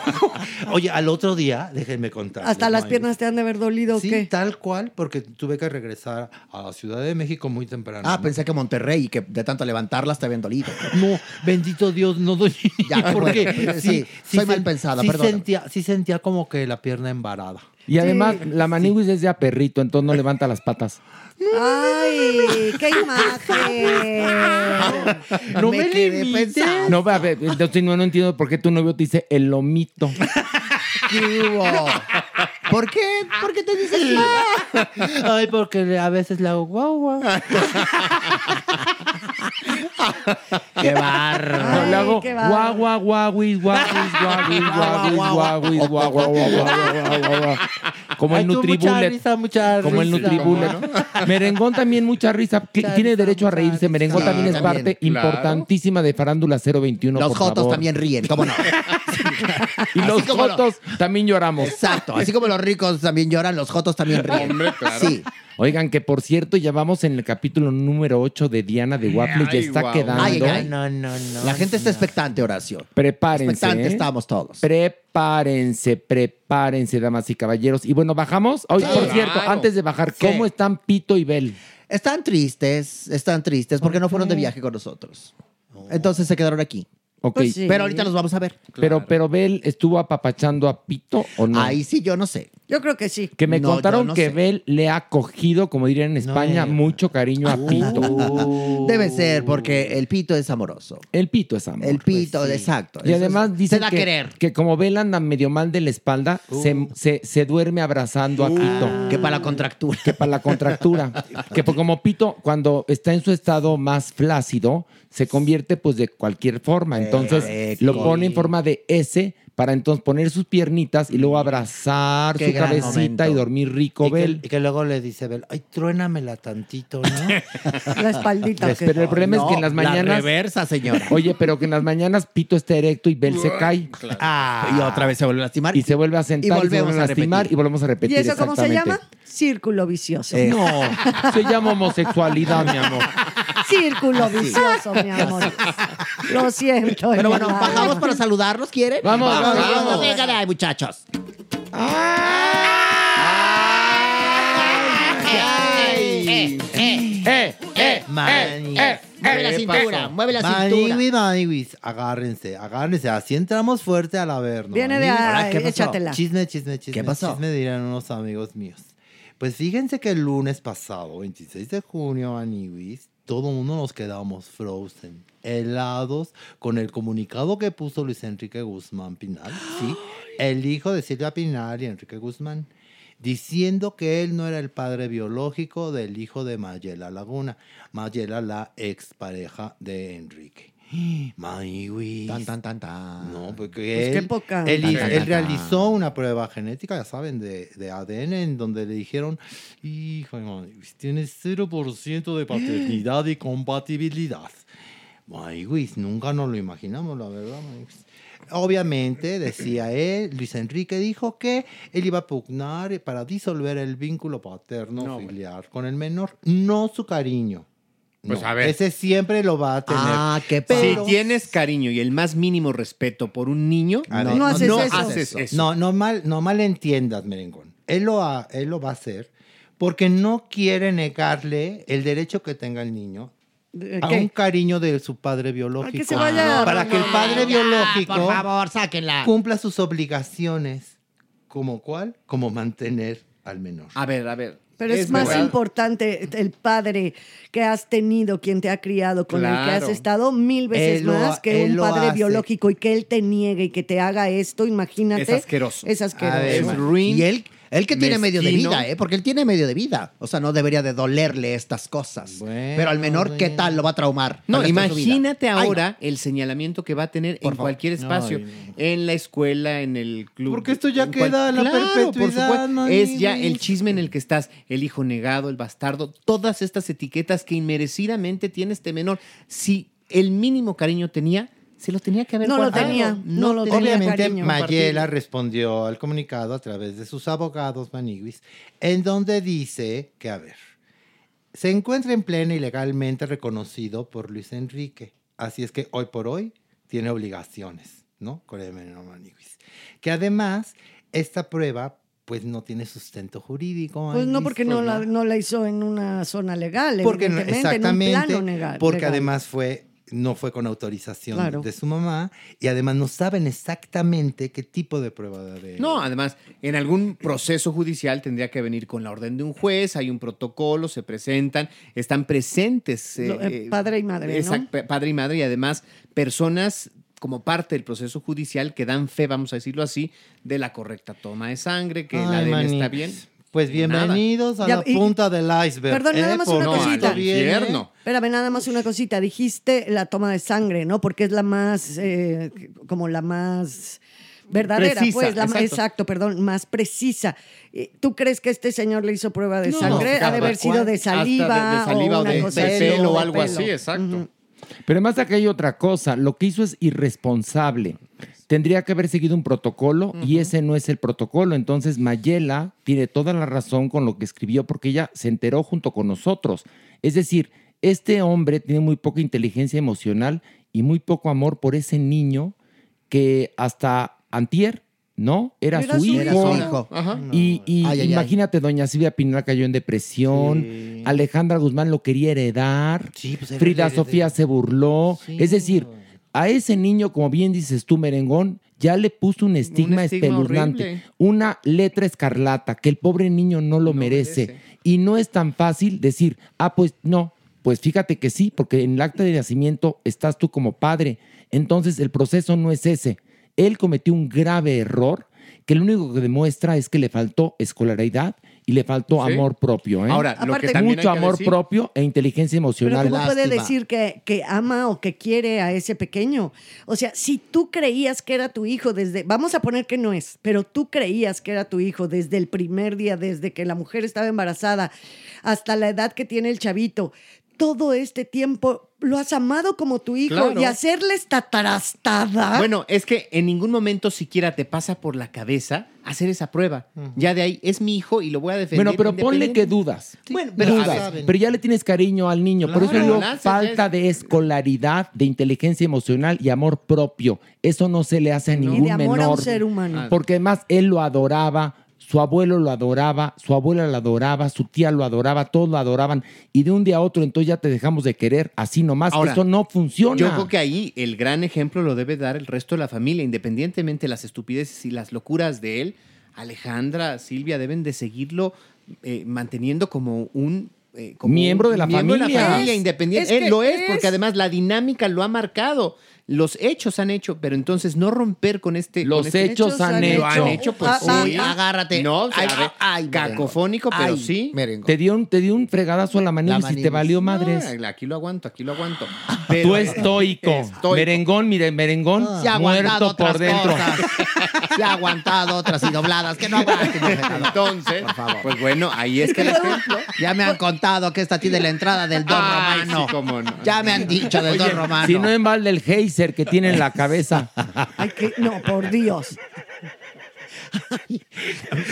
Oye, al otro día, déjenme contar. Hasta las piernas te han de haber dolido, ¿o Sí, ¿qué? tal cual, porque tuve que regresar a la Ciudad de México muy temprano. Ah, pensé que Monterrey y que de tanto levantarlas te habían dolido. No, bendito Dios, no doy. Ya, porque bueno, sí, soy mal pensada, sí perdón. Sentía, sí sentía como que la pierna embarada. Y además, la maniguis es de a perrito, entonces no levanta las patas. ¡Ay, qué imagen! No Me me, limites. pensando. No, a ver, entonces no, no entiendo por qué tu novio te dice el lomito. ¿Qué hubo? ¿Por qué? ¿Por qué te dices Ay, porque a veces le hago guau, guau. ¡Qué barro! Le hago qué guauis, guauis, guauis, guau, guau, guau, guau, guau, guau, guau. Como el Ay, tú, mucha Nutribullet. risa, mucha Como el risa. Nutribullet. Merengón también mucha risa. Mucha Tiene risa, derecho a mucha reírse. Merengón también es también, parte claro. importantísima de Farándula 021, Los por jotos favor. también ríen, ¿cómo no? Y los lo- jotos también lloramos. Exacto. Así como los ricos también lloran, los jotos también ríen. Hombre, claro. Sí. Oigan, que por cierto, ya vamos en el capítulo número 8 de Diana de Waffles. Ya Ay, está guau. quedando. Ay, ay, ay. No, no, no. La gente está expectante, Horacio. Prepárense. Expectante ¿eh? estamos todos. Prepárense, prepárense, damas y caballeros. Y bueno, bajamos. Hoy, por Claro. cierto, antes de bajar, ¿cómo están Pito y Bel? Están tristes, están tristes porque no fueron de viaje con nosotros. Entonces se quedaron aquí. Ok, Pues sí. Pero ahorita los vamos a ver. pero, pero Bel estuvo apapachando a Pito o no? Ahí sí yo no sé. Yo creo que sí. que me No, contaron no que sé. Bel le ha cogido, como dirían en España, No. mucho cariño a Pito. Uh. Debe ser porque el pito es amoroso. El Pito es amor. El pito, pues sí. exacto. Y Eso además dice que, que como Bel anda medio mal de la espalda, se, se- se duerme abrazando a Pito. Que para la contractura. que para la contractura. que por- como Pito, cuando está en su estado más flácido, se convierte pues de cualquier forma. Entonces lo pone en forma de S para entonces poner sus piernitas y luego abrazar Qué su cabecita momento. y dormir rico, Y que, Bel. y que luego le dice Bel, ay, truénamela tantito, ¿no? La espaldita. Pero el problema es que en las La mañanas... reversa, señora. Oye, pero que en las mañanas Pito está erecto y Bel se cae. Ah, y otra vez se vuelve a lastimar. Y se vuelve a sentar y, se volvemos vuelve a a lastimar repetir. y volvemos a repetir. ¿Y eso cómo se llama? Círculo vicioso. Eh. No, se llama homosexualidad, mi amor. Círculo vicioso, mi amor. Lo siento. Pero bueno, bajamos para saludarlos, ¿quieren? Vamos, vamos, vamos. Vengan ahí, muchachos. Eh, eh, eh, eh, Mueve la ¿Qué cintura, mueve la cintura. Maniwis, maniwis, agárrense, agárrense. Así entramos fuerte a la verno. Viene de maniwis. ahí, ¿qué pasó? échatela. Chisme, chisme, chisme. ¿Qué pasó? Chisme dirán unos amigos míos. Pues fíjense que el lunes pasado, 26 de junio, Aniwis, todo mundo nos quedamos frozen, helados, con el comunicado que puso Luis Enrique Guzmán Pinal, ¿sí? El hijo de Silvia Pinal y Enrique Guzmán, diciendo que él no era el padre biológico del hijo de Mayela Laguna. Mayela, la expareja de Enrique. Maniwis. Tan, tan, tan, tan. No, porque Pues él, qué poca. él, Tan, tan, él tan, realizó una prueba genética, ya saben, de, de ADN, en donde le dijeron, hijo, Maniwis, tienes 0% de paternidad y compatibilidad. Maniwis, nunca nos lo imaginamos, la verdad, Maniwis. Obviamente, decía él, Luis Enrique dijo que él iba a pugnar para disolver el vínculo paterno filial con el menor, no su cariño. Pues, No, a ver. Ese siempre lo va a tener. Ah, qué Pero- si tienes cariño y el más mínimo respeto por un niño, no, haces no eso. haces eso. No, no mal, no malentiendas, Merengón. Él lo, ha- él lo va a hacer porque no quiere negarle el derecho que tenga el niño ¿De a qué? un cariño de su padre biológico. que se vaya- para que el padre biológico Por favor, sáquenla. cumpla sus obligaciones. ¿Como cuál? Como mantener al menor. A ver, a ver. Pero es, más verdad. importante el padre que has tenido, quien te ha criado, con el que has estado mil veces Él más que un padre biológico y que él te niegue y que te haga esto, imagínate. Es asqueroso. Es asqueroso. Ver, Es ruin. Y él, Él que tiene medio de vida, ¿eh? Porque él tiene medio de vida. O sea, no debería de dolerle estas cosas. Pero al menor, ¿qué tal lo va a traumar? No, imagínate Ay, no. ahora el señalamiento que va a tener en cualquier espacio, en la escuela, en el club. Porque esto ya queda en la Claro, por perpetuidad, supuesto. mami. Es ya el chisme en el que estás, el hijo negado, el bastardo, todas estas etiquetas que inmerecidamente tiene este menor. Si el mínimo cariño tenía, se lo tenía que haber No lo tenía, no lo tenía, Obviamente, cariño. Mayela respondió al comunicado a través de sus abogados, Maniguis, en donde dice que, a ver, se encuentra en plena y legalmente reconocido por Luis Enrique. Así es que hoy por hoy tiene obligaciones, ¿no? Con el menor Maniguis. Que además, esta prueba, pues no tiene sustento jurídico. Pues no, porque no pues, la, no la hizo en una zona legal, porque no- exactamente, en un plano legal. porque legal. además fue no fue con autorización Claro. de su mamá y además no saben exactamente qué tipo de prueba de No, además, en algún proceso judicial tendría que venir con la orden de un juez, hay un protocolo, se presentan, están presentes. Lo- eh, padre y madre, Padre y madre y además personas como parte del proceso judicial que dan fe, vamos a decirlo así, de la correcta toma de sangre, que la ADN está bien. Pues bienvenidos a Ya, la y- punta del iceberg. Perdón, nada ¿eh? más una Porque cosita. viene- Espérame, nada más una cosita. Dijiste la toma de sangre, ¿no? Porque es la más, eh, como la más verdadera, Precisa, pues, la más, exacto. exacto, perdón, más precisa. ¿Tú crees que este señor le hizo prueba de No, sangre? ha de haber sido de de- saliva, de saliva o o una de cosa pelo así, o de algo pelo. así, exacto. Pero además acá hay otra cosa. Lo que hizo es irresponsable. Tendría que haber seguido un protocolo y ese no es el protocolo. Entonces Mayela tiene toda la razón con lo que escribió porque ella se enteró junto con nosotros. Es decir, este hombre tiene muy poca inteligencia emocional y muy poco amor por ese niño que hasta antier, ¿no? Era, Era su, hijo. Era su hijo. Ajá. Y, y Ay, ay, ay. imagínate, doña Silvia Pinal cayó en depresión, Alejandra Guzmán lo quería heredar, pues, era Frida. Sofía se burló. Es decir, a ese niño, como bien dices tú, Merengón, ya le puso un estigma, estigma espeluznante, horrible. una letra escarlata que el pobre niño no lo merece. Y no es tan fácil decir, ah, pues no, pues fíjate que sí, porque en el acta de nacimiento estás tú como padre. Entonces el proceso no es ese. Él cometió un grave error que lo único que demuestra es que le faltó escolaridad y le faltó Sí. amor propio. ¿eh? Ahora, lo que Aparte- también mucho hay que amor decir- propio e inteligencia Pero emocional. ¿cómo puede decir que, que ama o que quiere a ese pequeño? O sea, si tú creías que era tu hijo desde, vamos a poner que no es, pero tú creías que era tu hijo desde el primer día, desde que la mujer estaba embarazada, hasta la edad que tiene el chavito, todo este tiempo lo has amado como tu hijo Claro. y hacerle esta tarastada. Bueno, es que en ningún momento siquiera te pasa por la cabeza hacer esa prueba. Ya de ahí es mi hijo y lo voy a defender. Bueno, pero ponle que dudas. Bueno, pero dudas. pero ya le tienes cariño al niño. Por eso digo, falta de escolaridad, de inteligencia emocional y amor propio. Eso no se le hace a y ningún de amor a un menor. ser humano. Porque además él lo adoraba, su abuelo lo adoraba, su abuela lo adoraba, su tía lo adoraba, todos lo adoraban. Y de un día a otro entonces ya te dejamos de querer, así nomás. Ahora, Eso no funciona. Yo creo que ahí el gran ejemplo lo debe dar el resto de la familia, independientemente de las estupideces y las locuras de él. Alejandra, Silvia deben de seguirlo eh, manteniendo como un eh, como Miembro de la miembro familia. familia Es- independiente. es Él que lo es, es- porque además la dinámica lo ha marcado. Los hechos han hecho, pero entonces no romper con este. Los con este- hechos han Lo han hecho. hecho, pues Ah, sí. ah, agárrate. No, Ay, cacofónico, pero sí. merengo. Te dio un, te dio un fregadazo a la manilla y te valió No, madres. aquí lo aguanto, aquí lo aguanto. Tú estoico. Estoico. Merengón, mire, merengón, Se ha aguantado muerto por otras dentro. cosas. Se ha aguantado otras y dobladas. Que no aguante, Entonces, pues bueno, ahí está el ejemplo. Ya me han contado que esta tiene la entrada del don Ay, romano. sí, cómo no. Ya me han dicho del don romano. Si no en balde el geyser que tiene en la cabeza. Ay, que- no, por Dios.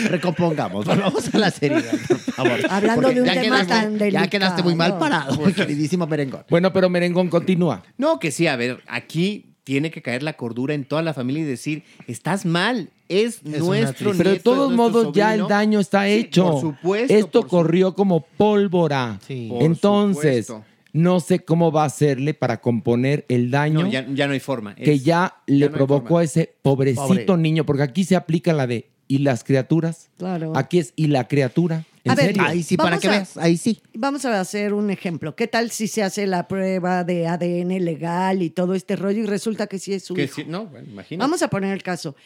Recompongamos, volvamos a la seriedad, por favor. Hablando Porque de un ya tema quedaste- tan Ya quedaste muy mal delicado. parado, queridísimo merengón. Bueno, pero merengón continúa. No, que sí, a ver, aquí tiene que caer la cordura en toda la familia y decir, estás mal, es, nuestro tristeza. Pero de nieto, todos modos ya el sobrino". daño está Sí, hecho. por supuesto, Esto por corrió como pólvora. Sí. Por Entonces, supuesto. No sé cómo va a hacerle para componer el daño No, ya, ya no hay forma. que ya le no provocó a ese pobrecito Pobre. niño, porque aquí se aplica la de y las criaturas. Claro. Aquí es y la criatura. ¿En A ver, serio? Ahí sí, para que veas, ahí sí. Vamos a hacer un ejemplo. ¿Qué tal si se hace la prueba de ADN legal y todo este rollo y resulta que sí es su Que hijo? sí, no, bueno, imagínate. Vamos a poner el caso.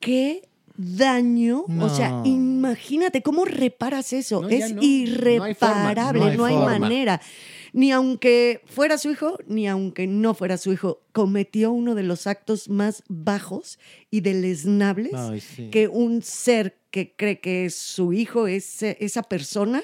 ¿Qué daño. No. O sea, imagínate cómo reparas eso. No, es no. No hay forma, irreparable, no no hay, manera. Ni aunque fuera su hijo, ni aunque no fuera su hijo, cometió uno de los actos más bajos y deleznables Ay, sí. que un ser que cree que es su hijo, ese- esa persona,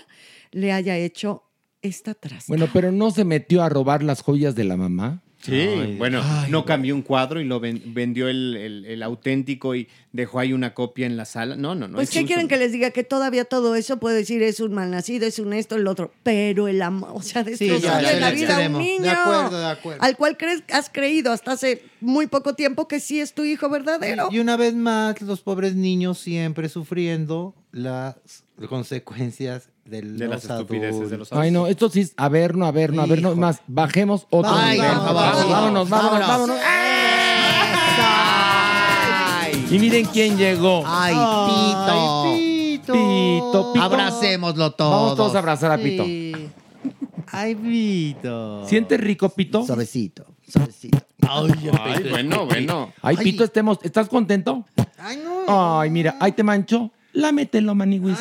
le haya hecho esta trasca. Bueno, pero no se metió a robar las joyas de la mamá. Sí, Ay, bueno, ay, no cambió un cuadro y lo ven- vendió el, el- el auténtico y dejó ahí una copia en la sala. No, no, no. Pues, es ¿qué quieren que les diga? Que todavía todo eso puede decir es un malnacido, es un esto, el otro. Pero el amor, o sea, Sí, ya, destrozarle ya, la vida a un De niño. acuerdo, de acuerdo. Al cual crees, has creído hasta hace muy poco tiempo que sí es tu hijo verdadero. Y una vez más, los pobres niños siempre sufriendo las consecuencias de, los las estupideces de los Ay, no, esto sí es a ver, no, a ver, no, a ver, no, más, bajemos otro Ay, nivel, sí. Vámonos, vámonos, Vámonos. vámonos. Y miren quién llegó. Ay, Pito. Pito, Pito. Abracémoslo todos. Vamos todos a abrazar a Pito. Ay, Vito. ¿Sientes rico, Pito? Suavecito, suavecito. Ay, Ay, bueno, bueno. Ay, Pito, estemos, ¿estás contento? Ay, no. Ay, mira, ahí te mancho. Lámetelo, maniguis.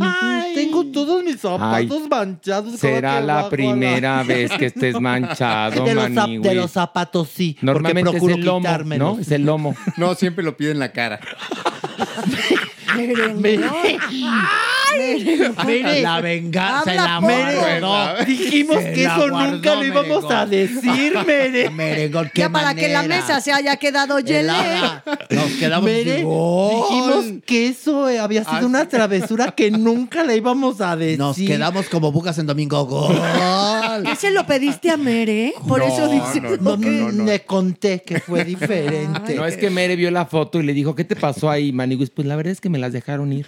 Ay, Tengo todos mis zapatos manchados. Será la primera vez que estés manchado, de los, de los zapatos sí. Normalmente porque es procuro el lomo, quitármelos. ¿no? Es el lomo. No, siempre lo pide en la cara. La venganza, Habla la poco. guardó. Dijimos Se que eso guardó, nunca lo íbamos a decir, Mere. Ya para que la mesa se haya quedado llena. Helada. Nos quedamos Mere, dijimos que eso eh, había sido una travesura que nunca le íbamos a decir. Nos quedamos como bucas en domingo. ¡Gol! ¿Qué se lo pediste a Mere? Por eso dice. No, Le conté que fue diferente. No es que Mere vio la foto y le dijo, ¿qué te pasó ahí, maniguis? Pues la verdad es que me las dejaron ir.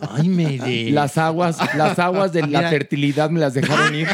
Ay, Mere. Las aguas, las aguas de la fertilidad me las dejaron ir.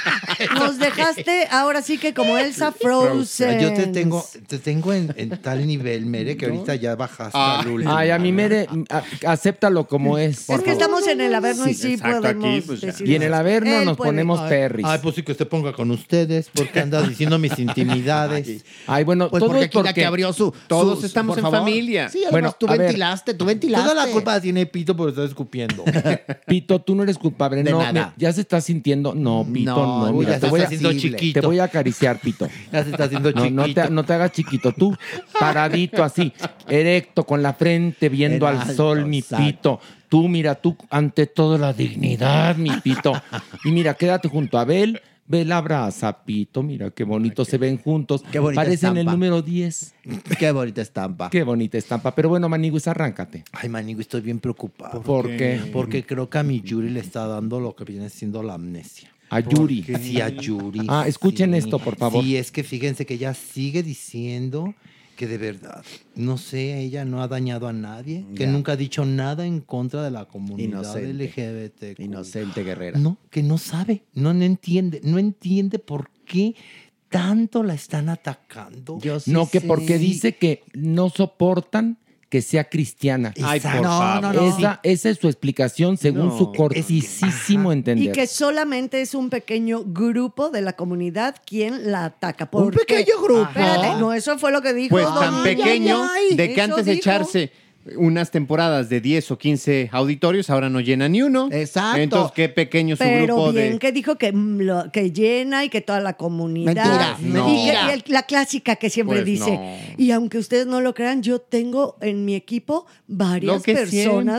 Nos dejaste ahora sí que como Elsa Frozen. Yo te tengo, te tengo en, en tal nivel, Mere, que ahorita ya bajaste al último. Ay, a mí Mere, a- acéptalo como es. Es que estamos en el Averno y sí exacto, podemos aquí, pues, decir Y en el Averno Él nos puede. ponemos Ay, perris. Ay, pues sí que usted ponga con ustedes, porque anda diciendo mis intimidades. Ay, bueno, Pues todo porque la porque... que abrió su. Todos su- estamos en favor. familia. Sí, además Bueno, tú a ver. ventilaste, tú ventilaste. Toda la culpa tiene Pito por estar escupiendo. Pito, tú no eres culpable. De no, nada. me- ya se está sintiendo. No, Pito, No, no. mira, ya te, se voy haciendo chiquito. te voy a acariciar, Pito. Ya se está haciendo No, chiquito. no te, no te hagas chiquito. Tú, paradito así, erecto, con la frente viendo En al sol, mi. Pito. Tú, mira, tú, ante todo la dignidad, mi Pito. Y mira, quédate junto a Abel. Ve la abraza, Pito. Mira qué bonito se ven juntos. Qué bonita Parecen el estampa. número 10. Qué bonita estampa. Qué bonita estampa. Pero bueno, Maniguis, arráncate. Ay, Manigo, estoy bien preocupado. ¿Por qué? Porque creo que a mi Yuri le está dando lo que viene siendo la amnesia. A Yuri. Sí, a Yuri. Ah, escuchen sí. esto, por favor. Sí, es que fíjense que ella sigue diciendo que de verdad, no sé, ella no ha dañado a nadie, que nunca ha dicho nada en contra de la comunidad Inocente. LGBT. Inocente guerrera. No, que no sabe, no, no entiende, no entiende por qué tanto la están atacando. Yo sí No, que sé. porque dice que no soportan que sea cristiana. Ay, por Exacto. favor. no, no. Esa, esa es su explicación según No, su cortisísimo entender. Y que solamente es un pequeño grupo de la comunidad quien la ataca. Un ¿Por qué? pequeño grupo. Espérate, no, eso fue lo que dijo. Pues don- tan pequeño ay, ay. de que Eso antes de echarse unas temporadas de 10 o 15 auditorios, ahora no llena ni uno. Exacto. Entonces, qué pequeño su Pero grupo bien de... que dijo que, mm, lo- que llena y que toda la comunidad. Mentira, Y, mentira. que- y el- la clásica que siempre Pues dice. no. Y aunque ustedes no lo crean, yo tengo en mi equipo varias personas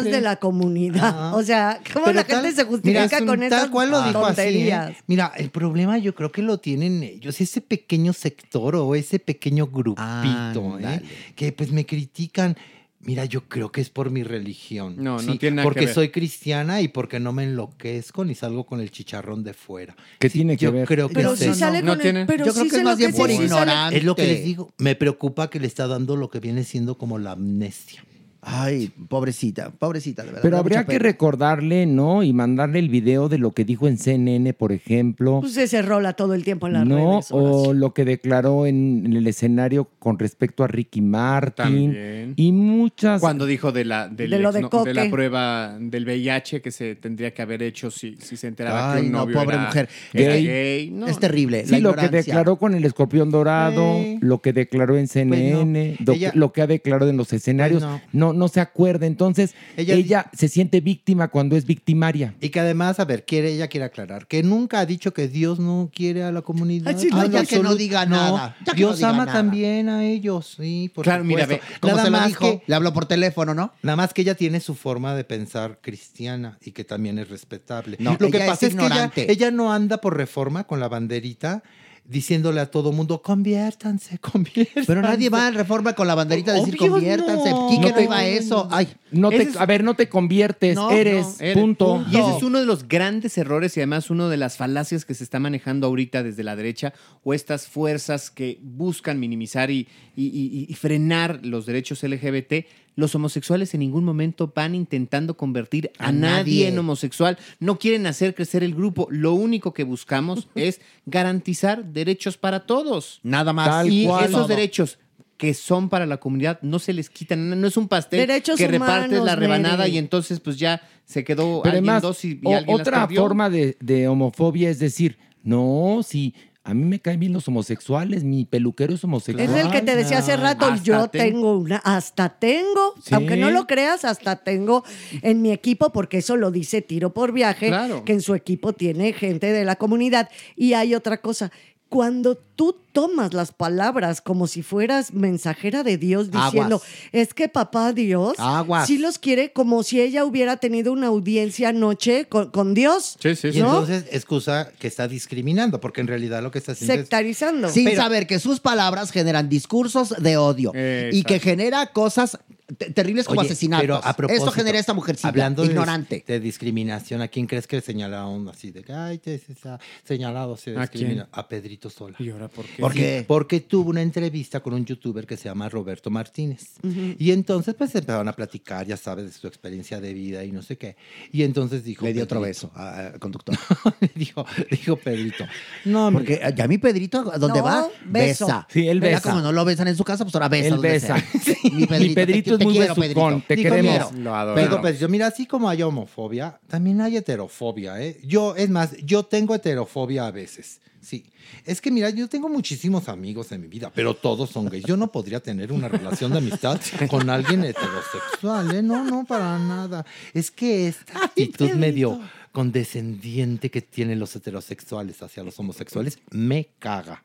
siempre. de la comunidad. Ajá. O sea, ¿cómo Pero la tal- gente se mira, justifica es un- con esas Tal cual lo dijo así. ¿eh? tonterías? Mira, el problema yo creo que lo tienen ellos, ese pequeño sector o ese pequeño grupito, ¿eh? Ándale. que pues me critican. Mira, yo creo que es por mi religión. No, no Sí, tiene nada que Porque ver. soy cristiana y porque no me enloquezco ni salgo con el chicharrón de fuera. ¿Qué tiene que yo ver? creo que Pero es si eso. sale no con el, pero Yo creo sí que es más lo bien que por sí, sí ignorante. Es lo que les digo. Me preocupa que le está dando lo que viene siendo como la amnesia. Ay, pobrecita, pobrecita, de verdad. Pero habría que recordarle, ¿no? Y mandarle el video de lo que dijo en CNN, por ejemplo. Pues se rola todo el tiempo en las no, redes. o lo que declaró en, en el escenario con respecto a Ricky Martin También. y muchas Cuando dijo de la, del De lo ex- de no, Coque. la prueba del VIH que se tendría que haber hecho si, si se enteraba Ay, que un no, novio pobre era, mujer. era Gay. gay. No, es terrible. Sí, la lo que declaró con el escorpión dorado, lo que declaró en CNN, lo, Ella- que, lo que ha declarado en los escenarios, Pues no. No, se acuerda. Entonces, Ella se siente víctima cuando es victimaria. Y que además, a ver, quiere, ella quiere aclarar que nunca ha dicho que Dios no quiere a la comunidad. Ay, sí, no, Ah, ya que no diga nada, ya que no Dios diga ama nada. también a ellos, sí, por Claro, mira, supuesto. ve, Como nada se lo más dijo, que le habló por teléfono, ¿no? Nada más que ella tiene su forma de pensar cristiana y que también es respetable. No, Lo que ella es pasa es, que ella, ignorante. ella no anda por reforma con la banderita diciéndole a todo mundo, conviértanse, conviértanse. Pero nadie va a reforma con la banderita a decir Obvio conviértanse. no. Quique No no iba a eso. Ay, No te, es- A ver, no te conviertes, No, eres, No, eres- punto. Y ese es uno de los grandes errores y además uno de las falacias que se está manejando ahorita desde la derecha o estas fuerzas que buscan minimizar y, y- y- y frenar los derechos LGBT. Los homosexuales en ningún momento van intentando convertir a, A nadie. nadie. en homosexual. No quieren hacer crecer el grupo. Lo único que buscamos es garantizar derechos para todos. nada más. Tal y cual. esos Todo. derechos que son para la comunidad no se les quitan. No es un pastel Derechos que repartes la rebanada y entonces pues ya se quedó Pero alguien además, dos y, y o- alguien otra perdió. forma de, de homofobia es decir, no, si a mí me caen bien los homosexuales, mi peluquero es homosexual. Es el que te decía hace rato, Hasta yo ten- tengo una, hasta tengo, Sí. aunque no lo creas, hasta tengo en mi equipo, porque eso lo dice Tiro por Viaje, Claro. que en su equipo tiene gente de la comunidad. Y hay otra cosa, cuando tú tomas las palabras como si fueras mensajera de Dios diciendo, Aguas. es que papá Dios Aguas. sí los quiere como si ella hubiera tenido una audiencia anoche con, con Dios, Sí, sí, Y sí. ¿no? entonces excusa que está discriminando, porque en realidad lo que está haciendo es sectarizando. Sin Pero- saber que sus palabras generan discursos de odio y que genera cosas te- terribles como Oye, asesinatos. pero a propósito, Esto genera esta mujercita hablando de- ignorante. De, discriminación, ¿a quién crees que señalaron así de que, ay, te se ha señalado, se ¿A discrimina? quién? A Pedrito Sola. ¿Y ahora por qué? ¿Por Sí, qué? Porque tuvo una entrevista con un youtuber que se llama Roberto Martínez. Y entonces, pues empezaron a platicar, ya sabes, de su experiencia de vida y no sé qué. Y entonces dijo. Le dio otro Pedrito- beso al conductor. dijo, dijo Pedrito. No, Porque mira, ya mi Pedrito, ¿dónde No, va? beso. Besa. Sí, él Ya besa. como no lo besan en su casa, pues ahora besa. Él besa. sea. Mi Pedrito te- es muy te quiero, besucón, Pedrito. te queremos. Lo adoro. Pedrito, mira, así como hay homofobia, también hay heterofobia, ¿eh? Yo, es más, yo tengo heterofobia a veces. Sí. Es que mira, yo tengo muchísimos amigos en mi vida, pero todos son gays. Yo no podría tener una relación de amistad con alguien heterosexual, ¿eh? No, no, para nada. Es que esta actitud medio condescendiente que tienen los heterosexuales hacia los homosexuales me caga.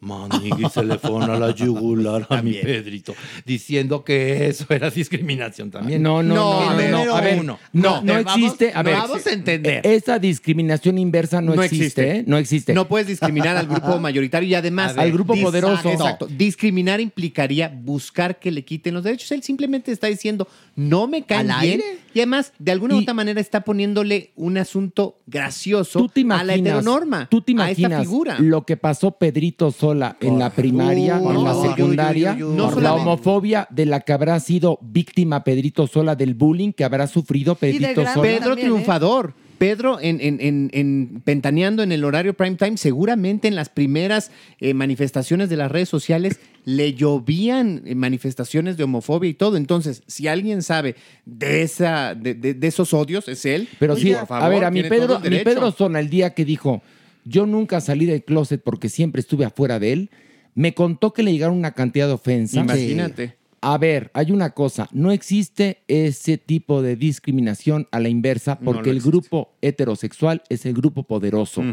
Manigui se le fue a la yugular a mi Pedrito, diciendo que eso era discriminación también. No, no, no, No, no, no, a ver, no, no Eh, existe, a ver, vamos a entender. esa discriminación inversa no, No existe, existe. ¿eh? no existe. No puedes discriminar al grupo mayoritario y además Al grupo poderoso. Exacto. Discriminar implicaría buscar que le quiten los derechos. Él simplemente está diciendo no me caen ¿Al bien y además de alguna u otra manera está poniéndole un asunto gracioso tú te a la imaginas, heteronorma, tú te a esta imaginas figura. lo que pasó Pedrito Sola en la primaria, en la secundaria, la homofobia de la que habrá sido víctima Pedrito Sola del bullying que habrá sufrido Pedrito Sola. Pedro también, ¿eh? triunfador. Pedro en, en, en, en- pentaneando en el horario prime time, seguramente en las primeras eh, manifestaciones de las redes sociales le llovían eh, manifestaciones de homofobia y todo. Entonces, si alguien sabe de esa, de, de- de esos odios, es él. Pero sí, por favor, a ver, a mi Pedro, mi. Pedro Sola, el día que dijo, yo nunca salí del closet porque siempre estuve afuera de él, me contó que le llegaron una cantidad de ofensas. Imagínate. A ver, hay una cosa, no existe ese tipo de discriminación a la inversa No porque el grupo heterosexual es el grupo poderoso.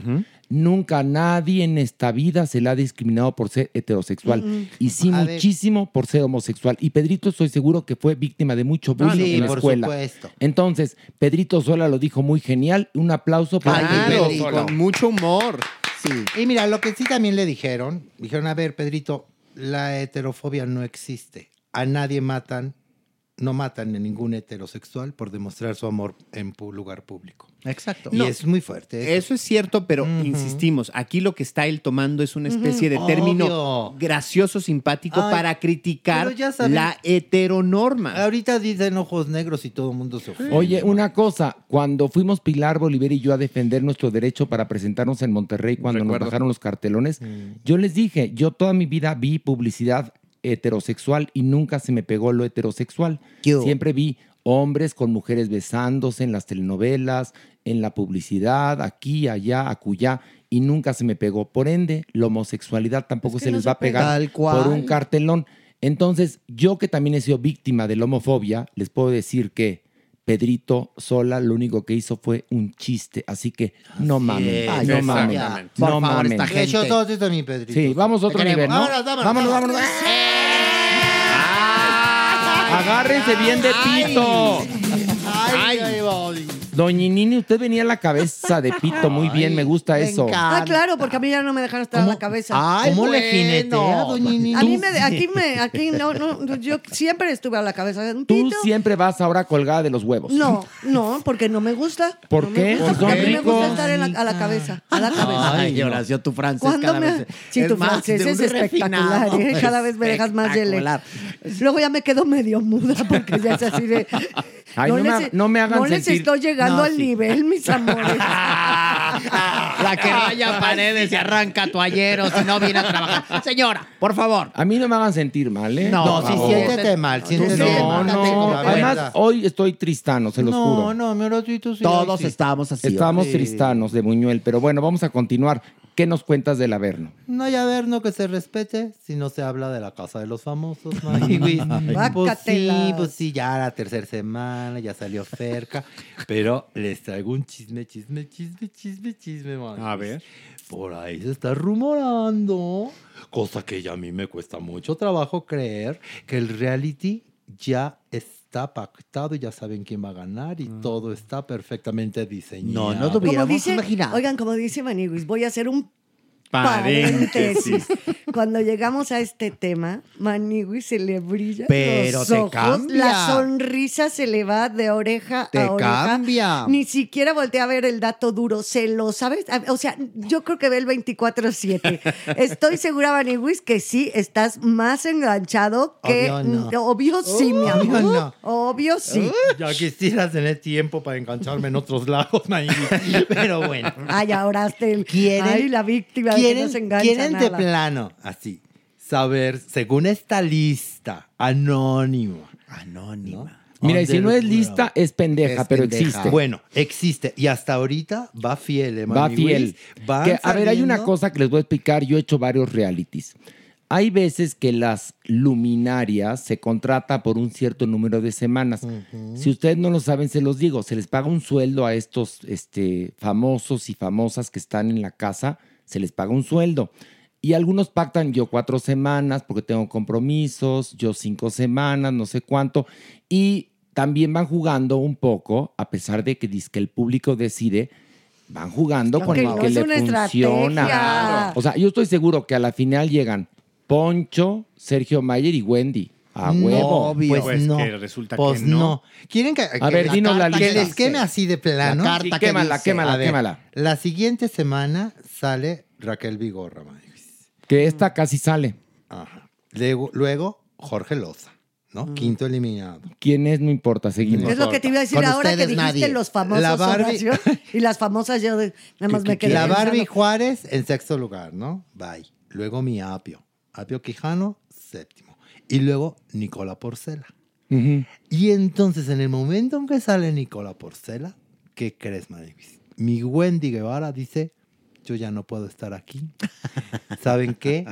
Nunca nadie en esta vida se le ha discriminado por ser heterosexual y sí A ver. muchísimo por ser homosexual. Y Pedrito estoy seguro que fue víctima de mucho bullying sí, en la por escuela. supuesto. Entonces, Pedrito Sola lo dijo muy genial. Un aplauso para Claro, Pedrito. con mucho humor. Sí. Y mira, lo que sí también le dijeron, dijeron, a ver, Pedrito, la heterofobia no existe. A nadie matan no matan a ningún heterosexual por demostrar su amor en lugar público. Exacto. Y No, es muy fuerte. Eso es cierto, pero insistimos, aquí lo que está él tomando es una especie de término Obvio. gracioso, simpático Ay, para criticar pero ya saben- la heteronorma. Ahorita dicen ojos negros y todo el mundo se ofende. Oye, una cosa, cuando fuimos Pilar Bolívar y yo a defender nuestro derecho para presentarnos en Monterrey cuando Recuerdo. nos bajaron los cartelones, yo les dije, yo toda mi vida vi publicidad heterosexual y nunca se me pegó lo heterosexual. Siempre vi hombres con mujeres besándose en las telenovelas, en la publicidad, aquí, allá, acullá, y nunca se me pegó. Por ende, la homosexualidad tampoco Es que se no les va a pega. pegar Tal cual. por un cartelón. Entonces, yo que también he sido víctima de la homofobia, les puedo decir que Pedrito Sola lo único que hizo fue un chiste. Así que no mamen, es, no exactamente. no Por favor, esta gente. Dos de mi Pedrito. Sí, vamos a otro nivel. ¿no? Vámonos, vámonos, vámonos. vámonos. Agárrense bien de pito. Ay. Doñinini, usted venía a la cabeza de pito. Muy bien, me gusta eso. Ah, claro, porque a mí ya no me dejaron estar en la cabeza. Ay, ¿Cómo le jinetea, doña Nini? A mí Tú me, aquí me, aquí no, no, yo siempre estuve a la cabeza de un Tú pito. siempre vas ahora colgada de los huevos. No, no, porque no me gusta. ¿Por No me qué? gusta, porque a mí me gusta estar en la- a la cabeza, a la cabeza. Ay, Horacio, tu francés ¿Cuándo cada me- vez Sí, es tu más francés es espectacular. ¿eh? Cada vez me dejas más de Espectacular. Luego ya me quedo medio muda porque ya es así de... Ay, no me les, no me hagan No les sentir- estoy llegando No, al sí. nivel, mis amores. La que raya paredes y arranca toalleros y no viene a trabajar. Señora, por favor. A mí no me hagan sentir mal, ¿eh? No, Por sí, siéntete mal, siéntete No, mal. no. Además, hoy estoy tristano, se los no, juro. no, mi Horacito sí. Todos sí. estábamos así. Estábamos Sí. tristanos de Buñuel, pero bueno, vamos a continuar. ¿Qué nos cuentas del Averno? No hay averno que se respete si no se habla de la casa de los famosos. Pues sí, pues sí, ya la tercera semana, ya salió cerca. Pero les traigo un chisme, chisme, chisme, chisme, chisme, Maywis. A ver. Por ahí se está rumorando, cosa que ya a mí me cuesta mucho trabajo creer, que el reality ya está pactado y ya saben quién va a ganar y todo está perfectamente diseñado. No, no Como hubiéramos imaginado. oigan, como dice Maniguis, voy a hacer un Paréntesis. Cuando llegamos a este tema, Maniguis se le brilla Pero los te ojos, cambia. la sonrisa se le va de oreja Te a oreja. cambia. Ni siquiera voltea a ver el dato duro, se lo sabes. O sea, yo creo que ve el 24/7. Estoy segura, Maniguis, que sí estás más enganchado que Obvio no. obvio sí, mi Obvio amor. no. Obvio sí. Ya quisiera tener tiempo para engancharme en otros lados, Maywis. Pero bueno. Ay, ahora el ¿Quieren- Ay, la víctima que ¿Quieren, no se engancha quieren de plano, así, saber, según esta lista anónima. Anónima. Mira, y si no es lista, es pendeja, Es pero pendeja. existe. Bueno, existe. Y hasta ahorita va fiel, eh, Va fiel. Que, a ver, hay una cosa que les voy a explicar. Yo he hecho varios realities. Hay veces que las luminarias se contrata por un cierto número de semanas. Si ustedes no lo saben, se los digo. Se les paga un sueldo a estos este, famosos y famosas que están en la casa. Se les paga un sueldo. Y algunos pactan yo cuatro semanas porque tengo compromisos, yo cinco semanas, no sé cuánto. Y también van jugando un poco, a pesar de que, dice que el público decide, van jugando con que el no, que es le una funciona. estrategia. O sea, yo estoy seguro que a la final llegan Poncho, Sergio Mayer y Wendy. A No, huevo. obvio. Pues, Pues no. que resulta Pues que no. no. ¿Quieren que, A que ver, dinos la que lista. les queme así de plano? La carta Sí, que quémala, dice. quémala, ver, quémala. La siguiente semana sale Raquel Vigorra. Que esta casi sale. Ajá. Luego, luego Jorge Loza, ¿no? Mm. Quinto eliminado. ¿Quién es? No importa, seguimos. Es lo que te iba a decir Con ahora que dijiste nadie. los famosos La Barbie- Horacio, y las famosas yo de- nada más me quedé La pensando. Barbie Juárez en sexto lugar, ¿no? Bye. Luego mi Apio. Apio Quijano, séptimo. Y luego Nicola Porcela. Y entonces, en el momento en que sale Nicola Porcela, ¿qué crees, Madavis? Mi Wendy Guevara dice, yo ya no puedo estar aquí. ¿Saben qué?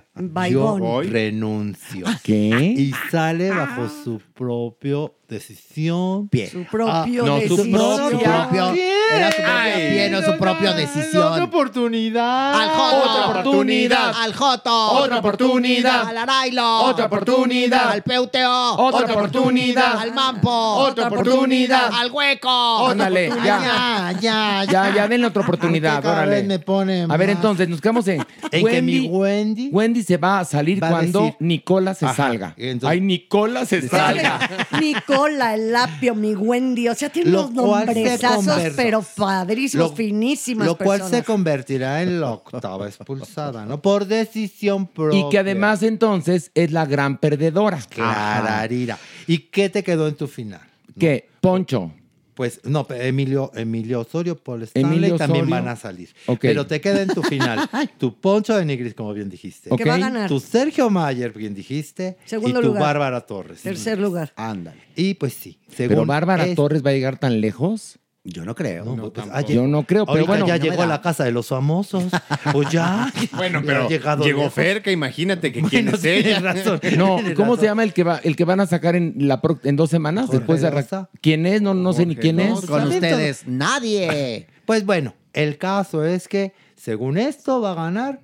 Yo renuncio. ¿Qué? Y sale bajo su propio decisión. Pie. Su propio Ah, no, su decisión. propio- Su propio, era su propio Ay, pie, no su propia decisión. oportunidad. Al Joto. Otra oportunidad. Al Joto. Otra oportunidad. Al Arailo. Otra oportunidad. Al Peuteo. Otra oportunidad. Al Mampo. Otra oportunidad. Al Hueco. Ándale, ya. Ya, ya, Ya, ya, denle otra oportunidad, órale. vez me pone A ver, entonces, nos quedamos en. En que mi Wendy, Wendy se va a salir va cuando decir- Nicola se Ajá, salga. entonces- Ay, Nicola se salga. Nicola, el lapio, mi Wendy. O sea, tiene Lo unos nombrezazos, pero padrísimos, Lo- finísimas Lo cual personas. se convertirá en la octava expulsada, ¿no? Por decisión propia. Y que además entonces es la gran perdedora. Clararira. ¿Y qué te quedó en tu final? ¿Qué? Poncho. Pues no, Emilio, Emilio Osorio, Paul Stanley Emilio también Osorio. van a salir. Pero te queda en tu final tu Poncho de Nigris, como bien dijiste. Que va a ganar. Tu Sergio Mayer, bien dijiste. Segundo y tu lugar. Bárbara Torres. Tercer lugar. Ándale. Y pues sí. Pero según Bárbara es- Torres va a llegar tan lejos. Yo no creo. pues. Yo no creo, pero bueno. ya No llegó a la casa de los famosos. Pues ya. Bueno, pero llegó lejos. Ferca, imagínate que quién es ella. razón. No, ¿cómo razón. se llama el que va, el que van a sacar en la pro- en dos semanas Jorge después de Rosa. ¿Quién es? No, no sé ni quién es. Con ustedes, nadie. Pues bueno, el caso es que, según esto, va a ganar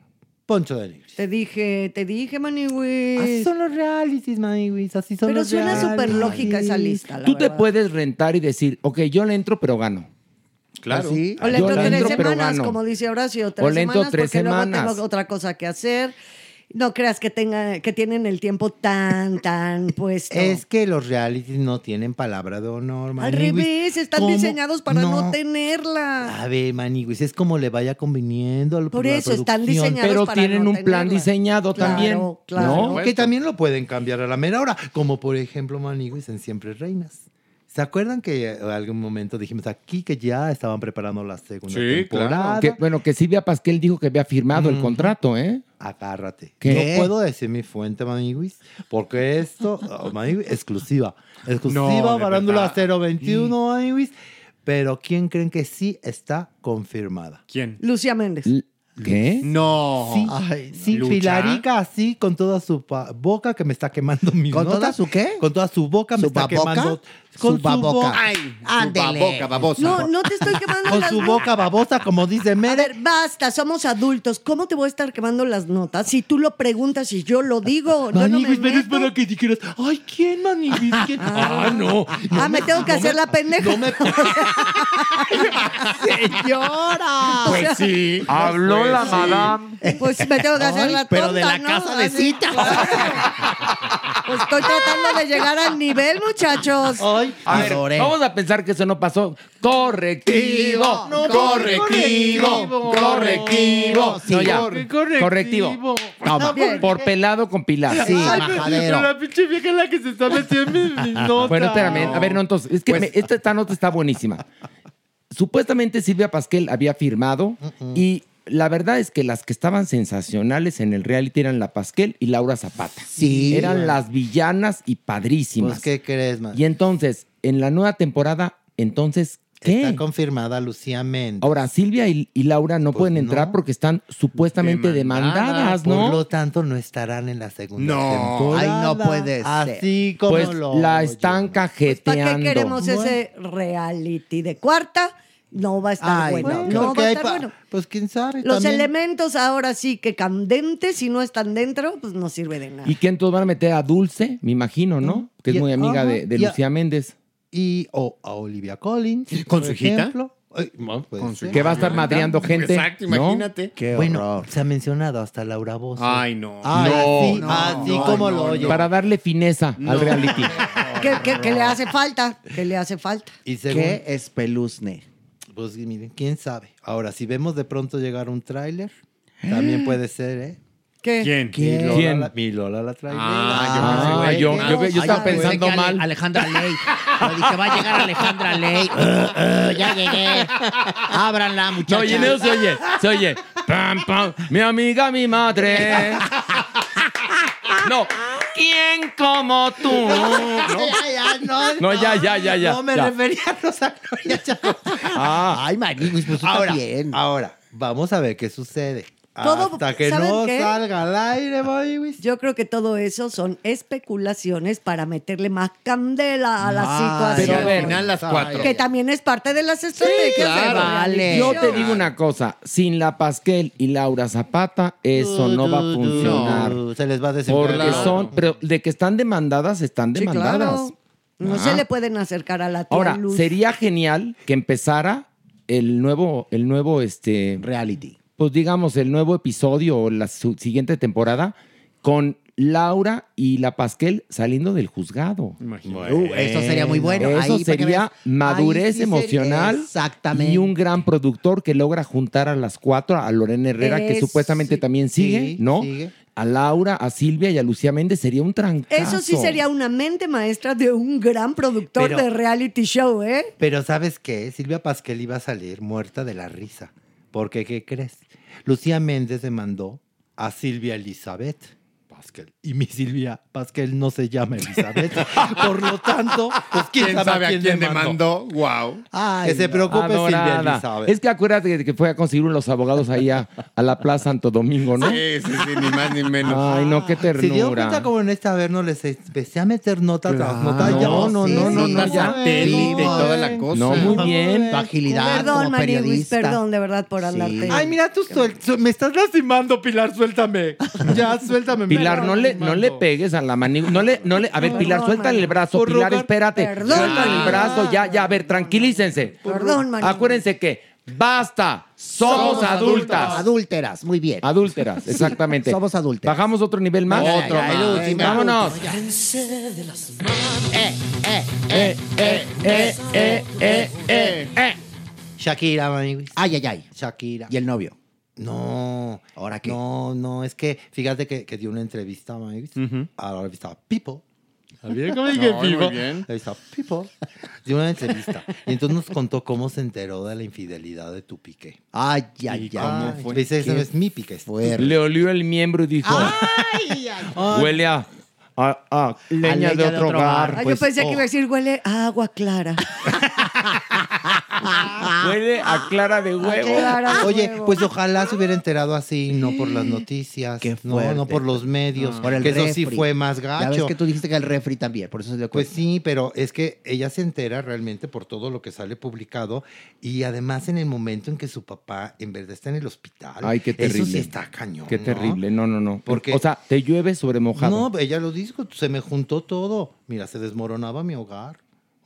Poncho de Nigris. Te dije, te dije, Maniwis. Así son los realities, Maniwis. Así son Pero los suena realities. súper lógica esa lista, la Tú te puedes rentar y decir, ok, yo le entro, pero gano. Claro. O le Yo entro le tres entro, pero semanas, como dice Horacio, O tres le entro semanas, tres porque luego semanas. tengo otra cosa que hacer. No creas que tenga, que tienen el tiempo tan, tan puesto. Es que los realities no tienen palabra de honor, Al Maniwis. revés, están ¿Cómo? diseñados para no, tenerla. A ver, Maniwis, es como le vaya conveniendo. a Por la eso, están producción. diseñados Pero para tienen no un plan diseñado Claro, también. claro. ¿no? Que también lo pueden cambiar a la mera hora, como por ejemplo Maniwis en Siempre Reinas. ¿Se acuerdan que en algún momento dijimos aquí que ya estaban preparando la segunda Sí, temporada? Que, bueno, que Silvia Pasquel dijo que había firmado el contrato, ¿eh? Agárrate. ¿Qué? No puedo decir mi fuente, Maniwis, porque esto, oh, exclusiva. Exclusiva, No, Barándula verdad. 021, Maniwis. Pero ¿quién creen que sí está confirmada? ¿Quién? Lucía Méndez. ¿Qué? No. Sí, Ay, sí ¿Lucha? Pilarica así, con toda su boca que me está quemando mis ¿Con toda su qué? Con toda su boca me ¿Su está baboca? quemando. Su Con su baboca. boca. Ay, Ándele. su boca babosa. No, no te estoy quemando Con las su boca babosa, como dice A Mere. ver, basta, somos adultos. ¿Cómo te voy a estar quemando las notas? Si tú lo preguntas y yo lo digo, yo no me pero es para que dijeras, ay, ¿quién? ¿Quién? Ah, no. Ah, me tengo que hacer la pendeja. No me... ¡Señora! Pues sí. Habló Pues la sí. madame. Pues me tengo que hacer Ay, la pero tonta, de la ¿no? casa de Así, cita. claro. Pues estoy tratando de llegar al nivel, muchachos. Ay, A ver, Adoré. vamos a pensar que eso no pasó. Correctivo. No, correctivo. Correctivo. Sí, No, ya. corre- Correctivo. Toma. Bien. Por pelado con pilar. Sí, majadero. la pinche vieja es la que se está metiendo en mis notas. Bueno, espérame. A ver, no, entonces, es que Pues- me- esta, esta nota está buenísima. Supuestamente Silvia Pasquel había firmado y la verdad es que las que estaban sensacionales en el reality eran la Pasquel y Laura Zapata. Sí. Eran las villanas y padrísimas. Pues, ¿qué crees, man? Y entonces, en la nueva temporada, entonces, ¿qué? Está confirmada Lucía Méndez. Ahora, Silvia y, y Laura no Pues pueden entrar no. porque están supuestamente demandadas, Por ¿no? lo tanto, no estarán en la segunda No. temporada. Ay, no puede ser. Así como Pues lo la oyen. están ¿Para qué queremos ese reality de cuarta? No va a estar Ay, bueno. no, No, va a estar pa- bueno. Pues quién sabe. Los también. elementos ahora sí que candentes, si no están dentro, pues no sirve de nada. ¿Y quién todos van a meter a Dulce? Me imagino, ¿no? Que es muy amiga de, de Lucía Méndez. Y o a Olivia Collins. ¿Con por su hijita? ejemplo. Ay, no, puede Con su. Que va a estar madreando gente. Exacto, ¿no? imagínate. Qué Bueno, horror. se ha mencionado hasta Laura Bozo. Ay, no. Ay, No, así, no, así no, como no, lo no. oye. Para darle fineza al reality. ¿Qué, qué- qué le hace falta? ¿Qué le hace falta? Y según, Qué espeluzne. Pues miren, quién sabe. Ahora, si vemos de pronto llegar un tráiler, también puede ser, ¿eh? ¿Qué? ¿Quién? ¿Quién? Mi Lola, ¿Quién? La, mi Lola la trailera. Ah, Ah, yo, güey. yo, yo estaba Ay, pensando Ale- mal. Alejandra Ley. Yo dije, va a llegar Alejandra Ley. Uh, uh, ya llegué. Ábranla, No, muchachos. y en eso se oye, se oye. Pam, pam, mi amiga, mi madre. No, ¿quién como tú? No, Ya, ya, no, No, ya, ya, ya, ya, No me ya. refería a Rosa Gloria Chávez. Ah, Ay, Maniguis, pues tú Ahora, también. ahora, vamos a ver qué sucede. Todo- Hasta que ¿saben no qué? salga al aire, Maniwis. Yo creo que todo eso son especulaciones para meterle más candela a la Ay, situación. pero Al final las cuatro. que también es parte de las estrategias. claro. de Vale. yo te digo una cosa. Sin la Pasquel y Laura Zapata, eso no va a funcionar. Se les va a Porque son, pero de que están demandadas, están Sí, demandadas. claro. No Ah. se le pueden acercar a la tía Ahora, Luz. sería genial que empezara el nuevo, el nuevo, este, Reality. Pues digamos, el nuevo episodio o la siguiente temporada con Laura y la Pasquel saliendo del juzgado. Uh, eso sería muy bueno. Eso Ahí, sería madurez Ahí sí sería- emocional Exactamente. y un gran productor que logra juntar a las cuatro, a Lorena Herrera, que Es- supuestamente también sigue, sí, ¿no? sigue. A Laura, a Silvia y a Lucía Méndez sería un trancazo. Eso sí sería una mente maestra de un gran productor Pero- de reality show, ¿eh? Pero ¿sabes qué? Silvia Pasquel iba a salir muerta de la risa. Porque, ¿qué crees? Lucía Méndez demandó a Silvia Elizabeth Pasquel. Y mi Silvia Pasquel no se llama Elizabeth. Por lo tanto, pues quién, ¿Quién sabe, a a quién, quién demandó. Wow. que se preocupe Silvia Adorada. Elizabeth. Es que acuérdate que fue a conseguir los abogados ahí a, a la Plaza Santo Domingo, ¿no? Sí, sí, sí, ni más ni menos. Ay, no, qué ¿Se dio ternura. cuenta como en esta vez no les empecé a meter nota tras Claro. nota? Ya, No, no, sí, no, no, sí, no, ya. Satélite y toda la cosa. No, muy bien. Tu agilidad Perdón, como Maniwis, periodista. perdón de verdad por andarte. Ay, mira, tú suel- su- me estás lastimando, Pilar, suéltame. Ya, suéltame. me Pilar, no le, no le pegues a la manigua. No le, no le, a ver, Pilar, suéltale el brazo. Por Pilar, rogar- espérate. Perdón, Suelta el Manigua. brazo, ya, ya. A ver, tranquilícense. Perdón, Manigua. Acuérdense que basta. Somos, adultas. Adúlteras, muy bien. Adúlteras, exactamente. Somos adúlteras. Bajamos otro nivel más. Otro Ya, ya, más. último. Vámonos. Eh, eh, Eh, eh, eh, eh, eh, eh, eh. Shakira, Maniwis. Ay, ay, ay. Shakira. ¿Y el novio? No. ¿Ahora qué? No, no, es que fíjate que, que dio una entrevista a Maniwis, a la revista People. ¿Bien cómo dije Ay, muy People? bien. La revista People. Dio una entrevista. Y entonces nos contó cómo se enteró de la infidelidad de tu piqué. Ay, ay, ay. Ay, Dice, ese no es mi piqué. fuerte. Le olió el miembro y dijo, huele a, a- a leña, de otro hogar. Ay, Pues, yo pensé que oh, iba a decir huele a agua clara. Huele a clara de huevo. Clara de Oye, huevo. pues ojalá se hubiera enterado así, no por las noticias, Qué no, por los medios, Por el que eso sí fue más Ya ves gacho. que tú dijiste que el refri también, por eso se dio Pues sí, pero es que ella se entera realmente por todo lo que sale publicado y además en el momento en que su papá en verdad está en el hospital. Ay, qué terrible. Eso sí está cañón. Qué ¿no? terrible. No, no, no. Porque- o sea, te llueve sobre mojado. No, ella lo dijo, se me juntó todo. Mira, se desmoronaba mi hogar.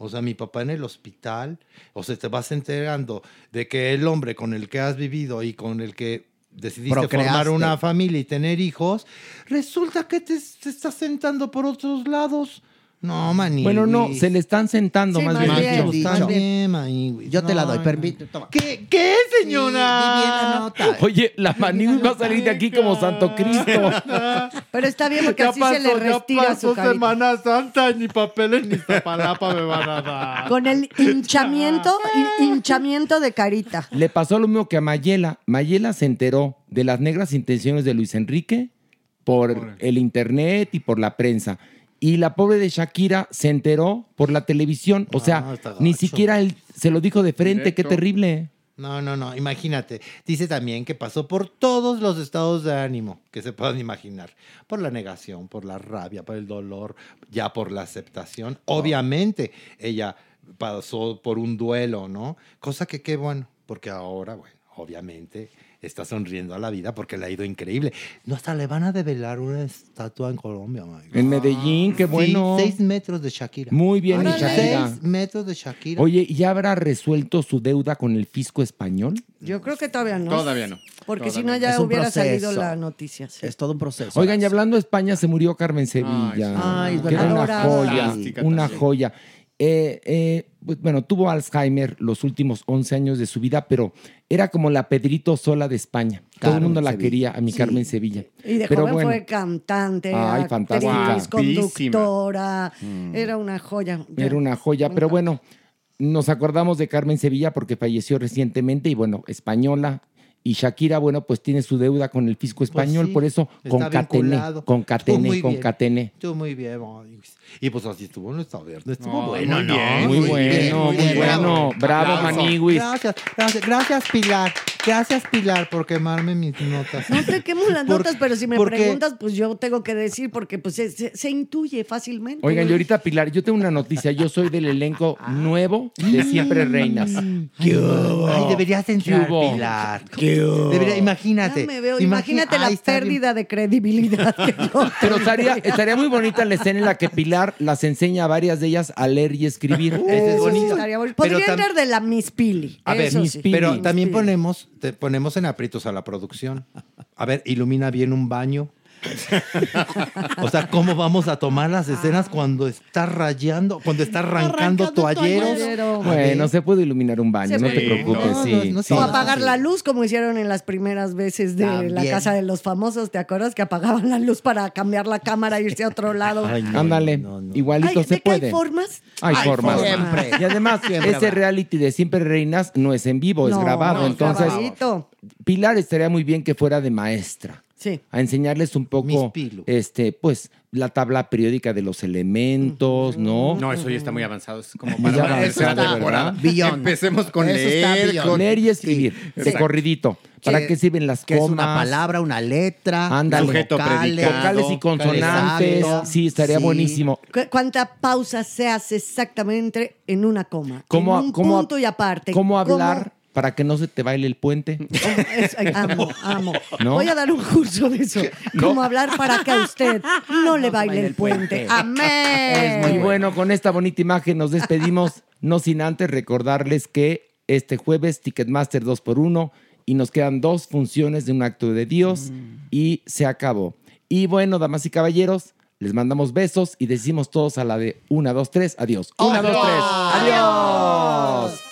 O sea, mi papá en el hospital. O sea, te vas enterando de que el hombre con el que has vivido y con el que decidiste Procreaste. formar una familia y tener hijos, resulta que te, te estás sentando por otros lados. No, maní. bueno, no, se le están sentando Sí, más más bien bien dicho. bien, maní. Yo te la doy, no. Toma. ¿Qué, qué Sí, señora? di bien la nota. Oye, la Maniwis va a salir de aquí como Santo Cristo. Pero está bien porque así se le retira su carita. Semana Santa, ni papeles ni zapalapa me van a dar. Con el hinchamiento, hin- hinchamiento de carita. Le pasó lo mismo que a Mayela. Mayela se enteró de las negras intenciones de Luis Enrique por el internet y por la prensa. Y la pobre de Shakira se enteró por la televisión. O sea, Ah, ni siquiera él se lo dijo de frente. Qué terrible. No, no, no, imagínate. Dice también que pasó por todos los estados de ánimo que se puedan imaginar. Por la negación, por la rabia, por el dolor, ya por la aceptación. Obviamente, ella pasó por un duelo, ¿no? Cosa que qué bueno, porque ahora, bueno, obviamente está sonriendo a la vida porque le ha ido increíble. No, hasta le van a develar una estatua en Colombia. my God. En Medellín, qué Sí, bueno. seis metros de Shakira. Muy bien, mi. Shakira. Seis metros de Shakira. Oye, ¿y ¿ya habrá resuelto su deuda con el fisco español? Yo creo que todavía no. Todavía no. Porque si no ya hubiera salido la noticia. sí. Es todo un proceso. Oigan, y hablando de España, se murió Carmen Sevilla. Ay, es que era una joya, Fantástica una también. joya. Eh, eh, pues, bueno, tuvo Alzheimer los últimos 11 años de su vida, pero era como la Pedrito Sola de España. Todo el mundo la Sevilla. quería, a mi Sí. Carmen Sevilla. Y de pero joven bueno, fue cantante, Ay, actriz, conductora. Era una joya. Ya. era una joya. Pero bueno, nos acordamos de Carmen Sevilla porque falleció recientemente y bueno, española. Y Shakira, bueno, pues tiene su deuda con el fisco español, Pues sí, por eso concatené, concatené, concatené. Estuvo muy bien. Maniwis. Y pues así estuvo nuestra verde. Estuvo No, bueno, muy ¿no? bien, Muy, bueno, muy, bien, bueno. Bravo. Maniwis. Gracias, gracias, gracias, Pilar. Gracias, Pilar, por quemarme mis notas. No te quemo las Por- notas, pero si me porque- preguntas, pues yo tengo que decir, porque pues se, se- se intuye fácilmente. Oigan, y ahorita, Pilar, yo tengo una noticia. Yo soy del elenco nuevo de Siempre Reinas. ¿Qué hubo? Ay, deberías entrar, ¿Qué hubo? Pilar. Debería- imagínate. Ya me veo, Imagi- imagínate la bien. pérdida de credibilidad que yo Pero estaría, estaría muy bonita la escena en la que Pilar las enseña a varias de ellas a leer y escribir. Ese es Eso bonito. Pero Podría entrar de la Miss Pili. A ver, eso Miss sí. Pili. pero Miss también Pili. ponemos te ponemos en aprietos a la producción. A ver, ilumina bien un baño. O sea, ¿cómo vamos a tomar las escenas cuando está rayando, cuando está arrancando, toalleros? toallero. Bueno, se puede iluminar un baño, Se no te puede. preocupes, No, sí. no, sí. O apagar la luz, como hicieron en las primeras veces de la casa de los famosos. ¿Te acuerdas que apagaban la luz para cambiar la cámara e irse a otro lado? Ándale, igualito Ay, se ¿de qué hay puede. formas? Hay formas. formas. Y además, Siempre ese reality de Siempre Reinas no es en vivo, es grabado. Entonces, grabadito. Pilar estaría muy bien que fuera de maestra. Sí. A enseñarles un poco, este, pues, la tabla periódica de los elementos, ¿no? No, eso ya está muy avanzado. Es como Muy para temporada. Beyond. Empecemos con Eso está leer. con- Leer y escribir, de Exacto. corridito. ¿Para qué sirven las es comas? una palabra, una letra, Ándale. Sujeto, vocales, vocales y consonantes. exacto. Sí, estaría Sí. buenísimo. ¿Cu- ¿Cuánta pausa se hace exactamente en una coma? ¿Cómo- en un cómo- punto y aparte. ¿Cómo hablar para que no se te baile el puente? Es- ay, amo, amo. ¿No? Voy a dar un curso de eso. No. Cómo hablar para que a usted no le baile el puente. Amén. Y bueno, con esta bonita imagen nos despedimos, no sin antes recordarles que este jueves Ticketmaster 2x1 y nos quedan dos funciones de un acto de Dios y se acabó. Y bueno, damas y caballeros, les mandamos besos y decimos todos a la de 1, 2, 3, adiós. 1, 2, 3, adiós.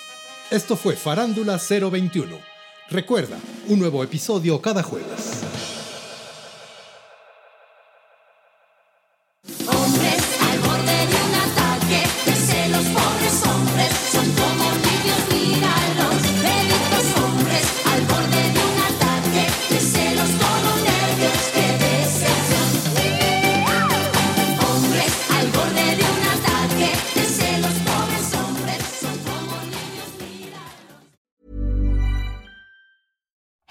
Esto fue Farándula 021. Recuerda, un nuevo episodio cada jueves.